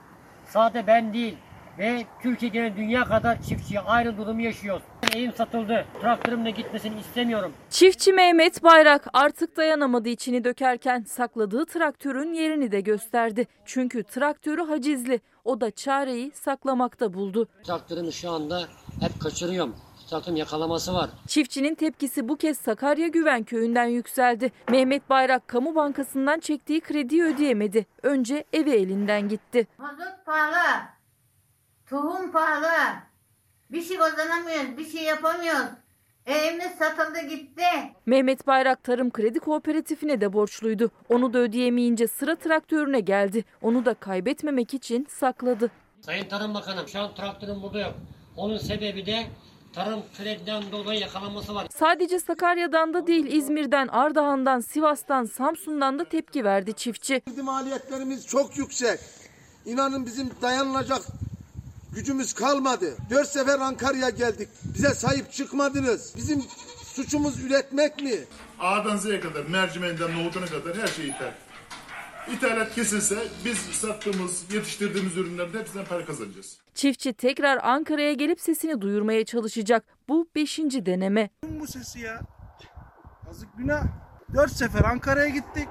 Sadece ben değil ve Türkiye genel dünya kadar çiftçi aynı durumu yaşıyoruz. Evim satıldı. Traktörümle gitmesini istemiyorum. Çiftçi Mehmet Bayrak artık dayanamadı içini dökerken sakladığı traktörün yerini de gösterdi. Çünkü traktörü hacizli. O da çareyi saklamakta buldu. Traktörümü şu anda hep kaçırıyorum. Traktörün yakalaması var. Çiftçinin tepkisi bu kez Sakarya Güven köyünden yükseldi. Mehmet Bayrak kamu bankasından çektiği krediyi ödeyemedi. Önce evi elinden gitti. Mazot pahalı. Tohum pahalı. Bir şey kazanamıyoruz, bir şey yapamıyoruz. Evimiz satıldı gitti. Mehmet Bayrak Tarım Kredi Kooperatifine de borçluydu. Onu da ödeyemeyince sıra traktörüne geldi. Onu da kaybetmemek için sakladı. Sayın Tarım Bakanım şu an traktörüm burada yok. Onun sebebi de tarım krediden dolayı yakalanması var. Sadece Sakarya'dan da değil İzmir'den, Ardahan'dan, Sivas'tan, Samsun'dan da tepki verdi çiftçi. Maliyetlerimiz çok yüksek. İnanın bizim dayanılacak gücümüz kalmadı. Dört sefer Ankara'ya geldik. Bize sahip çıkmadınız. Bizim suçumuz üretmek mi? A'dan Z'ye kadar, mercimeğinden nohutuna kadar her şey ithal. İthalat kesilse biz sattığımız, yetiştirdiğimiz ürünlerden hepsinden para kazanacağız. Çiftçi tekrar Ankara'ya gelip sesini duyurmaya çalışacak. Bu beşinci deneme. Bu sesi ya. Yazık günah. Dört sefer Ankara'ya gittik.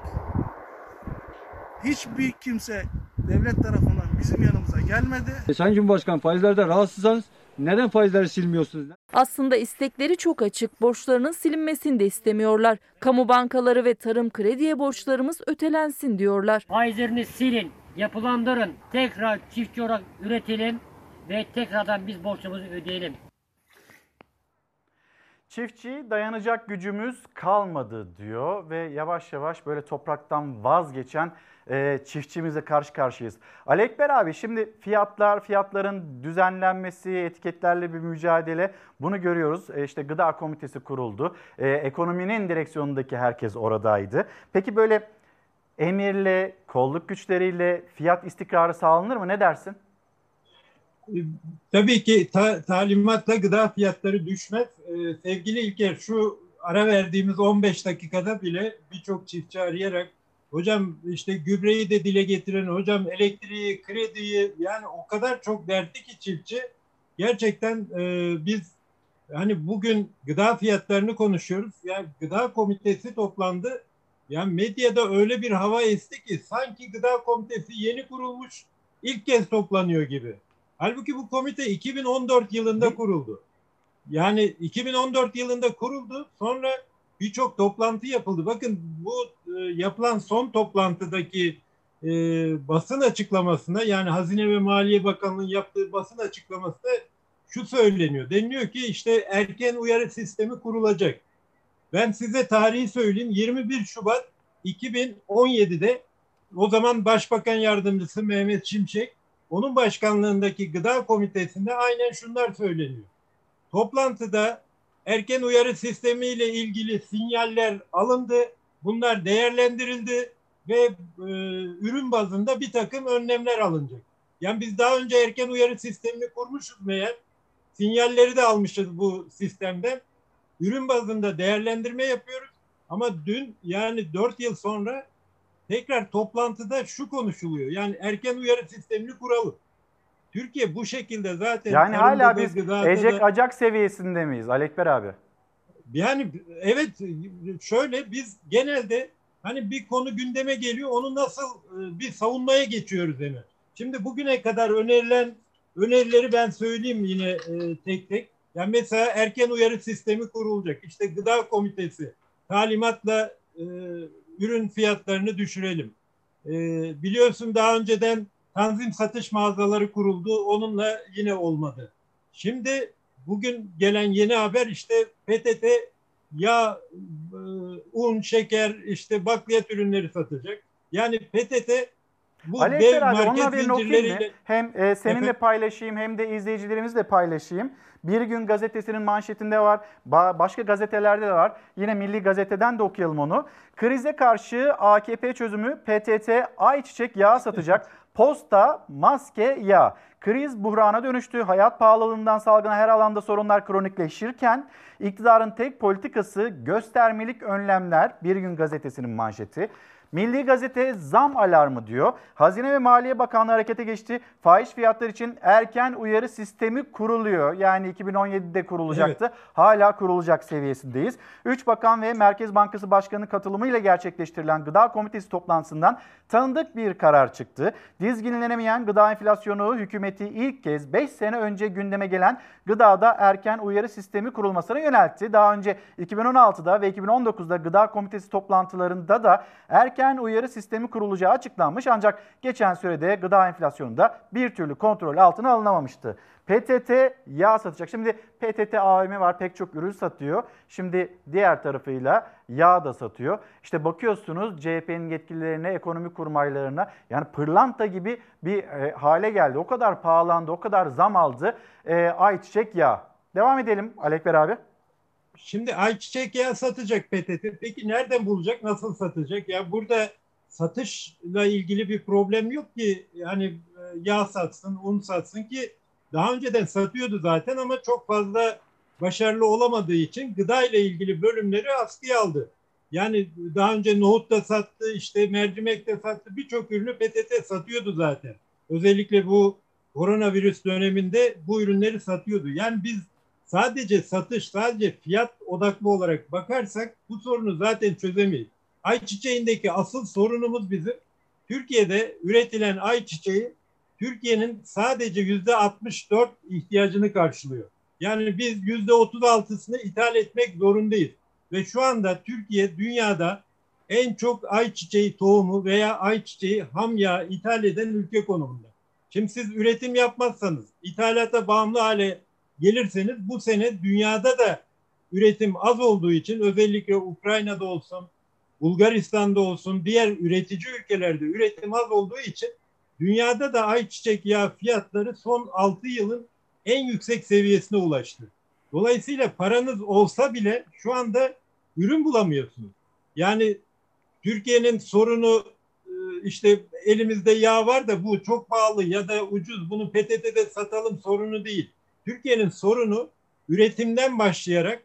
Hiçbir kimse devlet tarafından bizim yanımıza gelmedi. E, Sayın Cumhurbaşkanı faizlerden rahatsızsanız neden faizleri silmiyorsunuz? Aslında istekleri çok açık. Borçlarının silinmesini de istemiyorlar. Kamu bankaları ve tarım krediye borçlarımız ötelensin diyorlar. Faizlerini silin, yapılandırın, tekrar çiftçi olarak üretelim ve tekrardan biz borcumuzu ödeyelim. Çiftçi dayanacak gücümüz kalmadı diyor ve yavaş yavaş böyle topraktan vazgeçen e, çiftçimizle karşı karşıyayız. Ali Ekber abi şimdi fiyatlar, fiyatların düzenlenmesi, etiketlerle bir mücadele bunu görüyoruz. E, işte gıda komitesi kuruldu. E, ekonominin direksiyonundaki herkes oradaydı. Peki böyle emirle, kolluk güçleriyle fiyat istikrarı sağlanır mı? Ne dersin? Tabii ki ta- talimatla gıda fiyatları düşmez. Ee, sevgili İlker şu ara verdiğimiz 15 dakikada bile birçok çiftçi arayarak hocam işte gübreyi de dile getiren hocam elektriği, krediyi yani o kadar çok dertli ki çiftçi. Gerçekten e, biz hani bugün gıda fiyatlarını konuşuyoruz. Yani gıda komitesi toplandı. Yani medyada öyle bir hava esti ki sanki gıda komitesi yeni kurulmuş ilk kez toplanıyor gibi. Halbuki bu komite 2014 yılında kuruldu. Yani 2014 yılında kuruldu. Sonra birçok toplantı yapıldı. Bakın bu yapılan son toplantıdaki e, basın açıklamasına yani Hazine ve Maliye Bakanlığı'nın yaptığı basın açıklamasında şu söyleniyor. Deniliyor ki işte erken uyarı sistemi kurulacak. Ben size tarihi söyleyeyim. 21 Şubat 2017'de o zaman Başbakan Yardımcısı Mehmet Şimşek onun başkanlığındaki gıda komitesinde aynen şunlar söyleniyor. Toplantıda erken uyarı sistemiyle ilgili sinyaller alındı. Bunlar değerlendirildi ve e, ürün bazında bir takım önlemler alınacak. Yani biz daha önce erken uyarı sistemini kurmuşuz meğer. Sinyalleri de almışız bu sistemden. Ürün bazında değerlendirme yapıyoruz. Ama dün yani 4 yıl sonra tekrar toplantıda şu konuşuluyor. Yani erken uyarı sistemini kuralım. Türkiye bu şekilde zaten Yani hala biz ecek acak seviyesinde miyiz Ali Ekber abi? Yani evet şöyle biz genelde hani bir konu gündeme geliyor onu nasıl e, bir savunmaya geçiyoruz hemen. Şimdi bugüne kadar önerilen önerileri ben söyleyeyim yine e, tek tek. Yani mesela erken uyarı sistemi kurulacak. İşte gıda komitesi talimatla e, ürün fiyatlarını düşürelim. E, biliyorsun daha önceden tanzim satış mağazaları kuruldu. Onunla yine olmadı. Şimdi bugün gelen yeni haber işte PTT yağ, e, un, şeker, işte bakliyat ürünleri satacak. Yani PTT bu Ali dev abi onun market haberini okuyayım mı? zincirleriyle Hem e, seninle Efendim? paylaşayım hem de izleyicilerimizle paylaşayım. Bir gün gazetesinin manşetinde var. ba- başka gazetelerde de var. Yine Milli Gazete'den de okuyalım onu. Krize karşı AKP çözümü PTT ayçiçek yağı satacak. Posta, maske, yağ. Kriz buhrana dönüştü. Hayat pahalılığından salgına her alanda sorunlar kronikleşirken iktidarın tek politikası göstermelik önlemler. Bir gün gazetesinin manşeti. Milli Gazete zam alarmı diyor. Hazine ve Maliye Bakanlığı harekete geçti. Fahiş fiyatlar için erken uyarı sistemi kuruluyor. Yani 2017'de kurulacaktı. Hala kurulacak seviyesindeyiz. 3 bakan ve Merkez Bankası Başkanı katılımıyla gerçekleştirilen Gıda Komitesi toplantısından tanıdık bir karar çıktı. Dizginlenemeyen gıda enflasyonu hükümeti ilk kez 5 sene önce gündeme gelen gıdada erken uyarı sistemi kurulmasına yöneltti. Daha önce 2016'da ve 2019'da Gıda Komitesi toplantılarında da erken uyarı sistemi kurulacağı açıklanmış ancak geçen sürede gıda enflasyonunda bir türlü kontrol altına alınamamıştı. PTT yağ satacak. Şimdi PTT AVM var pek çok ürün satıyor. Şimdi diğer tarafıyla yağ da satıyor. İşte bakıyorsunuz CHP'nin yetkililerine, ekonomi kurmaylarına yani pırlanta gibi bir e, hale geldi. O kadar pahalandı, o kadar zam aldı e, ayçiçek yağı. Devam edelim Alekber abi. Şimdi ayçiçek yağı satacak PTT. Peki nereden bulacak? Nasıl satacak? Ya burada satışla ilgili bir problem yok ki. Yani e, yağ satsın, un satsın ki daha önceden satıyordu zaten ama çok fazla başarılı olamadığı için gıda ile ilgili bölümleri askıya aldı. Yani daha önce nohut da sattı, işte mercimek de sattı. Birçok ürünü PTT satıyordu zaten. Özellikle bu koronavirüs döneminde bu ürünleri satıyordu. Yani biz sadece satış, sadece fiyat odaklı olarak bakarsak bu sorunu zaten çözemeyiz. Ayçiçeğindeki asıl sorunumuz bizim Türkiye'de üretilen ayçiçeği Türkiye'nin sadece yüzde 64 ihtiyacını karşılıyor. Yani biz yüzde 36'sını ithal etmek zorundayız. Ve şu anda Türkiye dünyada en çok ayçiçeği tohumu veya ayçiçeği ham yağ ithal eden ülke konumunda. Şimdi siz üretim yapmazsanız, ithalata bağımlı hale gelirseniz bu sene dünyada da üretim az olduğu için özellikle Ukrayna'da olsun, Bulgaristan'da olsun, diğer üretici ülkelerde üretim az olduğu için dünyada da ayçiçek yağı fiyatları son 6 yılın en yüksek seviyesine ulaştı. Dolayısıyla paranız olsa bile şu anda ürün bulamıyorsunuz. Yani Türkiye'nin sorunu e, işte elimizde yağ var da bu çok pahalı ya da ucuz bunu PTT'de satalım sorunu değil. Türkiye'nin sorunu üretimden başlayarak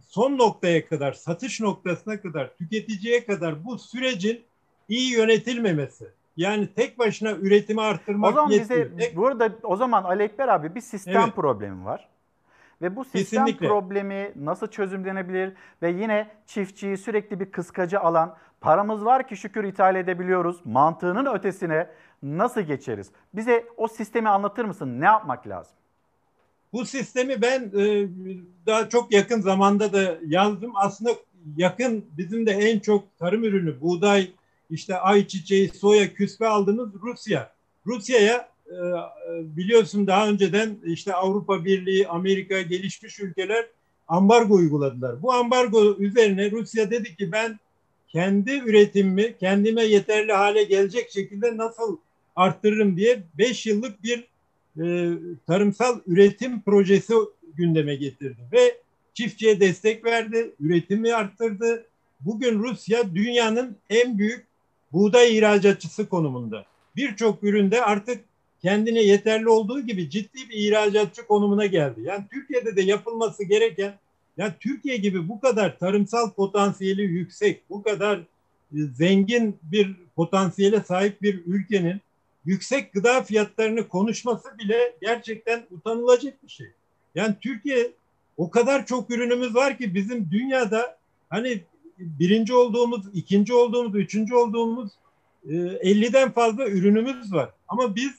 son noktaya kadar, satış noktasına kadar, tüketiciye kadar bu sürecin iyi yönetilmemesi. Yani tek başına üretimi arttırmak O zaman yetmiyor. bize Tek- burada o zaman Ali Ekber abi bir sistem Evet. problemi var. Ve bu sistem Kesinlikle. problemi nasıl çözümlenebilir ve yine çiftçiyi sürekli bir kıskacı alan paramız var ki şükür ithal edebiliyoruz mantığının ötesine nasıl geçeriz? Bize o sistemi anlatır mısın? Ne yapmak lazım? Bu sistemi ben e, daha çok yakın zamanda da yazdım. Aslında yakın bizim de en çok tarım ürünü, buğday, işte ayçiçeği, soya, küspe aldığımız Rusya. Rusya'ya e, biliyorsun daha önceden işte Avrupa Birliği, Amerika, gelişmiş ülkeler ambargo uyguladılar. Bu ambargo üzerine Rusya dedi ki ben kendi üretimimi kendime yeterli hale gelecek şekilde nasıl arttırırım diye 5 yıllık bir e, tarımsal üretim projesi gündeme getirdi ve çiftçiye destek verdi, üretimi arttırdı. Bugün Rusya dünyanın en büyük buğday ihracatçısı konumunda. Birçok üründe artık kendine yeterli olduğu gibi ciddi bir ihracatçı konumuna geldi. Yani Türkiye'de de yapılması gereken, yani Türkiye gibi bu kadar tarımsal potansiyeli yüksek, bu kadar e, zengin bir potansiyele sahip bir ülkenin yüksek gıda fiyatlarını konuşması bile gerçekten utanılacak bir şey. Yani Türkiye o kadar çok ürünümüz var ki bizim dünyada hani birinci olduğumuz, ikinci olduğumuz, üçüncü olduğumuz e, 50'den fazla ürünümüz var. Ama biz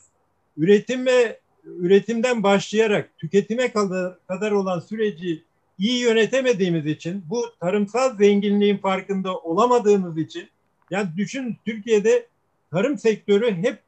üretim ve üretimden başlayarak tüketime kadar olan süreci iyi yönetemediğimiz için, bu tarımsal zenginliğin farkında olamadığımız için, yani düşün Türkiye'de tarım sektörü hep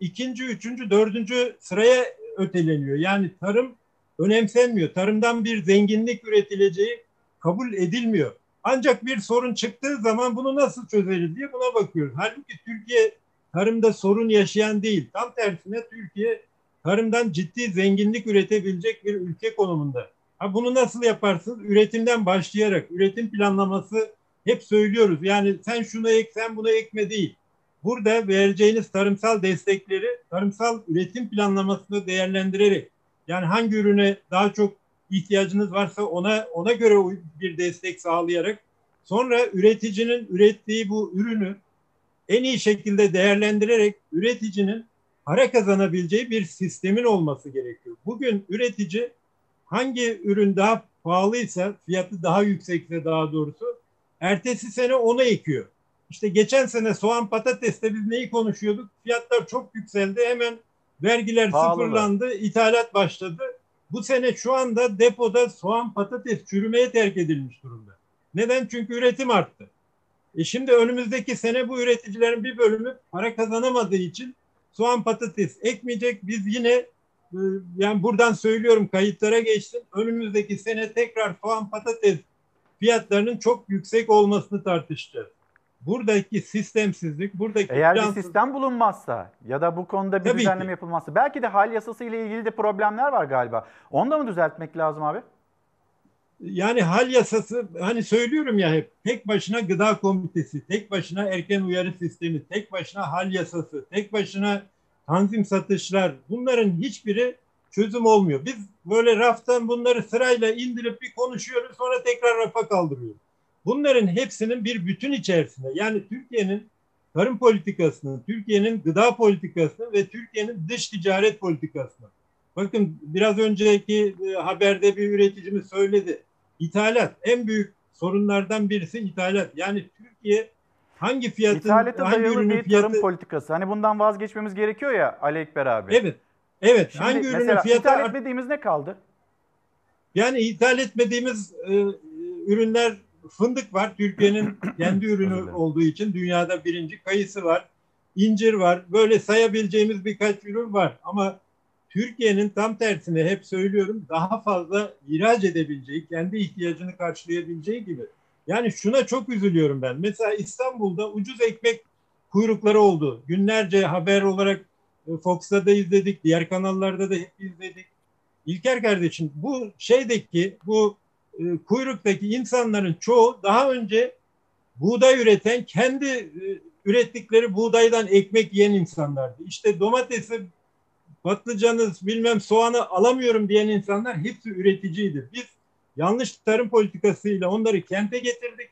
ikinci, üçüncü, dördüncü sıraya öteleniyor. Yani tarım önemsenmiyor. Tarımdan bir zenginlik üretileceği kabul edilmiyor. Ancak bir sorun çıktığı zaman bunu nasıl çözeriz diye buna bakıyoruz. Halbuki Türkiye tarımda sorun yaşayan değil. Tam tersine Türkiye tarımdan ciddi zenginlik üretebilecek bir ülke konumunda. Ha bunu nasıl yaparsınız? Üretimden başlayarak, üretim planlaması hep söylüyoruz. Yani sen şunu ek, sen bunu ekme değil. Burada vereceğiniz tarımsal destekleri tarımsal üretim planlamasını değerlendirerek yani hangi ürüne daha çok ihtiyacınız varsa ona ona göre bir destek sağlayarak sonra üreticinin ürettiği bu ürünü en iyi şekilde değerlendirerek üreticinin para kazanabileceği bir sistemin olması gerekiyor. Bugün üretici hangi ürün daha pahalıysa, fiyatı daha yüksekse daha doğrusu ertesi sene onu ekiyor. İşte geçen sene soğan patateste biz neyi konuşuyorduk? Fiyatlar çok yükseldi. Hemen vergiler Pahalı sıfırlandı. ithalat başladı. Bu sene şu anda depoda soğan patates çürümeye terk edilmiş durumda. Neden? Çünkü üretim arttı. E şimdi önümüzdeki sene bu üreticilerin bir bölümü para kazanamadığı için soğan patates ekmeyecek. Biz yine e, yani buradan söylüyorum kayıtlara geçsin. Önümüzdeki sene tekrar soğan patates fiyatlarının çok yüksek olmasını tartışacağız. Buradaki sistemsizlik, buradaki Eğer bir plansız- sistem bulunmazsa ya da bu konuda bir Tabii düzenleme ki. yapılmazsa belki de hal yasası ile ilgili de problemler var galiba. Onu da mı düzeltmek lazım abi? yani hal yasası hani söylüyorum ya hep tek başına gıda komitesi, tek başına erken uyarı sistemi, tek başına hal yasası, tek başına tanzim satışlar bunların hiçbiri çözüm olmuyor. Biz böyle raftan bunları sırayla indirip bir konuşuyoruz sonra tekrar rafa kaldırıyoruz. Bunların hepsinin bir bütün içerisinde yani Türkiye'nin tarım politikasını, Türkiye'nin gıda politikasını ve Türkiye'nin dış ticaret politikasını. Bakın biraz önceki e, haberde bir üreticimiz söyledi. İthalat en büyük sorunlardan birisi ithalat. Yani Türkiye hangi fiyatın İthalata hangi ürünün bir fiyatı tarım politikası. Hani bundan vazgeçmemiz gerekiyor ya Ali Ekber abi. Evet. Evet. Şimdi hangi ürünün fiyatı ithal etmediğimiz ne kaldı? Yani ithal etmediğimiz e, ürünler fındık var. Türkiye'nin kendi ürünü olduğu için dünyada birinci kayısı var. incir var. Böyle sayabileceğimiz birkaç ürün var. Ama Türkiye'nin tam tersine hep söylüyorum daha fazla ihraç edebileceği, kendi ihtiyacını karşılayabileceği gibi. Yani şuna çok üzülüyorum ben. Mesela İstanbul'da ucuz ekmek kuyrukları oldu. Günlerce haber olarak e, Fox'ta da izledik, diğer kanallarda da hep izledik. İlker kardeşim bu şeydeki bu e, kuyruktaki insanların çoğu daha önce buğday üreten kendi e, ürettikleri buğdaydan ekmek yiyen insanlardı. İşte domatesi, patlıcanı, bilmem soğanı alamıyorum diyen insanlar hepsi üreticiydi. Biz yanlış tarım politikasıyla onları kente getirdik.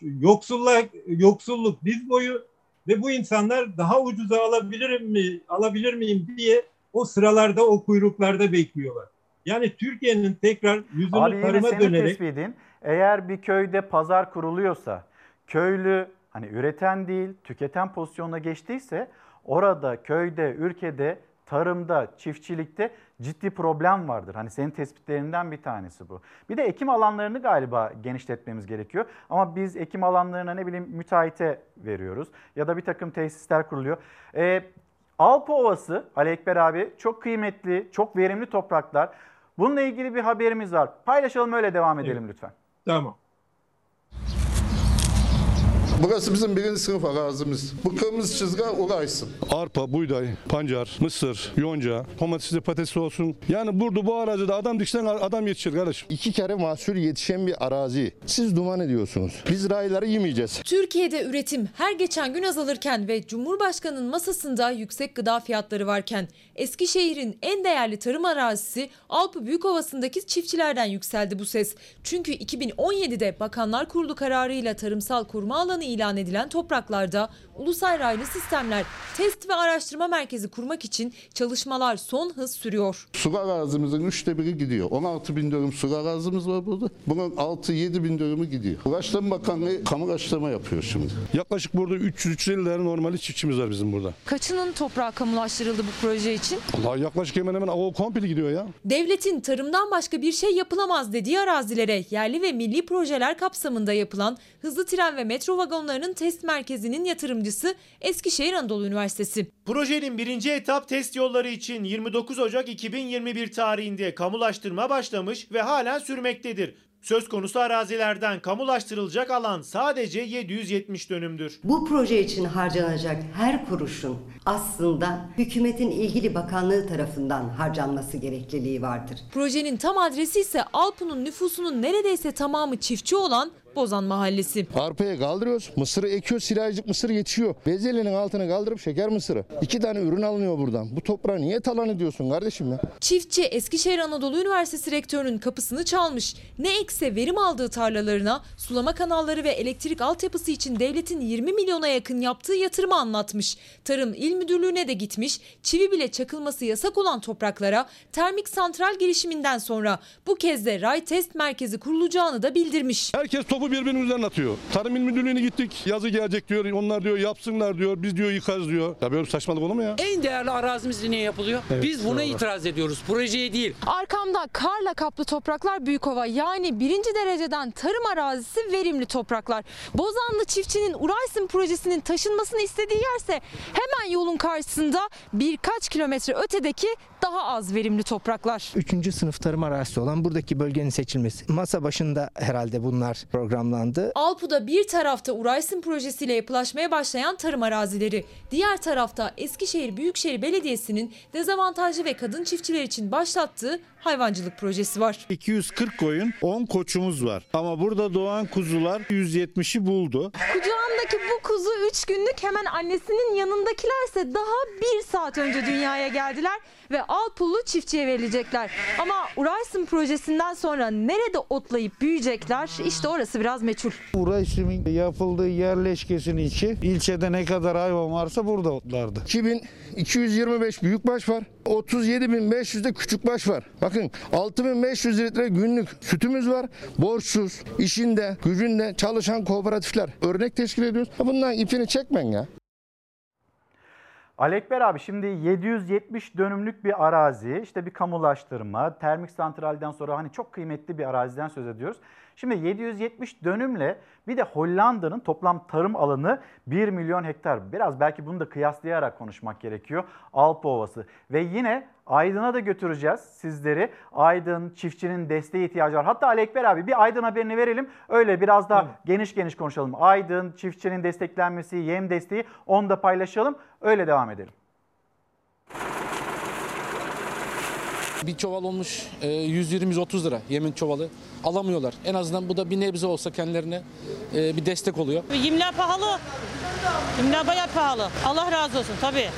Yoksulluk, yoksulluk diz boyu ve bu insanlar daha ucuza alabilir mi, alabilir miyim diye o sıralarda, o kuyruklarda bekliyorlar. Yani Türkiye'nin tekrar yüzünü Abi tarıma senin dönerek tespitin eğer bir köyde pazar kuruluyorsa köylü hani üreten değil tüketen pozisyonuna geçtiyse orada köyde ülkede tarımda çiftçilikte ciddi problem vardır. Hani senin tespitlerinden bir tanesi bu. Bir de ekim alanlarını galiba genişletmemiz gerekiyor. Ama biz ekim alanlarına ne bileyim müteahhite veriyoruz ya da bir takım tesisler kuruluyor. Ee, Alpa Ovası Ali Ekber abi çok kıymetli, çok verimli topraklar. Bununla ilgili bir haberimiz var. Paylaşalım öyle devam edelim lütfen. Tamam. Burası bizim birinci sınıf arazimiz. Bu kırmızı çizgi uğraşsın. Arpa, buğday, pancar, mısır, yonca, domatesli patates olsun. Yani burada bu arazide adam diksen adam yetişir kardeşim. İki kere mahsul yetişen bir arazi. Siz duman ediyorsunuz. Biz rayları yemeyeceğiz. Türkiye'de üretim her geçen gün azalırken ve Cumhurbaşkanı'nın masasında yüksek gıda fiyatları varken Eskişehir'in en değerli tarım arazisi Alpı Büyükovası'ndaki çiftçilerden yükseldi bu ses. Çünkü 2017'de Bakanlar Kurulu kararıyla tarımsal koruma alanı ilan edilen topraklarda ulusal raylı sistemler test ve araştırma merkezi kurmak için çalışmalar son hız sürüyor. Su arazimizin üçte biri gidiyor. 16 bin dönüm su arazimiz var burada. Bunun 6-7 bin dönümü gidiyor. Ulaştırma Bakanlığı kamu araştırma yapıyor şimdi. Yaklaşık burada 300-350 tane normali çiftçimiz var bizim burada. Kaçının toprağı kamulaştırıldı bu proje için? Allah yaklaşık hemen hemen o komple gidiyor ya. Devletin tarımdan başka bir şey yapılamaz dediği arazilere yerli ve milli projeler kapsamında yapılan hızlı tren ve metro vagonlarının test merkezinin yatırımcısı Eskişehir Anadolu Üniversitesi. Projenin birinci etap test yolları için 29 Ocak 2021 tarihinde kamulaştırma başlamış ve halen sürmektedir. Söz konusu arazilerden kamulaştırılacak alan sadece 770 dönümdür. Bu proje için harcanacak her kuruşun aslında hükümetin ilgili bakanlığı tarafından harcanması gerekliliği vardır. Projenin tam adresi ise Alpu'nun nüfusunun neredeyse tamamı çiftçi olan Bozan Mahallesi. Arpaya kaldırıyoruz. Mısırı ekiyor. Silajcık mısır yetişiyor. Bezelyenin altına kaldırıp şeker mısırı. İki tane ürün alınıyor buradan. Bu toprağı niye talan ediyorsun kardeşim ya? Çiftçi Eskişehir Anadolu Üniversitesi rektörünün kapısını çalmış. Ne ekse verim aldığı tarlalarına sulama kanalları ve elektrik altyapısı için devletin 20 milyona yakın yaptığı yatırımı anlatmış. Tarım İl Müdürlüğü'ne de gitmiş. Çivi bile çakılması yasak olan topraklara termik santral girişiminden sonra bu kez de ray test merkezi kurulacağını da bildirmiş. Herkes topu birbirinin üzerine atıyor. Tarım İl Müdürlüğü'ne gittik. Yazı gelecek diyor. Onlar diyor yapsınlar diyor. Biz diyor yıkarız diyor. Ya böyle bir saçmalık olur mu ya? En değerli arazimiz niye yapılıyor? Evet, Biz buna doğru. itiraz ediyoruz. Projeye değil. Arkamda karla kaplı topraklar Büyükova yani birinci dereceden tarım arazisi verimli topraklar. Bozanlı çiftçinin Uraysın projesinin taşınmasını istediği yerse hemen yolun karşısında birkaç kilometre ötedeki daha az verimli topraklar. Üçüncü sınıf tarım arazisi olan buradaki bölgenin seçilmesi. Masa başında herhalde bunlar programlandı. Alpu'da bir tarafta Uraysin projesiyle yapılaşmaya başlayan tarım arazileri, diğer tarafta Eskişehir Büyükşehir Belediyesi'nin dezavantajlı ve kadın çiftçiler için başlattığı hayvancılık projesi var. 240 koyun 10 koçumuz var. Ama burada doğan kuzular 170'i buldu. Kucağındaki bu kuzu 3 günlük hemen annesinin yanındakilerse daha 1 saat önce dünyaya geldiler ve Alpullu çiftçiye verilecekler. Ama Uraysın projesinden sonra nerede otlayıp büyüyecekler işte orası biraz meçhul. Uraysim'in yapıldığı yerleşkesinin içi ilçede ne kadar hayvan varsa burada otlardı. 2225 büyükbaş var. 37.500 de küçükbaş var. Bakın 6500 litre günlük sütümüz var. Borçsuz, işinde, gücünde çalışan kooperatifler. Örnek teşkil ediyoruz. Bundan ipini çekmen ya. Alekber abi şimdi 770 dönümlük bir arazi, işte bir kamulaştırma, termik santralden sonra hani çok kıymetli bir araziden söz ediyoruz. Şimdi 770 dönümle bir de Hollanda'nın toplam tarım alanı 1 milyon hektar. Biraz belki bunu da kıyaslayarak konuşmak gerekiyor. Alp Ovası ve yine Aydın'a da götüreceğiz sizleri. Aydın çiftçinin desteği ihtiyacı var. Hatta Ali Ekber abi bir Aydın haberini verelim. Öyle biraz daha evet. geniş geniş konuşalım. Aydın çiftçinin desteklenmesi, yem desteği onu da paylaşalım. Öyle devam edelim. Bir çuval olmuş 120-130 lira yemin çuvalı. Alamıyorlar. En azından bu da bir nebze olsa kendilerine bir destek oluyor. Yemler pahalı. Yemler bayağı pahalı. Allah razı olsun tabii.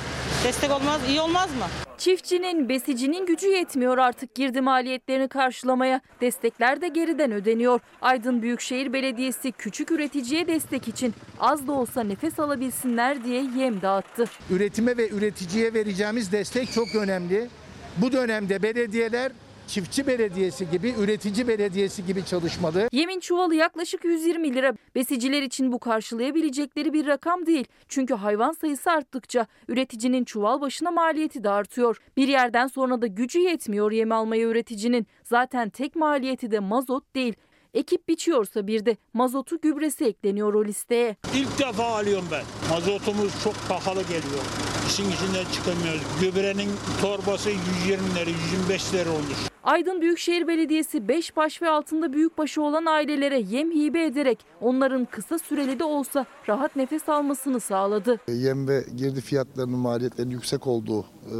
Destek olmaz, iyi olmaz mı? Çiftçinin, besicinin gücü yetmiyor artık girdi maliyetlerini karşılamaya. Destekler de geriden ödeniyor. Aydın Büyükşehir Belediyesi küçük üreticiye destek için az da olsa nefes alabilsinler diye yem dağıttı. Üretime ve üreticiye vereceğimiz destek çok önemli. Bu dönemde belediyeler çiftçi belediyesi gibi, üretici belediyesi gibi çalışmalı. Yemin çuvalı yaklaşık 120 lira. Besiciler için bu karşılayabilecekleri bir rakam değil. Çünkü hayvan sayısı arttıkça üreticinin çuval başına maliyeti de artıyor. Bir yerden sonra da gücü yetmiyor yem almaya üreticinin. Zaten tek maliyeti de mazot değil. Ekip biçiyorsa bir de mazotu gübresi ekleniyor o listeye. İlk defa alıyorum ben. Mazotumuz çok pahalı geliyor. İşin içinden çıkamıyoruz. Gübrenin torbası 120 lira, 125 lira olmuş. Aydın Büyükşehir Belediyesi 5 baş ve altında büyükbaşı olan ailelere yem hibe ederek onların kısa süreli de olsa rahat nefes almasını sağladı. Yem ve girdi fiyatlarının maliyetlerinin yüksek olduğu e,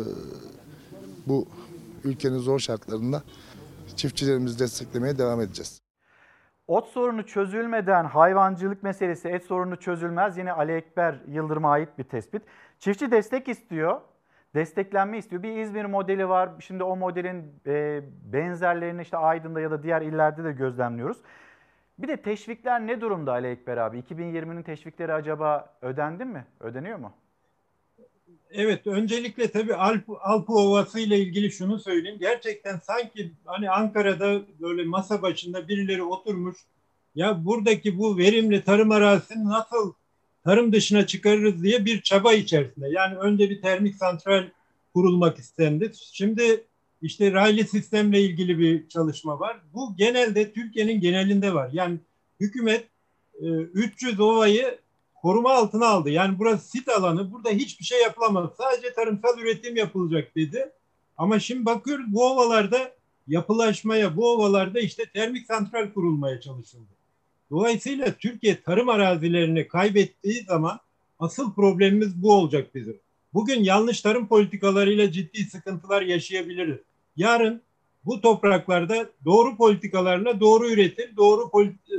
bu ülkenin zor şartlarında çiftçilerimizi desteklemeye devam edeceğiz. Ot sorunu çözülmeden hayvancılık meselesi, et sorunu çözülmez. Yine Ali Ekber Yıldırım'a ait bir tespit. Çiftçi destek istiyor, desteklenme istiyor. Bir İzmir modeli var. Şimdi o modelin e, benzerlerini işte Aydın'da ya da diğer illerde de gözlemliyoruz. Bir de teşvikler ne durumda Ali Ekber abi? 2020'nin teşvikleri acaba ödendi mi? Ödeniyor mu? Evet, öncelikle tabii Alp, Alpı Ovası ile ilgili şunu söyleyeyim. Gerçekten sanki hani Ankara'da böyle masa başında birileri oturmuş. Ya buradaki bu verimli tarım arazisini nasıl tarım dışına çıkarırız diye bir çaba içerisinde. Yani önce bir termik santral kurulmak istendi. Şimdi işte raylı sistemle ilgili bir çalışma var. Bu genelde Türkiye'nin genelinde var. Yani hükümet 300 ovayı koruma altına aldı. Yani burası sit alanı. Burada hiçbir şey yapılamaz. Sadece tarımsal üretim yapılacak dedi. Ama şimdi bakıyoruz bu ovalarda yapılaşmaya, bu ovalarda işte termik santral kurulmaya çalışıldı. Dolayısıyla Türkiye tarım arazilerini kaybettiği zaman asıl problemimiz bu olacak bizim. Bugün yanlış tarım politikalarıyla ciddi sıkıntılar yaşayabiliriz. Yarın bu topraklarda doğru politikalarla doğru üretim, doğru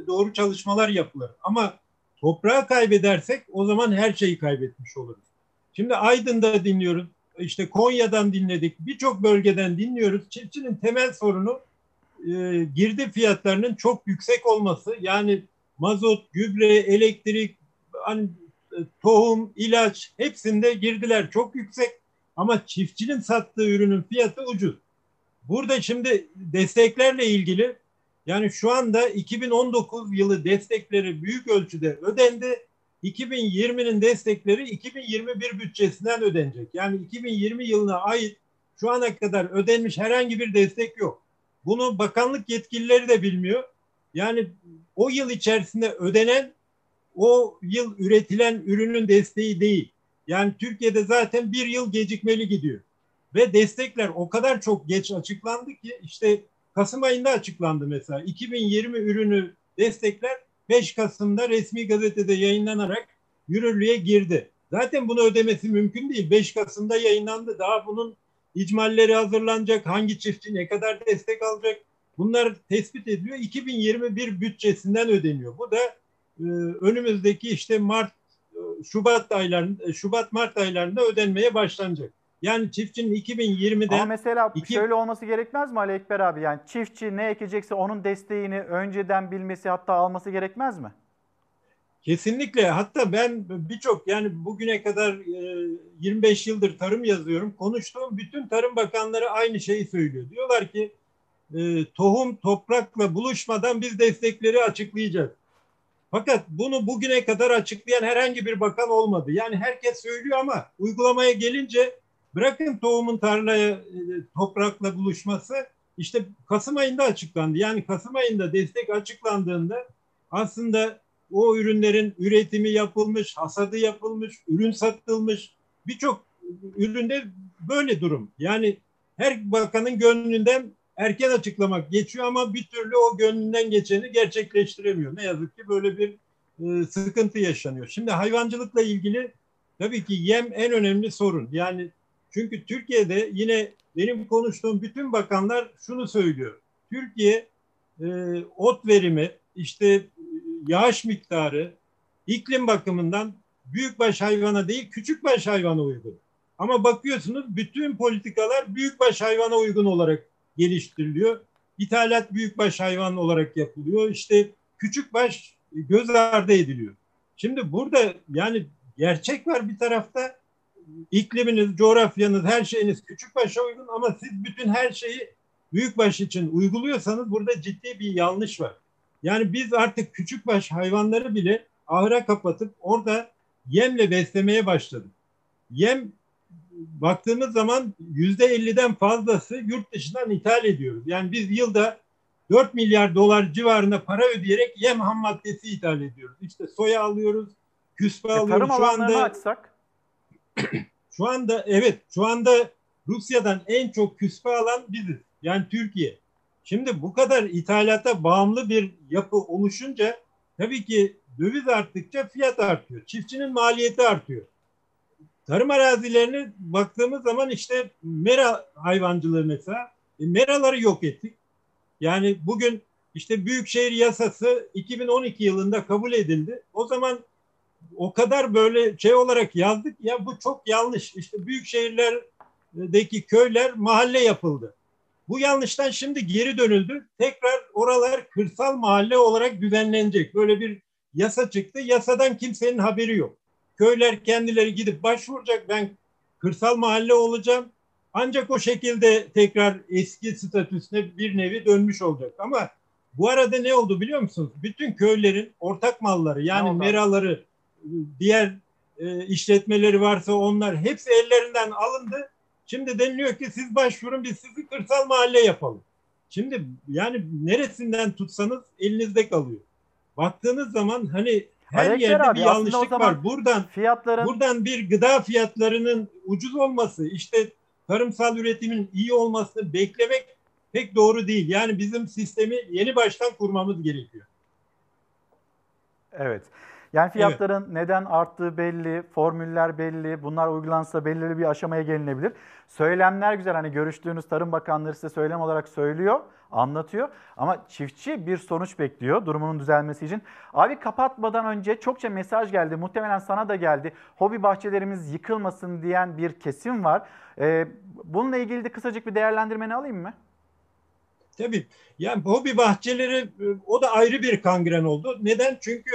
doğru çalışmalar yapılır. Ama toprağı kaybedersek o zaman her şeyi kaybetmiş oluruz. Şimdi Aydın'da dinliyoruz, işte Konya'dan dinledik, birçok bölgeden dinliyoruz. Çiftçinin temel sorunu e, girdi fiyatlarının çok yüksek olması. Yani mazot, gübre, elektrik, hani, e, tohum, ilaç hepsinde girdiler çok yüksek. Ama çiftçinin sattığı ürünün fiyatı ucuz. Burada şimdi desteklerle ilgili yani şu anda 2019 yılı destekleri büyük ölçüde ödendi. 2020'nin destekleri 2021 bütçesinden ödenecek. Yani 2020 yılına ait şu ana kadar ödenmiş herhangi bir destek yok. Bunu bakanlık yetkilileri de bilmiyor. Yani o yıl içerisinde ödenen o yıl üretilen ürünün desteği değil. Yani Türkiye'de zaten bir yıl gecikmeli gidiyor. Ve destekler o kadar çok geç açıklandı ki işte Kasım ayında açıklandı mesela. 2020 ürünü destekler 5 Kasım'da resmi gazetede yayınlanarak yürürlüğe girdi. Zaten bunu ödemesi mümkün değil. 5 Kasım'da yayınlandı. Daha bunun icmalleri hazırlanacak. Hangi çiftçi ne kadar destek alacak? Bunlar tespit ediliyor. 2021 bütçesinden ödeniyor. Bu da e, önümüzdeki işte Mart, e, Şubat aylarında, Şubat Mart aylarında ödenmeye başlanacak. Yani çiftçinin 2020'de Ama mesela iki- şöyle olması gerekmez mi Ali Ekber abi? Yani çiftçi ne ekecekse onun desteğini önceden bilmesi hatta alması gerekmez mi? Kesinlikle. Hatta ben birçok yani bugüne kadar e, 25 yıldır tarım yazıyorum. Konuştuğum bütün tarım bakanları aynı şeyi söylüyor. Diyorlar ki e, tohum toprakla buluşmadan biz destekleri açıklayacağız. Fakat bunu bugüne kadar açıklayan herhangi bir bakan olmadı. Yani herkes söylüyor ama uygulamaya gelince bırakın tohumun tarlaya e, toprakla buluşması işte Kasım ayında açıklandı. Yani Kasım ayında destek açıklandığında aslında o ürünlerin üretimi yapılmış, hasadı yapılmış, ürün satılmış. Birçok üründe böyle durum. Yani her bakanın gönlünden erken açıklamak geçiyor ama bir türlü o gönlünden geçeni gerçekleştiremiyor. Ne yazık ki böyle bir e, sıkıntı yaşanıyor. Şimdi hayvancılıkla ilgili tabii ki yem en önemli sorun. Yani çünkü Türkiye'de yine benim konuştuğum bütün bakanlar şunu söylüyor. Türkiye e, ot verimi, işte e, yağış miktarı, iklim bakımından büyükbaş hayvana değil küçükbaş hayvana uygun. Ama bakıyorsunuz bütün politikalar büyükbaş hayvana uygun olarak geliştiriliyor. İthalat büyükbaş hayvan olarak yapılıyor. İşte küçükbaş göz ardı ediliyor. Şimdi burada yani gerçek var bir tarafta ikliminiz, coğrafyanız, her şeyiniz küçükbaşa uygun ama siz bütün her şeyi büyükbaş için uyguluyorsanız burada ciddi bir yanlış var. Yani biz artık küçükbaş hayvanları bile ahıra kapatıp orada yemle beslemeye başladık. Yem baktığımız zaman yüzde elliden fazlası yurt dışından ithal ediyoruz. Yani biz yılda 4 milyar dolar civarında para ödeyerek yem ham maddesi ithal ediyoruz. İşte soya alıyoruz, küspe E, alıyoruz. tarım Şu anda açsak şu anda evet şu anda Rusya'dan en çok küspe alan biziz. Yani Türkiye. Şimdi bu kadar ithalata bağımlı bir yapı oluşunca tabii ki döviz arttıkça fiyat artıyor. Çiftçinin maliyeti artıyor. Tarım arazilerine baktığımız zaman işte mera hayvancılığı mesela e, meraları yok ettik. Yani bugün işte Büyükşehir Yasası 2012 yılında kabul edildi. O zaman o kadar böyle şey olarak yazdık ya bu çok yanlış. İşte büyük şehirlerdeki köyler mahalle yapıldı. Bu yanlıştan şimdi geri dönüldü. Tekrar oralar kırsal mahalle olarak düzenlenecek. Böyle bir yasa çıktı. Yasadan kimsenin haberi yok. Köyler kendileri gidip başvuracak. Ben kırsal mahalle olacağım. Ancak o şekilde tekrar eski statüsüne bir nevi dönmüş olacak. Ama bu arada ne oldu biliyor musunuz? Bütün köylerin ortak malları yani meraları, diğer e, işletmeleri varsa onlar hepsi ellerinden alındı. Şimdi deniliyor ki siz başvurun biz sizi kırsal mahalle yapalım. Şimdi yani neresinden tutsanız elinizde kalıyor. Baktığınız zaman hani her Ali Ekber yerde abi, bir yanlışlık var. Buradan fiyatların buradan bir gıda fiyatlarının ucuz olması, işte tarımsal üretimin iyi olmasını beklemek pek doğru değil. Yani bizim sistemi yeni baştan kurmamız gerekiyor. Evet. Yani fiyatların neden arttığı belli, formüller belli, bunlar uygulansa belirli bir aşamaya gelinebilir. Söylemler güzel hani görüştüğünüz Tarım Bakanları size söylem olarak söylüyor, anlatıyor. Ama çiftçi bir sonuç bekliyor durumunun düzelmesi için. Abi kapatmadan önce çokça mesaj geldi, muhtemelen sana da geldi. Hobi bahçelerimiz yıkılmasın diyen bir kesim var. Ee, bununla ilgili de kısacık bir değerlendirmeni alayım mı? Tabii. Yani hobi bahçeleri e, o da ayrı bir kangren oldu. Neden? Çünkü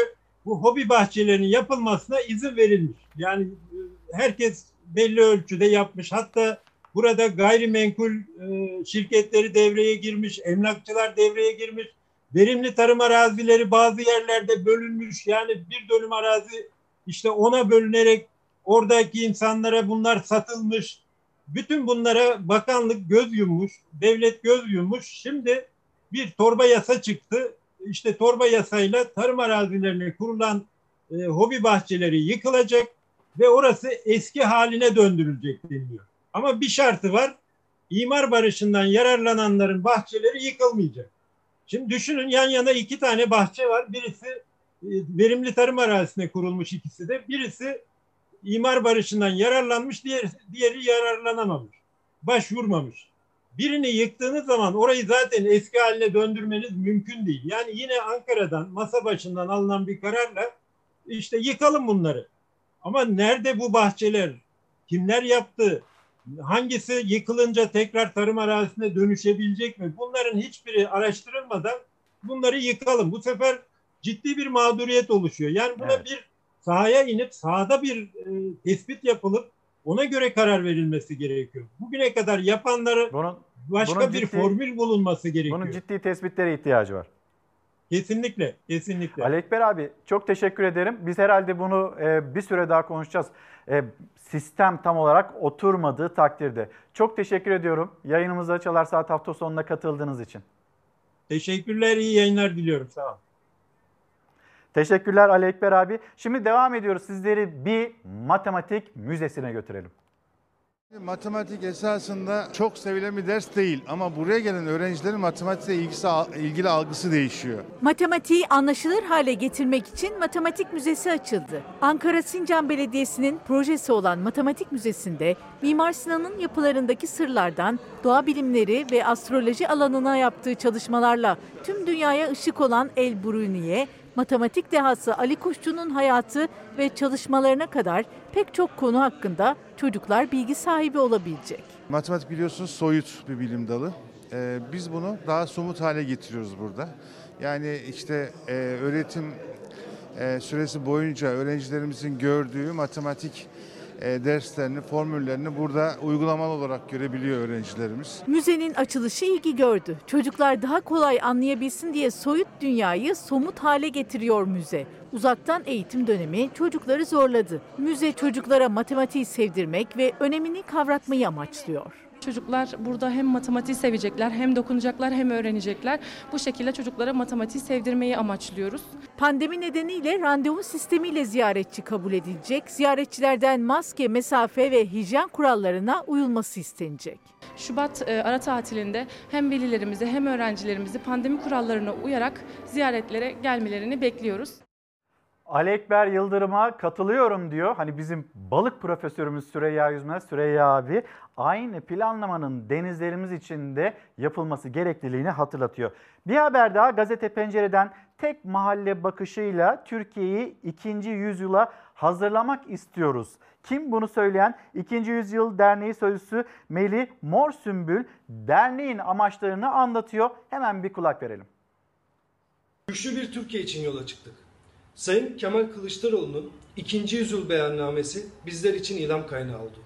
bu hobi bahçelerinin yapılmasına izin verilmiş. Yani e, herkes belli ölçüde yapmış. Hatta burada gayrimenkul e, şirketleri devreye girmiş, emlakçılar devreye girmiş. Verimli tarım arazileri bazı yerlerde bölünmüş. Yani bir dönüm arazi işte ona bölünerek oradaki insanlara bunlar satılmış. Bütün bunlara bakanlık göz yummuş, devlet göz yummuş. Şimdi bir torba yasa çıktı. İşte torba yasayla tarım arazilerine kurulan e, hobi bahçeleri yıkılacak ve orası eski haline döndürülecek deniliyor. Ama bir şartı var. İmar barışından yararlananların bahçeleri yıkılmayacak. Şimdi düşünün yan yana iki tane bahçe var. Birisi e, verimli tarım arazisine kurulmuş ikisi de. Birisi imar barışından yararlanmış, diğeri, diğeri yararlanamamış. Başvurmamış. Birini yıktığınız zaman orayı zaten eski haline döndürmeniz mümkün değil. Yani yine Ankara'dan masa başından alınan bir kararla işte yıkalım bunları. Ama nerede bu bahçeler? Kimler yaptı? Hangisi yıkılınca tekrar tarım arazisine dönüşebilecek mi? Bunların hiçbiri araştırılmadan bunları yıkalım. Bu sefer ciddi bir mağduriyet oluşuyor. Yani buna Evet. bir sahaya inip sahada bir e, tespit yapılıp ona göre karar verilmesi gerekiyor. Bugüne kadar yapanları başka bunun bir ciddi- formül bulunması gerekiyor. Bunun ciddi tespitlere ihtiyacı var. Kesinlikle, kesinlikle. Ali Ekber abi çok teşekkür ederim. Biz herhalde bunu e, bir süre daha konuşacağız. E, sistem tam olarak oturmadığı takdirde. Çok teşekkür ediyorum. Yayınımıza Çalar Saat hafta sonuna katıldığınız için. Teşekkürler, iyi yayınlar diliyorum. Sağ olun. Teşekkürler Ali Ekber abi. Şimdi devam ediyoruz. Sizleri bir matematik müzesine götürelim. Matematik esasında çok sevilen bir ders değil ama buraya gelen öğrencilerin matematikle ilgisi, ilgili algısı değişiyor. Matematiği anlaşılır hale getirmek için Matematik Müzesi açıldı. Ankara Sincan Belediyesi'nin projesi olan Matematik Müzesi'nde Mimar Sinan'ın yapılarındaki sırlardan doğa bilimleri ve astroloji alanına yaptığı çalışmalarla tüm dünyaya ışık olan El Bruni'ye, matematik dehası Ali Kuşçu'nun hayatı ve çalışmalarına kadar pek çok konu hakkında çocuklar bilgi sahibi olabilecek. Matematik biliyorsunuz soyut bir bilim dalı. Ee, biz bunu daha somut hale getiriyoruz burada. Yani işte e, öğretim e, süresi boyunca öğrencilerimizin gördüğü matematik e, derslerini, formüllerini burada uygulamalı olarak görebiliyor öğrencilerimiz. Müzenin açılışı ilgi gördü. Çocuklar daha kolay anlayabilsin diye soyut dünyayı somut hale getiriyor müze. Uzaktan eğitim dönemi çocukları zorladı. Müze çocuklara matematiği sevdirmek ve önemini kavratmayı amaçlıyor. Çocuklar burada hem matematiği sevecekler, hem dokunacaklar, hem öğrenecekler. Bu şekilde çocuklara matematiği sevdirmeyi amaçlıyoruz. Pandemi nedeniyle randevu sistemiyle ziyaretçi kabul edilecek. Ziyaretçilerden maske, mesafe ve hijyen kurallarına uyulması istenecek. Şubat e, ara tatilinde hem velilerimizi hem öğrencilerimizi pandemi kurallarına uyarak ziyaretlere gelmelerini bekliyoruz. Ali Ekber Yıldırım'a katılıyorum diyor. Hani bizim balık profesörümüz Süreyya Yüzmez, Süreyya abi aynı planlamanın denizlerimiz için de yapılması gerekliliğini hatırlatıyor. Bir haber daha gazete pencereden tek mahalle bakışıyla Türkiye'yi ikinci yüzyıla hazırlamak istiyoruz. Kim bunu söyleyen? İkinci Yüzyıl Derneği Sözcüsü Melih Mor Sümbül derneğin amaçlarını anlatıyor. Hemen bir kulak verelim. Güçlü bir Türkiye için yola çıktık. Sayın Kemal Kılıçdaroğlu'nun ikinci yüzyıl beyannamesi bizler için ilham kaynağı oldu.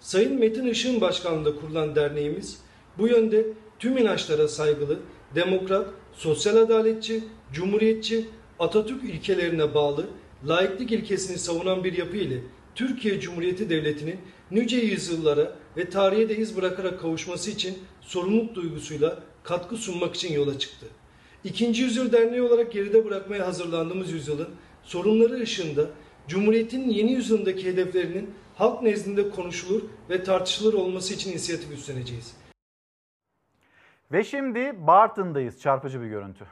Sayın Metin Işık'ın başkanlığında kurulan derneğimiz bu yönde tüm inançlara saygılı, demokrat, sosyal adaletçi, cumhuriyetçi, Atatürk ilkelerine bağlı, laiklik ilkesini savunan bir yapı ile Türkiye Cumhuriyeti Devleti'nin nice yüzyıllara ve tarihe de iz bırakarak kavuşması için sorumluluk duygusuyla katkı sunmak için yola çıktı. İkinci Yüzyıl Derneği olarak geride bırakmaya hazırlandığımız yüzyılın sorunları ışığında Cumhuriyet'in yeni yüzyılındaki hedeflerinin halk nezdinde konuşulur ve tartışılır olması için inisiyatif üstleneceğiz. Ve şimdi Bartın'dayız. Çarpıcı bir görüntü.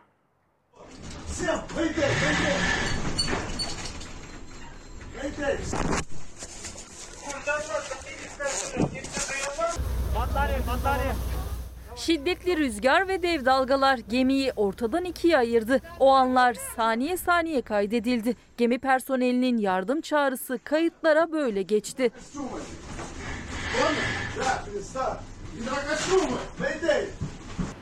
Şiddetli rüzgar ve dev dalgalar gemiyi ortadan ikiye ayırdı. O anlar saniye saniye kaydedildi. Gemi personelinin yardım çağrısı kayıtlara böyle geçti.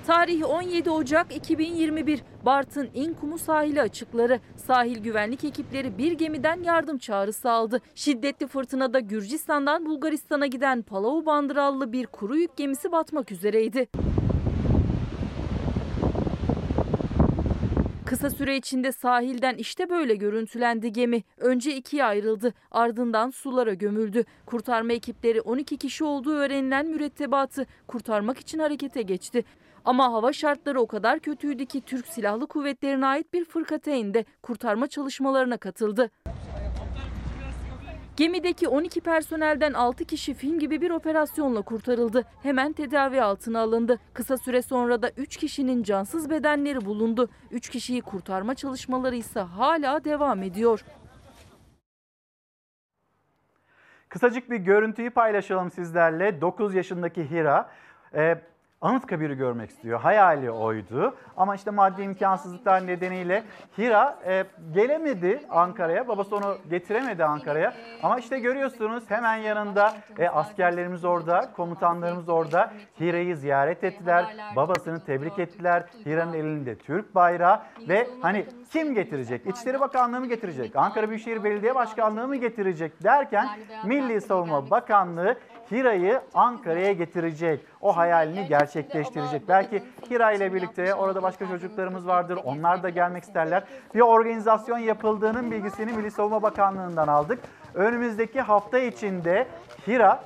Tarih 17 Ocak 2021. Bartın İnkumu sahili açıkları. Sahil güvenlik ekipleri bir gemiden yardım çağrısı aldı. Şiddetli fırtınada Gürcistan'dan Bulgaristan'a giden Palau bandırallı bir kuru yük gemisi batmak üzereydi. Kısa süre içinde sahilden işte böyle görüntülendi gemi. Önce ikiye ayrıldı, ardından sulara gömüldü. Kurtarma ekipleri 12 kişi olduğu öğrenilen mürettebatı kurtarmak için harekete geçti. Ama hava şartları o kadar kötüydü ki Türk Silahlı Kuvvetleri'ne ait bir fırkateyn de kurtarma çalışmalarına katıldı. Gemideki 12 personelden 6 kişi film gibi bir operasyonla kurtarıldı. Hemen tedavi altına alındı. Kısa süre sonra da 3 kişinin cansız bedenleri bulundu. 3 kişiyi kurtarma çalışmaları ise hala devam ediyor. Kısacık bir görüntüyü paylaşalım sizlerle. 9 yaşındaki Hira e, Anıtkabir'i görmek istiyor. Hayali oydu. Ama işte maddi imkansızlıklar nedeniyle Hira e, gelemedi Ankara'ya. Babası onu getiremedi Ankara'ya. Ama işte görüyorsunuz hemen yanında e, askerlerimiz orada, komutanlarımız orada. Hira'yı ziyaret ettiler. Babasını tebrik ettiler. Hira'nın elinde Türk bayrağı ve hani kim getirecek? İçişleri Bakanlığı mı getirecek? Ankara Büyükşehir Belediye Başkanlığı mı getirecek derken Milli Savunma Bakanlığı Hira'yı Ankara'ya getirecek. O hayalini gerçekleştirecek. Belki Hira ile birlikte orada başka çocuklarımız vardır. Onlar da gelmek isterler. Bir organizasyon yapıldığının bilgisini Milli Savunma Bakanlığı'ndan aldık. Önümüzdeki hafta içinde Hira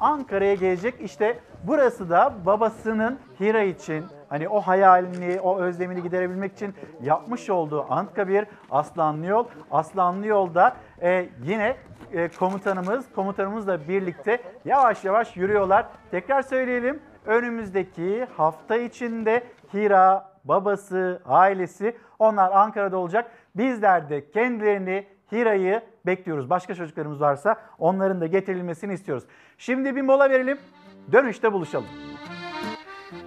Ankara'ya gelecek. İşte burası da babasının Hira için hani o hayalini, o özlemini giderebilmek için yapmış olduğu Anıtkabir Aslanlı Yol. Aslanlı Yol'da e, yine e, komutanımız, komutanımızla birlikte yavaş yavaş yürüyorlar. Tekrar söyleyelim. Önümüzdeki hafta içinde Hira, babası, ailesi onlar Ankara'da olacak. Bizler de kendilerini Hira'yı bekliyoruz. Başka çocuklarımız varsa onların da getirilmesini istiyoruz. Şimdi bir mola verelim. Dönüşte buluşalım.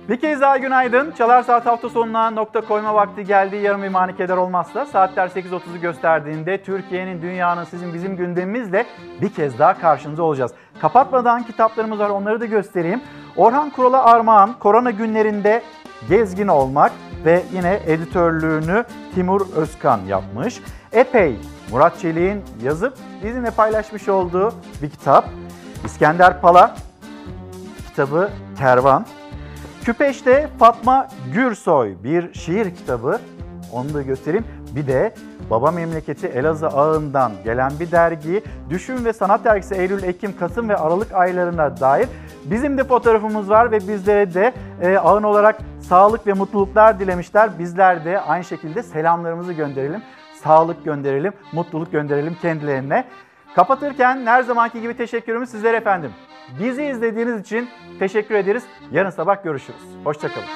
Bir kez daha günaydın. Çalar Saat hafta sonuna nokta koyma vakti geldi. Yarın bir mani keder olmazsa saatler 8.30'u gösterdiğinde Türkiye'nin, dünyanın, sizin, bizim gündemimizle bir kez daha karşınızda olacağız. Kapatmadan kitaplarımız var onları da göstereyim. Orhan Kural'a armağan korona günlerinde gezgin olmak ve yine editörlüğünü Timur Özkan yapmış. Epey Murat Çelik'in yazıp bizimle paylaşmış olduğu bir kitap. İskender Pala kitabı Kervan. Küpeş'te Fatma Gürsoy bir şiir kitabı. Onu da göstereyim. Bir de baba memleketi Elazığ ağından gelen bir dergi. Düşün ve Sanat Dergisi Eylül, Ekim, Kasım ve Aralık aylarına dair bizim de fotoğrafımız var ve bizlere de e, ağın olarak sağlık ve mutluluklar dilemişler. Bizler de aynı şekilde selamlarımızı gönderelim. Sağlık gönderelim, mutluluk gönderelim kendilerine. Kapatırken her zamanki gibi teşekkürümüz sizlere efendim. Bizi izlediğiniz için teşekkür ederiz. Yarın sabah görüşürüz. Hoşçakalın.